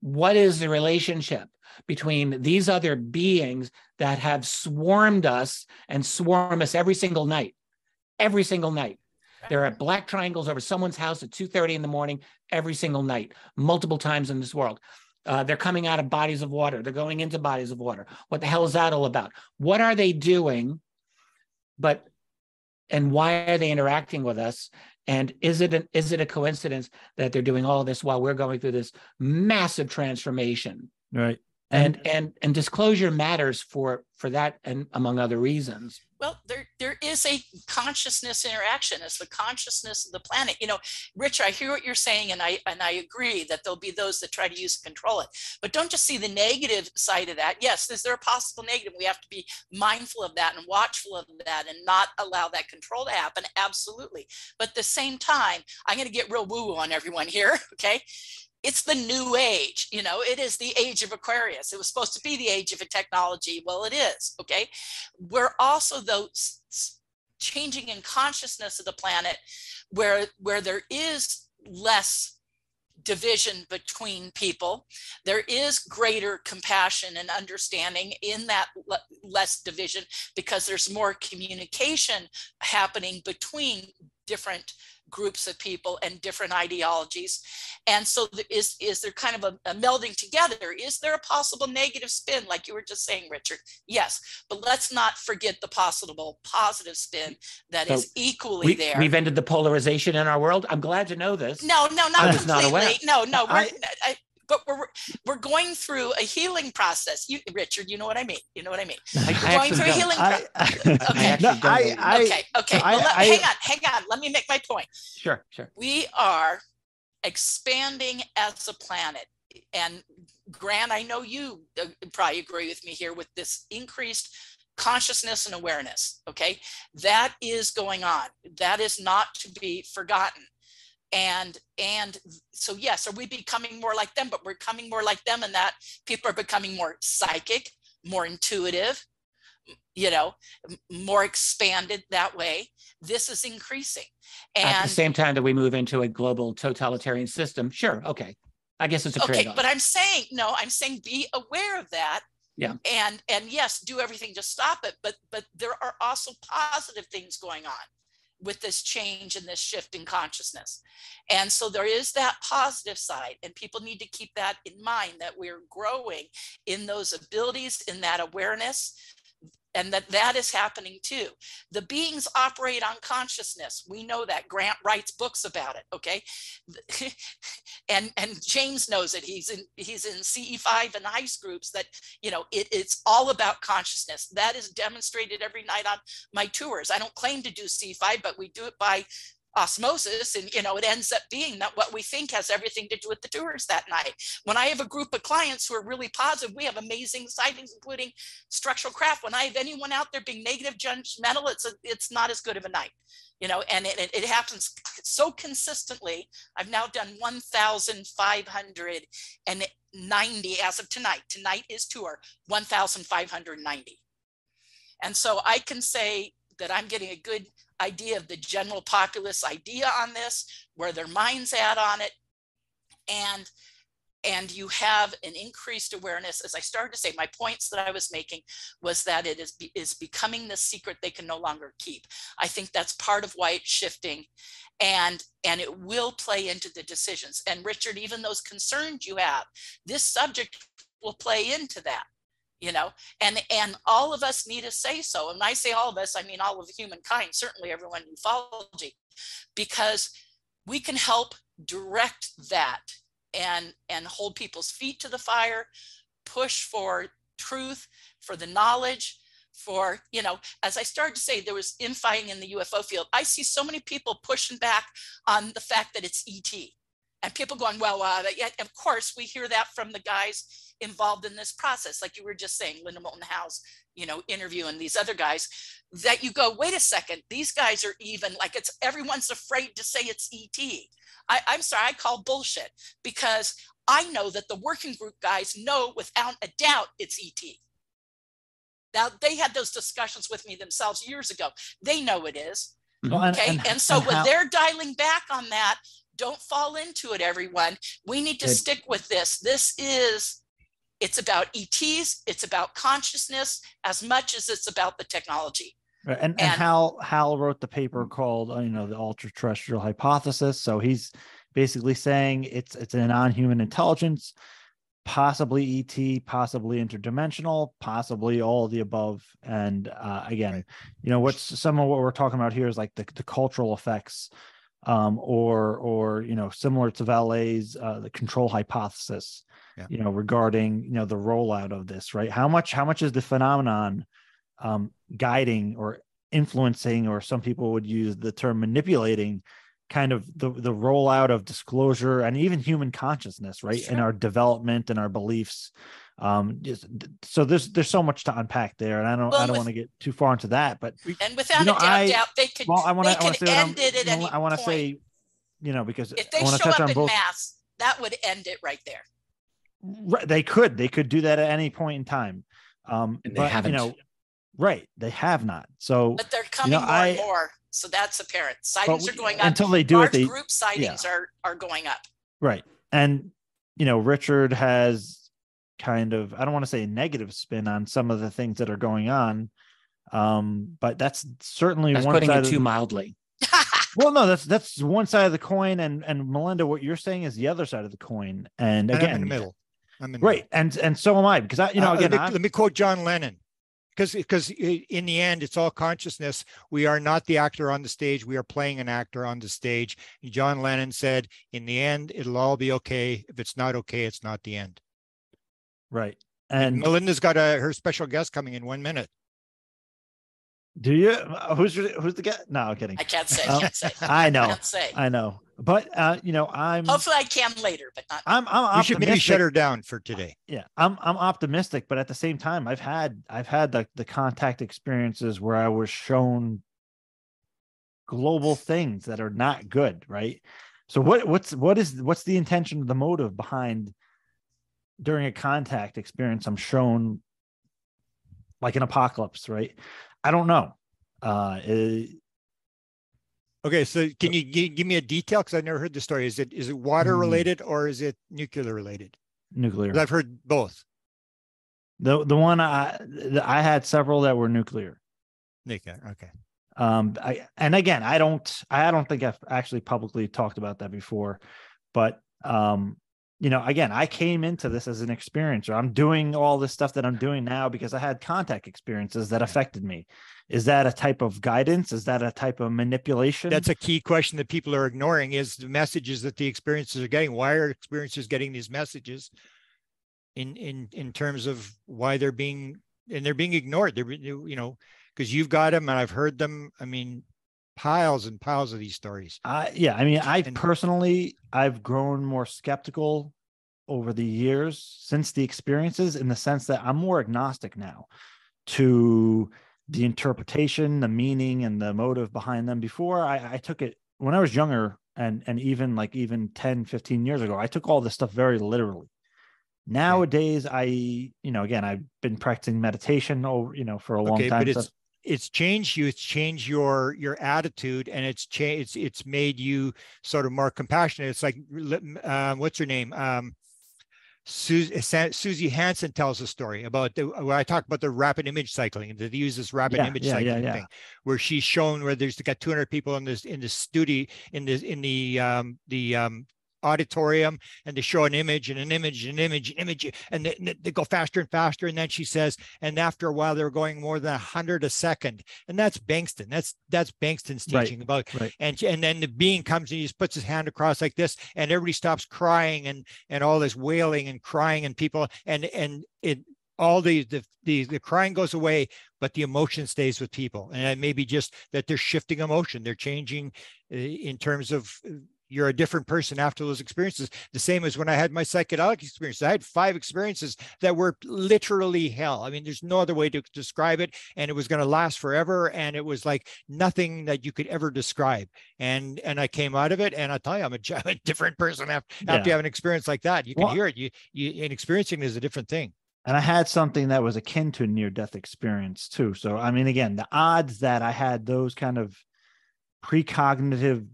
what is the relationship between these other beings that have swarmed us and swarm us every single night every single night there are black triangles over someone's house at 2.30 in the morning every single night multiple times in this world uh, they're coming out of bodies of water they're going into bodies of water what the hell is that all about what are they doing but and why are they interacting with us and is it an, is it a coincidence that they're doing all this while we're going through this massive transformation Right. And and and disclosure matters for for that and among other reasons Well, there there is a consciousness interaction. It's the consciousness of the planet. You know, Rich, I hear what you're saying, and I and I agree that there'll be those that try to use and control it. But don't just see the negative side of that. Yes, is there a possible negative? We have to be mindful of that and watchful of that and not allow that control to happen. Absolutely. But at the same time, I'm going to get real woo-woo on everyone here. Okay it's the new age you know it is the age of aquarius. It was supposed to be the age of a technology. Well it is okay? We're also those changing in consciousness of the planet where where there is less division between people. There is greater compassion and understanding in that le- less division because there's more communication happening between different groups of people and different ideologies. And so is, is there kind of a, a melding together? Is there a possible negative spin, like you were just saying, Richard? Yes, but let's not forget the possible positive spin that So is equally we, there. we've ended the polarization in our world i'm glad to know this No, no, I not not aware. completely. No, no, we're, I- I, but we're we're going through a healing process. You, Richard, you know what I mean. You know what I mean. I, I We're going through a don't. healing I, process. I, Okay. I no, I, okay, okay. I- well, let, I- hang on, hang on. Let me make my point. sure sure We are expanding as a planet. And Grant, I know you uh, probably agree with me here with this increased consciousness and awareness. Okay. That is going on. That is not to be forgotten. And and so yes, are we becoming more like them? But we're becoming more like them, and that people are becoming more psychic, more intuitive, you know, more expanded that way. This is increasing. at the same time that we move into a global totalitarian system sure okay i guess it's a okay trade-off but i'm saying no i'm saying be aware of that Yeah. and and yes do everything to stop it but but there are also positive things going on with this change and this shift in consciousness. And so there is that positive side and people need to keep that in mind that we're growing in those abilities in that awareness and that that is happening too the beings operate on consciousness we know that grant writes books about it okay and and James knows it. He's in he's in CE5 and ICE groups that you know it, it's all about consciousness. That is demonstrated every night on my tours. I don't claim to do CE5, but we do it by osmosis and you know it ends up being that what we think has everything to do with the tours that night. When i have a group of clients who are really positive we have amazing sightings including structural craft. When i have anyone out there being negative judgmental it's a, it's not as good of a night you know and it, it, it happens so consistently. I've now done 1590 as of tonight. Tonight is tour 1590 and so i can say that i'm getting a good idea of the general populace idea on this where their minds at on it. And and you have an increased awareness. As i started to say my points that i was making was that it is is becoming the secret they can no longer keep. I think that's part of why it's shifting and and it will play into the decisions. And richard even those concerns you have this subject will play into that you know and and all of us need to say so. And when i say all of us i mean all of humankind certainly everyone in ufology because we can help direct that and and hold people's feet to the fire push for truth for the knowledge for you know as i started to say there was infighting in the ufo field. I see so many people pushing back on the fact that it's et and people going, well, uh, yeah, of course, we hear that from the guys involved in this process, like you were just saying, Linda Moulton Howe's, you know, interviewing these other guys, that you go, wait a second, these guys are even like it's everyone's afraid to say it's ET. I, I'm sorry, I call bullshit because I know that the working group guys know without a doubt it's ET. Now they had those discussions with me themselves years ago. They know it is. Well, and- Okay. and- And, so and when how- they're dialing back on that, don't fall into it, everyone. We need to Good. stick with this. This is, it's about ETs, it's about consciousness as much as it's about the technology. Right, And, and And- Hal Hal wrote the paper called uh, you know the ultra terrestrial hypothesis. So he's basically saying it's it's a non-human intelligence, possibly ET, possibly interdimensional, possibly all of the above. And uh, again, Right. you know what's some of what we're talking about here is like the, the cultural effects, um, or or you know similar to Vallee's uh, the control hypothesis. Yeah. You know regarding you know the rollout of this, right? How much how much is the phenomenon um, guiding or influencing, or some people would use the term manipulating, kind of the the rollout of disclosure and even human consciousness, right, in Sure. our development and our beliefs. Um, just, so there's there's so much to unpack there, and I don't Well, I don't want to get too far into that, but And without You know, a doubt, I- doubt they could, well, I want to I want to say end it at any I want to say, you know, because If they want to show touch up on in both. mass, that would end it right there. Right, they could they could do that at any point in time um And they but haven't. you know right they have not so But they're coming know, more I- and more. So that's apparent. Sightings we- are going up. until they do it they group sightings are, are going up. right and you know richard has kind of i don't want to say a negative spin on some of the things that are going on um but that's certainly That's one putting side it of, too mildly. well no that's that's one side of the coin and and melinda what you're saying is the other side of the coin and And again I'm in the middle. I'm in the right and and so am i because i you know Uh, again let, me, I'm- let me quote John Lennon, because because in the end, it's all consciousness. We are not the actor on the stage. We are playing an actor on the stage. John Lennon said, "In the end, it'll all be okay. If it's not okay, it's not the end." Right And and Melinda's got a her special guest coming in one minute. Do you? Uh, Who's your, who's the guest? No, I'm kidding. I can't say, Um, can't say. I know, Can't say. I know, but uh, you know, I'm, Hopefully I can later, but not. I'm, I'm We should maybe shut her down for today. Yeah, I'm, I'm optimistic, but at the same time, I've had, I've had the the contact experiences where I was shown global things that are not good, right? So what, what's, what is, what's the intention, the motive behind during a contact experience? I'm shown like an apocalypse, right? I don't know. Uh, it- Okay, so can you gi- give me a detail? Because I've never heard the story. Is it is it water Hmm. related or is it nuclear related? Nuclear. I've heard both. The the one I the, I had several that were nuclear. Nuclear. Okay. Um, I and again, I don't I don't think I've actually publicly talked about that before, but um, you know, again, I came into this as an experiencer. I'm doing all this stuff that I'm doing now because I had contact experiences that affected me. Is that a type of guidance? Is that a type of manipulation? That's a key question that people are ignoring is the messages that the experiences are getting. Why are experiencers getting these messages in in in terms of why they're being and they're being ignored? They're you know because you've got them and I've heard them. I mean, piles and piles of these stories. I yeah, I mean, I personally I've grown more skeptical over the years since the experiences in the sense that I'm more agnostic now to the interpretation, the meaning, and the motive behind them. Before I, I took it when I was younger and and even like even 10, 15 years ago, I took all this stuff very literally. Nowadays, I, you know, again, I've been practicing meditation over, you know, for a long Okay, time. but so- it's changed you. It's changed your your attitude, and it's changed. It's it's made you sort of more compassionate. It's like um, what's her name? Um, Susie, Susie Hansen tells a story about the, where I talk about the rapid image cycling, and they use this rapid Yeah, image yeah, yeah, cycling yeah. thing, where she's shown where there's got 200 people in this in the studio in the in the um, the um, auditorium, and they show an image and an image and an image and image, and they, they go faster and faster. And then she says, and after a while, they were going more than 100 a second, and that's Bankston. That's that's Bankston's Right, teaching about right. and and then the being comes and he just puts his hand across like this and everybody stops crying and and all this wailing and crying and people and and it all the the the, the crying goes away but the emotion stays with people and it may be just that they're shifting emotion they're changing uh, in terms of uh, you're a different person after those experiences. The same as when I had my psychedelic experience. I had five experiences that were literally hell. I mean, there's no other way to describe it. And it was going to last forever. And it was like nothing that you could ever describe. And and I came out of it. And I tell you, I'm a, I'm a different person after, after you have an experience like that. You can Well- hear it. You you and experiencing is a different thing. and I had something that was akin to a near death experience too. So I mean, again, the odds that I had those kind of precognitive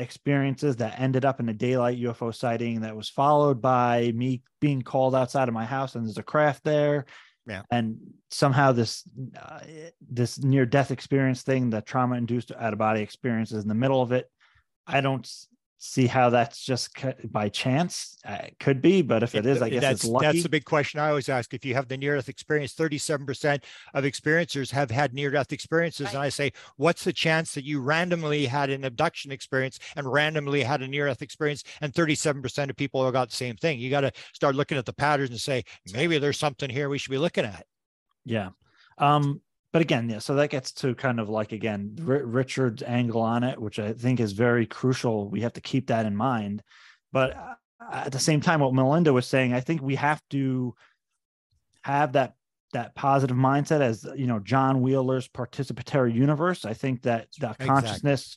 experiences that ended up in a daylight UFO sighting that was followed by me being called outside of my house and there's a craft there. Yeah. And somehow this uh, this near death experience thing, the trauma induced out of body experiences in the middle of it. I don't see how that's just ca- by chance. Uh, it could be, but if it is, I guess that's, it's lucky. That's the big question I always ask. If you have the near death experience, 37% of experiencers have had near death experiences. And I say, what's the chance that you randomly had an abduction experience and randomly had a near death experience? And 37% of people have got the same thing. You got to start looking at the patterns and say, maybe there's something here we should be looking at. Yeah. Um, but again, yeah, so that gets to kind of like again R- Richard's angle on it, which I think is very crucial. We have to keep that in mind. But uh, at the same time, what Melinda was saying, I think we have to have that that positive mindset as you know John Wheeler's participatory universe. I think that the Exactly. consciousness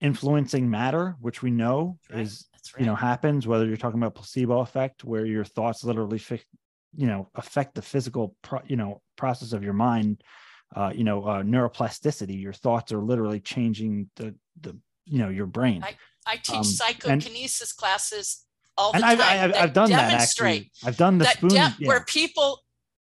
influencing matter, which we know Right. is right. you know happens whether you're talking about placebo effect where your thoughts literally fi- you know affect the physical pro- you know process of your mind uh you know uh, neuroplasticity. Your thoughts are literally changing the the you know your brain. I I teach um, and- psychokinesis classes all the and time. I've, I've, I've done that actually. i've done the spoon de- yeah, where people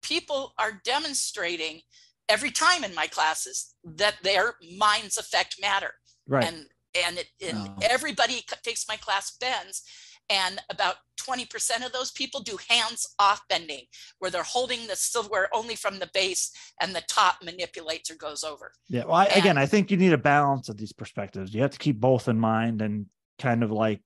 people are demonstrating every time in my classes that their minds affect matter. Right. And and it and Oh. everybody takes my class bends and about 20% of those people do hands off bending where they're holding the silverware only from the base and the top manipulates or goes over yeah well I, again i think you need a balance of these perspectives you have to keep both in mind and kind of like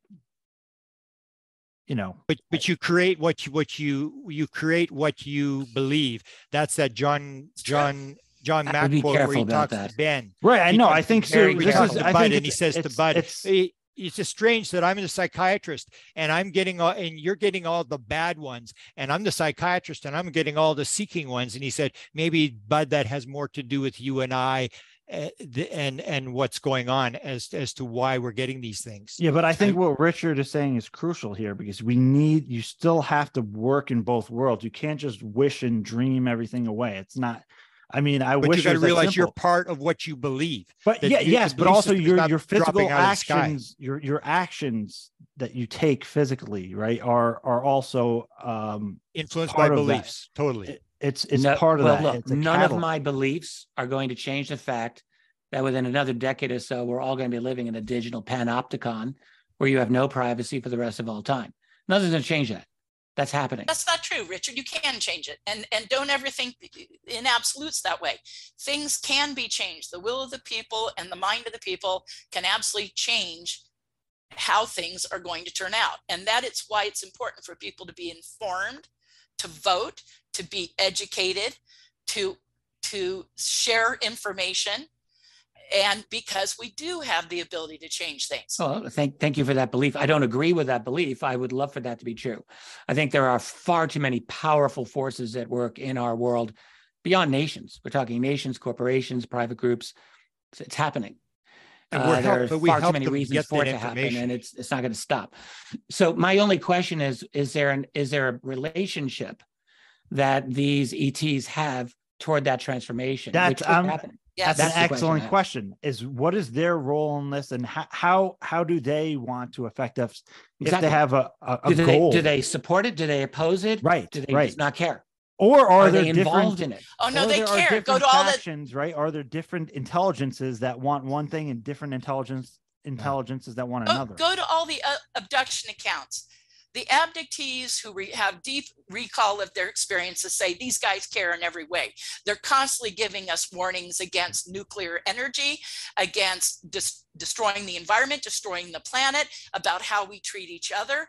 you know But but you create what you what you you create what you believe. That's that John John John I Mack would be quote where he talks that. to Ben. right i He know i think so this is to i Budd, think and he says to it's- Budd, it's, just strange that I'm the psychiatrist and I'm getting all and you're getting all the bad ones and I'm the psychiatrist and I'm getting all the seeking ones. And he said, maybe Budd, that has more to do with you and I uh, the, and and what's going on as as to why we're getting these things. Yeah, but I think what Richard is saying is crucial here because we need you still have to work in both worlds. You can't just wish and dream everything away. It's not. I mean, I But wish you got to realize you're part of what you believe. But yeah, you- yes, but also your your physical dropping out of the sky. actions, your your actions that you take physically, right, are are also um Influenced by of that. beliefs, totally. it- it's it's No- part of well, that. look, It's a none of my beliefs are going to change the fact that within another decade or so, we're all going to be living in a digital panopticon where you have no privacy for the rest of all time. Nothing's going to change that. That's happening. That's not true, Richard. You can change it. And and don't ever think in absolutes that way. Things can be changed. The will of the people and the mind of the people can absolutely change how things are going to turn out. And that is why it's important for people to be informed, to vote, to be educated, to to share information. And because we do have the ability to change things. Well, thank thank you for that belief. I don't agree with that belief. I would love for that to be true. I think there are far too many powerful forces at work in our world beyond nations. We're talking nations, corporations, private groups. It's, it's happening. And Uh, we're there help- are but we far too many reasons for it to happen, and it's it's not going to stop. So my only question is: Is there an is there a relationship that these ETs have toward that transformation? That's- which happening? Yes. That's an That's the question excellent question. Is what is their role in this, and how how, how do they want to affect us if Exactly. they have a, a, a Do they, goal? do they support it? Do they oppose it? right, Do they right, not care? or are, Are, there they involved in it? Oh no, they there are care. Go different to all the factions, right? Are there different intelligences that want one thing and different intelligence intelligences that want go, another? go to all the uh, abduction accounts. The abductees who re- have deep recall of their experiences say these guys care in every way. They're constantly giving us warnings against nuclear energy, against dis- destroying the environment, destroying the planet, about how we treat each other.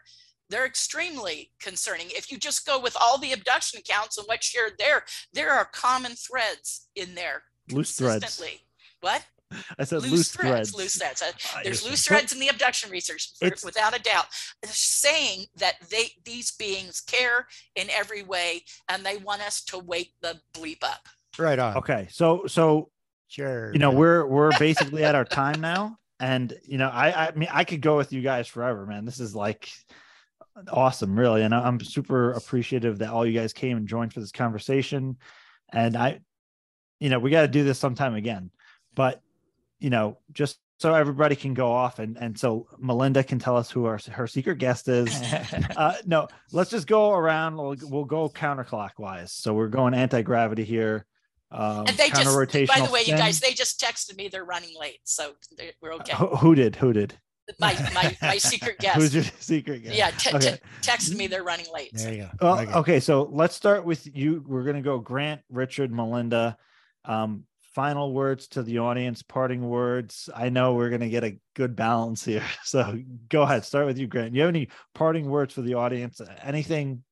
They're extremely concerning. If you just go with all the abduction accounts and what's shared there, there are common threads in there Loose threads. What? I said loose, loose, threads, threads. loose threads. Uh, There's loose but threads in the abduction research, for- It's- without a doubt. Saying that they these beings care in every way, and they want us to wake the bleep up. Right on. Okay, so so Sure. you know we're we're basically at our time now, and you know I I mean I could go with you guys forever, man. This is like awesome, really, and I'm super appreciative that all you guys came and joined for this conversation, and I, you know, we got to do this sometime again, but you know, just so everybody can go off and and so Melinda can tell us who our her secret guest is. uh, no, let's just go around. We'll, we'll go counterclockwise. So we're going anti gravity here. Um, And they just, by the way, you guys, they just texted me they're running late, so we're okay. Who, who did? Who did? My my my secret guest. Who's your secret guest? Yeah, te- Okay. te- texted me they're running late. so- There you go. Well, Okay. okay. So let's start with you. We're gonna go Grant, Richard, Melinda. Um, final words to the audience. Parting words. I know we're gonna get a good balance here. So go ahead. Start with you, Grant. You have any parting words for the audience? Anything?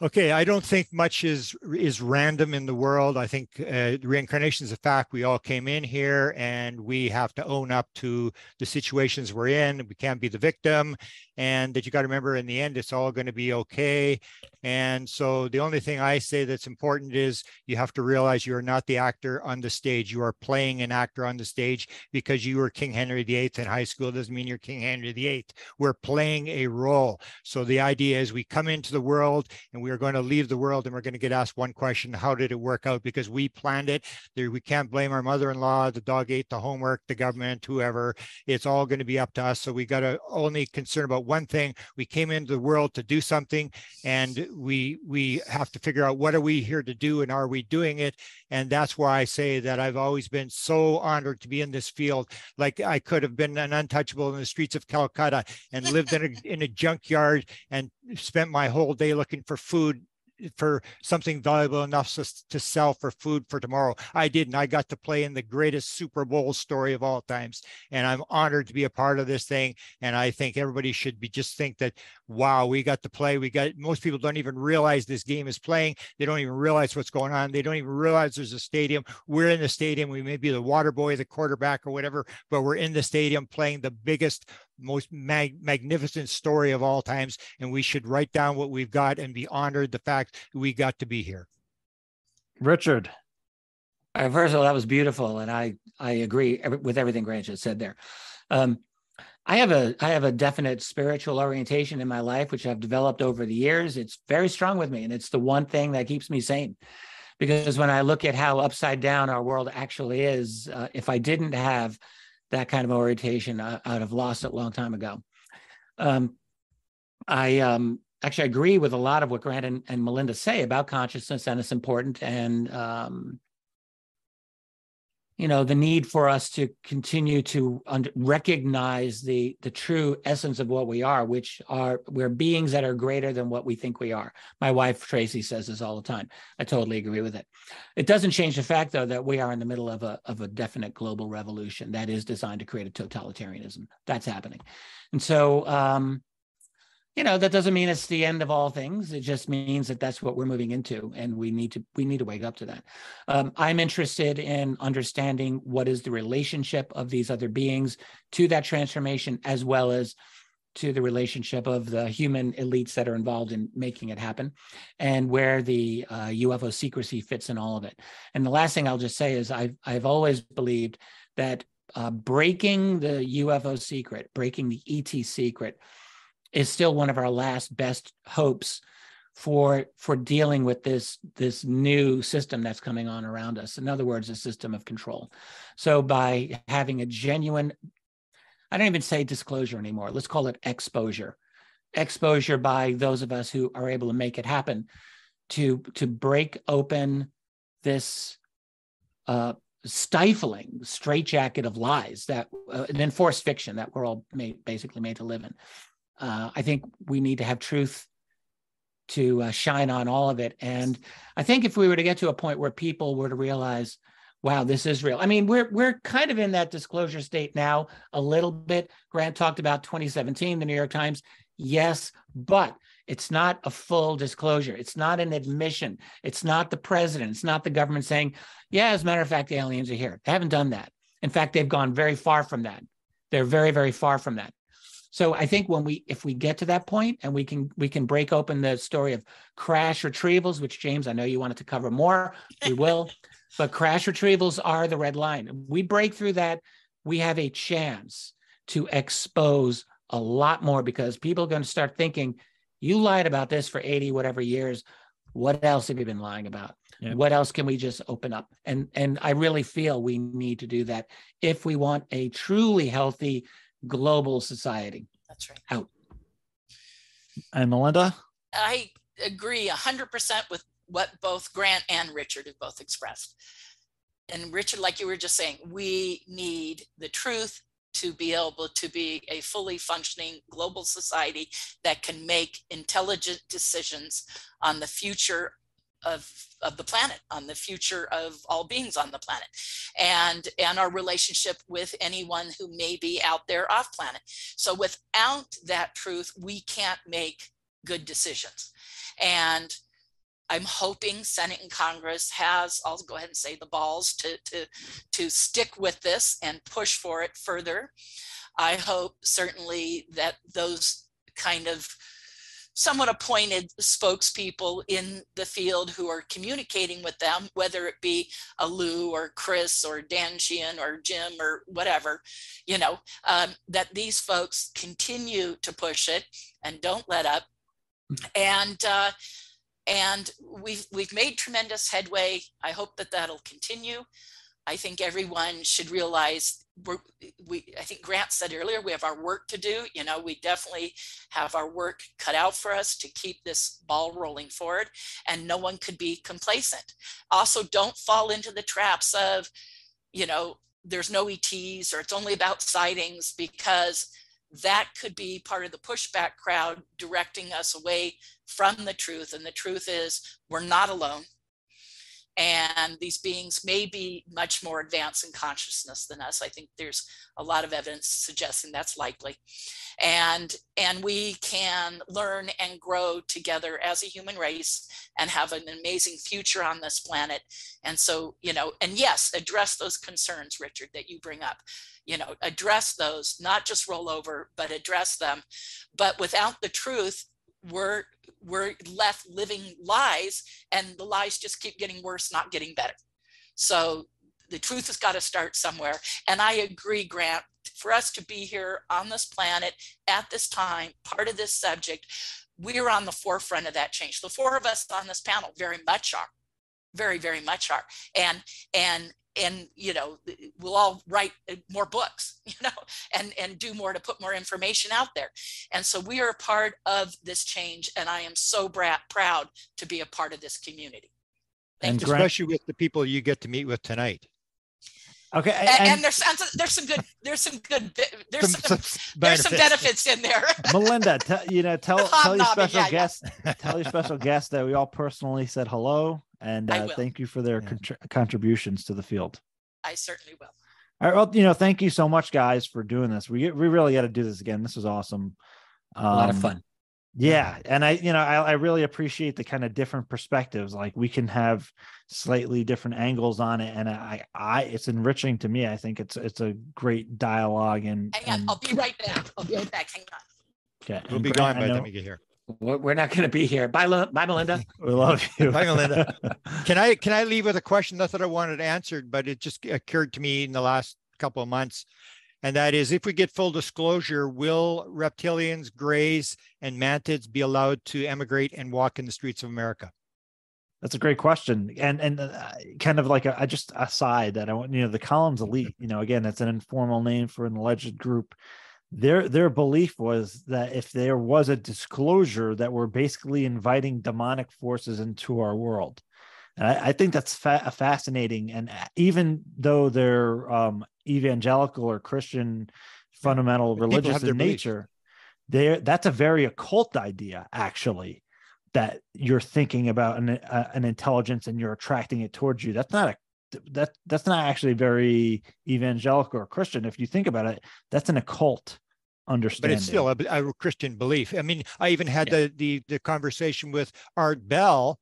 Okay, I don't think much is is random in the world. I think uh, reincarnation is a fact. We all came in here, and we have to own up to the situations we're in. We can't be the victim, and that you got to remember in the end, it's all going to be okay. And so, the only thing I say that's important is you have to realize you are not the actor on the stage. You are playing an actor on the stage because you were King Henry VIII in high school. Doesn't mean you're King Henry VIII. We're playing a role. So the idea is we come into the world and we are going to leave the world and we're going to get asked one question how did it work out? Because we planned it. We can't blame our mother-in-law the dog ate the homework the government whoever. It's all going to be up to us. So we got to only concern about one thing. We came into the world to do something and we we have to figure out what are we here to do and are we doing it? And that's why i say that i've always been so honored to be in this field. Like i could have been an untouchable in the streets of calcutta and lived in a in a junkyard and spent my whole day looking for food for something valuable enough to, to sell for food for tomorrow. I didn't. I got to play in the greatest Super Bowl story of all times. And I'm honored to be a part of this thing. And I think everybody should be just think that, wow, we got to play. We got most people don't even realize this game is playing. They don't even realize what's going on. They don't even realize there's a stadium. We're in the stadium. We may be the water boy, the quarterback, or whatever, but we're in the stadium playing the biggest most mag- magnificent story of all times and we should write down what we've got and be honored the fact that we got to be here Richard. All right, first of all, that was beautiful, and I I agree with everything Grant just said there. Um, I have a I have a definite spiritual orientation in my life, which I've developed over the years. It's very strong with me, and it's the one thing that keeps me sane. Because when I look at how upside down our world actually is, uh, if I didn't have that kind of orientation, I, I'd have lost it a long time ago. Um, I um, actually agree with a lot of what Grant and, and Melinda say about consciousness, and it's important. And um, you know, the need for us to continue to un- recognize the the true essence of what we are, which are we're beings that are greater than what we think we are. My wife Tracy says this all the time. I totally agree with it. It doesn't change the fact, though, that we are in the middle of a of a definite global revolution that is designed to create a totalitarianism. That's happening, and so. Um, you know that doesn't mean it's the end of all things. It just means that that's what we're moving into and we need to we need to wake up to that. Um, i'm interested in understanding what is the relationship of these other beings to that transformation as well as to the relationship of the human elites that are involved in making it happen and where the uh, ufo secrecy fits in all of it. And the last thing i'll just say is i've, I've always believed that uh, breaking the ufo secret breaking the et secret is still one of our last best hopes for for dealing with this this new system that's coming on around us. In other words a system of control. So by having a genuine i don't even say disclosure anymore. Let's call it exposure. Exposure by those of us who are able to make it happen to to break open this uh stifling straitjacket of lies that uh, an enforced fiction that we're all made, basically made to live in uh, I think we need to have truth to uh, shine on all of it. And I think if we were to get to a point where people were to realize, wow, this is real. I mean, we're we're kind of in that disclosure state now a little bit. Grant talked about 2017, the New York Times. Yes, but it's not a full disclosure. It's not an admission. It's not the president. It's not the government saying, yeah, as a matter of fact, aliens are here. They haven't done that. In fact, they've gone very far from that. They're very, very far from that. So I think when we if we get to that point and we can we can break open the story of crash retrievals, which James, I know you wanted to cover more, we will. but crash retrievals are the red line. We break through that, we have a chance to expose a lot more because people are going to start thinking, you lied about this for 80 whatever years. What else have you been lying about? Yeah. What else can we just open up? And and I really feel we need to do that if we want a truly healthy global society. That's right. Out. And Melinda? I agree 100% with what both Grant and Richard have both expressed. And Richard, like you were just saying, we need the truth to be able to be a fully functioning global society that can make intelligent decisions on the future of, of the planet, on the future of all beings on the planet, and, and our relationship with anyone who may be out there off planet. So without that truth, we can't make good decisions. And I'm hoping Senate and Congress has, I'll go ahead and say the balls to, to, to stick with this and push for it further. I hope certainly that those kind of somewhat appointed spokespeople in the field who are communicating with them, whether it be a Lou or Chris or Dan Sheehan or Jim or whatever, you know, um, that these folks continue to push it and don't let up. And uh, and we've we've made tremendous headway. I hope that that'll continue. I think everyone should realize we I think Grant said earlier we have our work to do. You know, we definitely have our work cut out for us to keep this ball rolling forward, and no one could be complacent. Also, don't fall into the traps of, you know, there's no ETs or it's only about sightings because that could be part of the pushback crowd directing us away from the truth. And the truth is, we're not alone. And these beings may be much more advanced in consciousness than us. I think there's a lot of evidence suggesting that's likely. And, and we can learn and grow together as a human race and have an amazing future on this planet. And so, you know, and yes, address those concerns, Richard, that you bring up you know address those not just roll over but address them but without the truth we're we're left living lies and the lies just keep getting worse not getting better. So the truth has got to start somewhere. And i agree grant for us to be here on this planet at this time part of this subject we're on the forefront of that change. The four of us on this panel very much are. Very very much are. And and and you know we'll all write uh, more books you know and and do more to put more information out there and so we are a part of this change and i am so bra- proud to be a part of this community And you. Especially with the people you get to meet with tonight. Okay. and, And, and there's some- there's some good there's some good there's some, some there's some benefits in there Melinda, tell you know, tell tell your special yeah, yeah. guest, tell your special guest that we all personally said hello and uh, thank you for their Yeah. contr- contributions to the field. i certainly will All right, well, you know, thank you so much, guys, for doing this. We we really got to do this again. This was awesome. A lot of Um, fun. Yeah, and I, you know, I, I really appreciate the kind of different perspectives. Like we can have slightly different angles on it, and I, I, it's enriching to me. I think it's it's a great dialogue and. hang on and- i'll be right back i'll be right back hang on okay, We'll be Grant, gone by I the time you get here. We're we're not going to be here. Bye, Lil- bye, Melinda. We love you. Bye, Melinda. Can I can I leave with a question? Not that I wanted answered, but it just occurred to me in the last couple of months. And that is if we get full disclosure, will reptilians, grays, and mantids be allowed to emigrate and walk in the streets of America? That's a great question, and and uh, kind of like a, I just aside that I want you know the Collins elite. You know, again, it's an informal name for an alleged group. Their their belief was that if there was a disclosure, that we're basically inviting demonic forces into our world. And I, I think that's fa- fascinating. And uh, even though they're um, evangelical or Christian, fundamental But religious in nature, there that's a very occult idea, actually that you're thinking about an uh, an intelligence and you're attracting it towards you. That's not a that that's not actually very evangelical or Christian. If you think about it, that's an occult understanding. But it's still a, a Christian belief. I mean, I even had Yeah. the, the the conversation with Art Bell,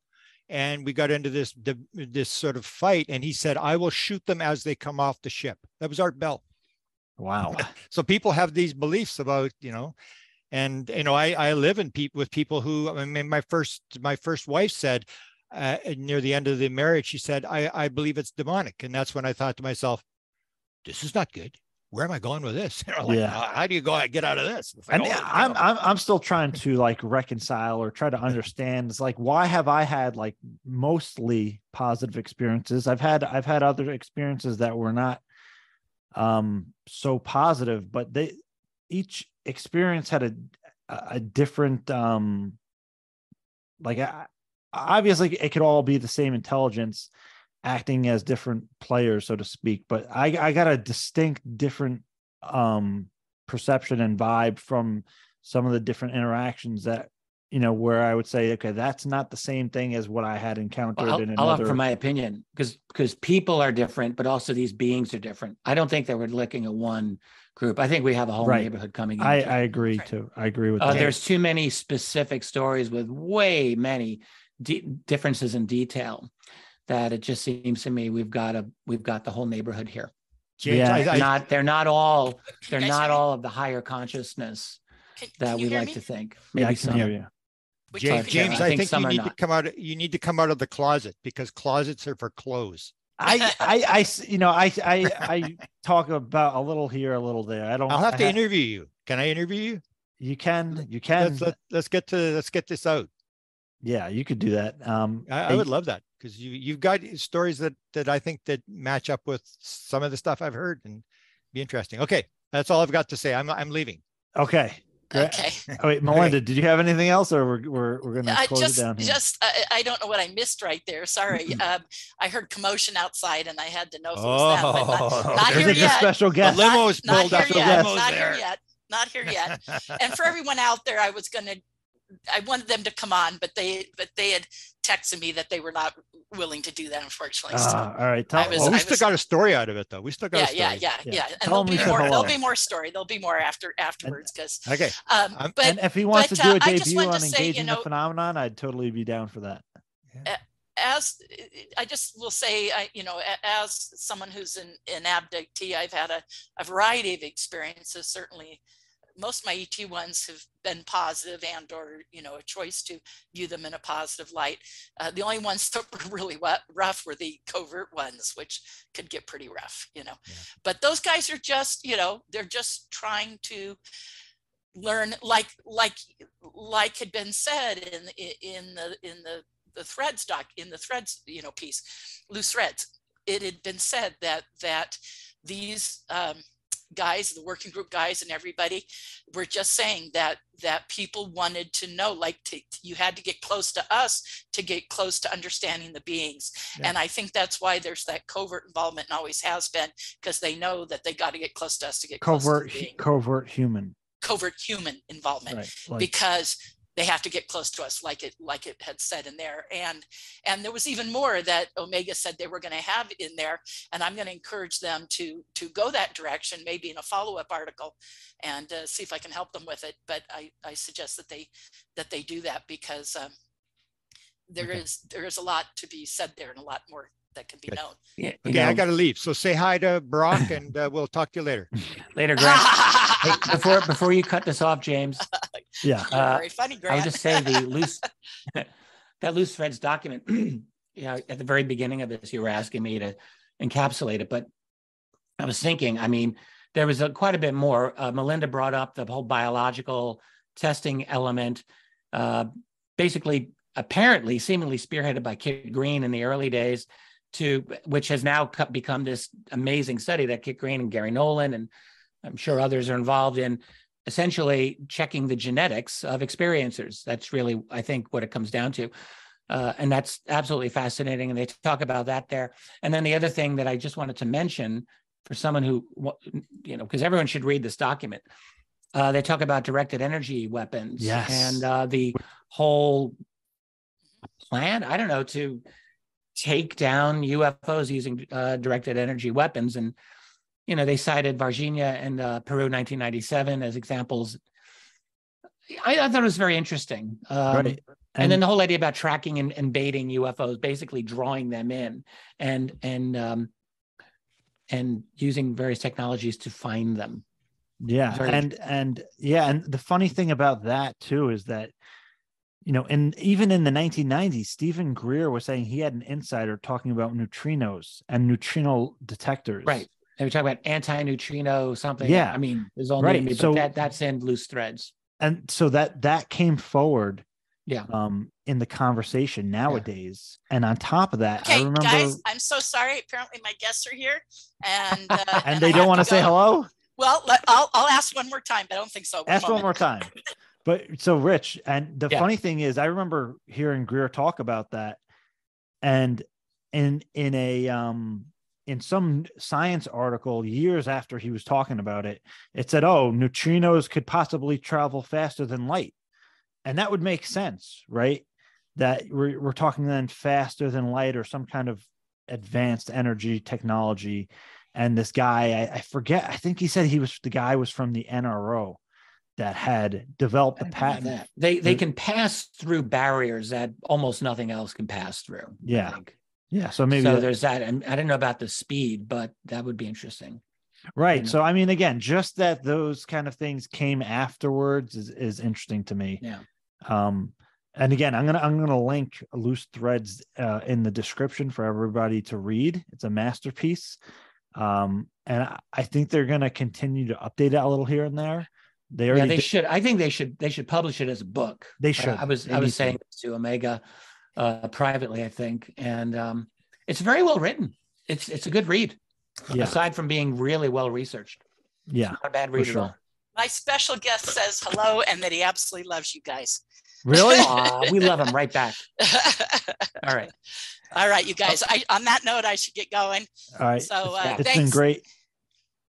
and we got into this de- this sort of fight and he said i will shoot them as they come off the ship that was art bell Wow. so people have these beliefs about you know and you know i i live in people with people who i mean my first my first wife said uh, near the end of the marriage she said i i believe it's demonic and that's when i thought to myself this is not good where am i going with this you know, like, Yeah. how, how do you go get out of this like, and oh, I'm, no. I'm I'm still trying to like reconcile or try to understand. It's like why have I had like mostly positive experiences? I've had I've had other experiences that were not um so positive, but they each experience had a a different um like I, obviously it could all be the same intelligence acting as different players so to speak but i i got a distinct different um perception and vibe from some of the different interactions that you know where i would say okay that's not the same thing as what i had encountered Well, in I'll, I'll offer my opinion because because people are different, but also these beings are different. I don't think that we're looking at one group. I think we have a whole Right. neighborhood coming. i i agree Right. too i agree with Uh, that there's too many specific stories with way many de- differences in detail that it just seems to me we've got a we've got the whole neighborhood here. James, Yeah. I- They're I- not they're not all they're not all of the higher consciousness Can, that can we like me? to think. yeah i can some. hear you James, you James, me? I I think think some you are need not. to come out. You need to come out of the closet because closets are for clothes. I, I, I, you know, I, I, I talk about a little here, a little there. I don't. I'll have I to ha- interview you. Can I interview you? You can, you can. Let's let, let's get to let's get this out. Yeah, you could do that. Um, I, I would love that because you you've got stories that that I think that match up with some of the stuff I've heard and be interesting. Okay, that's all I've got to say. I'm I'm leaving. Okay. Okay. Oh, wait, Melinda, did you have anything else, or we're we're, we're gonna close just, it down here? just, I, I don't know what I missed right there. Sorry. Um, I heard commotion outside and I had to know if it was them, but not, not There's here a yet. special guest. Not- limo's Not pulled here up. The yet. limo's Not there. here yet. Not here yet. And for everyone out there, I was gonna, I wanted them to come on, but they, but they had texted me that they were not willing to do that, unfortunately. So, Ah, all right. Tell, was- well, we I still was- got a story out of it though. We still got yeah, a story. yeah, yeah, Yeah. yeah. And Tell there'll be more. There'll be more story. There'll be more after afterwards because, Okay. um, but and if he wants but, to do uh, a I just debut on say, you engaging the phenomenon, I'd totally be down for that. as I just will say, I, you know, as someone who's an, an abductee, I've had a, a variety of experiences. Certainly, most of my ET ones have been positive and or, you know, a choice to view them in a positive light. Uh, the only ones that were really rough were the covert ones, which could get pretty rough, you know. Yeah. But those guys are just, you know, they're just trying to learn like like like had been said in in the in the the threads doc in the threads you know piece loose threads it had been said that that these um, guys the working group guys and everybody were just saying that that people wanted to know like to, you had to get close to us to get close to understanding the beings Yeah. and i think that's why there's that covert involvement and always has been because they know that they got to get close to us to get close to Covert, the being. covert human. covert human involvement Right. Like, because they have to get close to us like it like it had said in there and and there was even more that omega said they were going to have in there and i'm going to encourage them to to go that direction maybe in a follow-up article and uh, see if i can help them with it but i i suggest that they that they do that because um, there is Okay. there is a lot to be said there and a lot more that can be Good. known Yeah, you Okay, I got to leave. So say hi to Brock, and uh, we'll talk to you later. later, Grant. Hey, before before you cut this off, James, yeah. Uh, very funny Grant. I would just say the loose that loose threads document. yeah, at the very beginning of this, you were asking me to encapsulate it, but I was thinking. I mean, there was a, quite a bit more. Uh, Melinda brought up the whole biological testing element, uh, basically, apparently, seemingly spearheaded by Kit Green in the early days, to which has now become this amazing study that Kit Green and Garry Nolan and I'm sure others are involved in essentially checking the genetics of experiencers. That's really, I think, what it comes down to. Uh, and that's absolutely fascinating. And they talk about that there. And then the other thing that I just wanted to mention for someone who, you know, because everyone should read this document. Uh, they talk about directed energy weapons Yes. and uh, the whole plan, I don't know, to take down UFOs using uh, directed energy weapons. And you know, they cited Virginia and uh, Peru 1997 as examples. I, I thought it was very interesting. Um, Right. and, then the whole idea about tracking and, and baiting UFOs, basically drawing them in and and um, and using various technologies to find them. yeah very and and yeah and the funny thing about that too is that you know and even in the 1990s Steven Greer was saying he had an insider talking about neutrinos and neutrino detectors Right. And we talk about anti-neutrino something. Yeah. I mean, there's all Right. right. but So- that that's in loose threads. and so that that came forward Yeah. um in the conversation nowadays and on top of that i Okay, remember guys, I'm so sorry. Apparently, my guests are here, and uh, and I they don't want to say go. hello Well, let, I'll I'll ask one more time, but I don't think so. ask one more time but so rich and the Yeah. funny thing is i remember hearing greer talk about that. And in in a um in some science article years after he was talking about it it said oh neutrinos could possibly travel faster than light. And that would make sense right? That we're, we're talking then faster than light or some kind of advanced energy technology. And this guy I, I forget i think he said he was the guy was from the nro that had developed the patent. They they can pass through barriers that almost nothing else can pass through. Yeah. yeah so maybe so that- there's that. And I didn't know about the speed, but that would be interesting. right and- so i mean again just that those kind of things came afterwards is, is interesting to me Yeah. um and again i'm gonna i'm gonna link loose threads uh, in the description for everybody to read it's a masterpiece um and i, I think they're gonna continue to update it a little here and there they Yeah, they did- should. I think they should. They should publish it as a book. They Uh, should. I was They I was to. saying this to Omega uh, privately, I think, and um, it's very well written. It's it's a good read. yeah Aside from being really well researched, yeah not a bad for read at all. My special guest says hello and that he absolutely loves you guys. really Aw, we love him right back. All right. All right, you guys. I on that note, I should get going. all right So uh, it's been great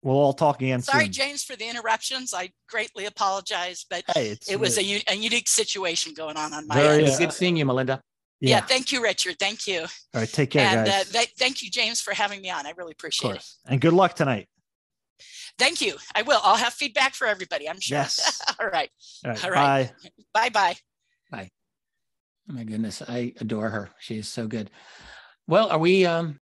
we'll all talk again Sorry, soon James, for the interruptions. I greatly apologize, but hey it's it was a unique situation going on on my Very, end. It uh, good seeing you, Melinda. Yeah. yeah, thank you, Richard. Thank you. all right take care and guys uh, th- thank you, James, for having me on. I really of appreciate it. course and good luck tonight Thank you. I will. I'll have feedback for everybody, I'm sure. Yes. All right. all right, All right. bye Bye bye. Oh my goodness, I adore her. She is so good. Well, are we um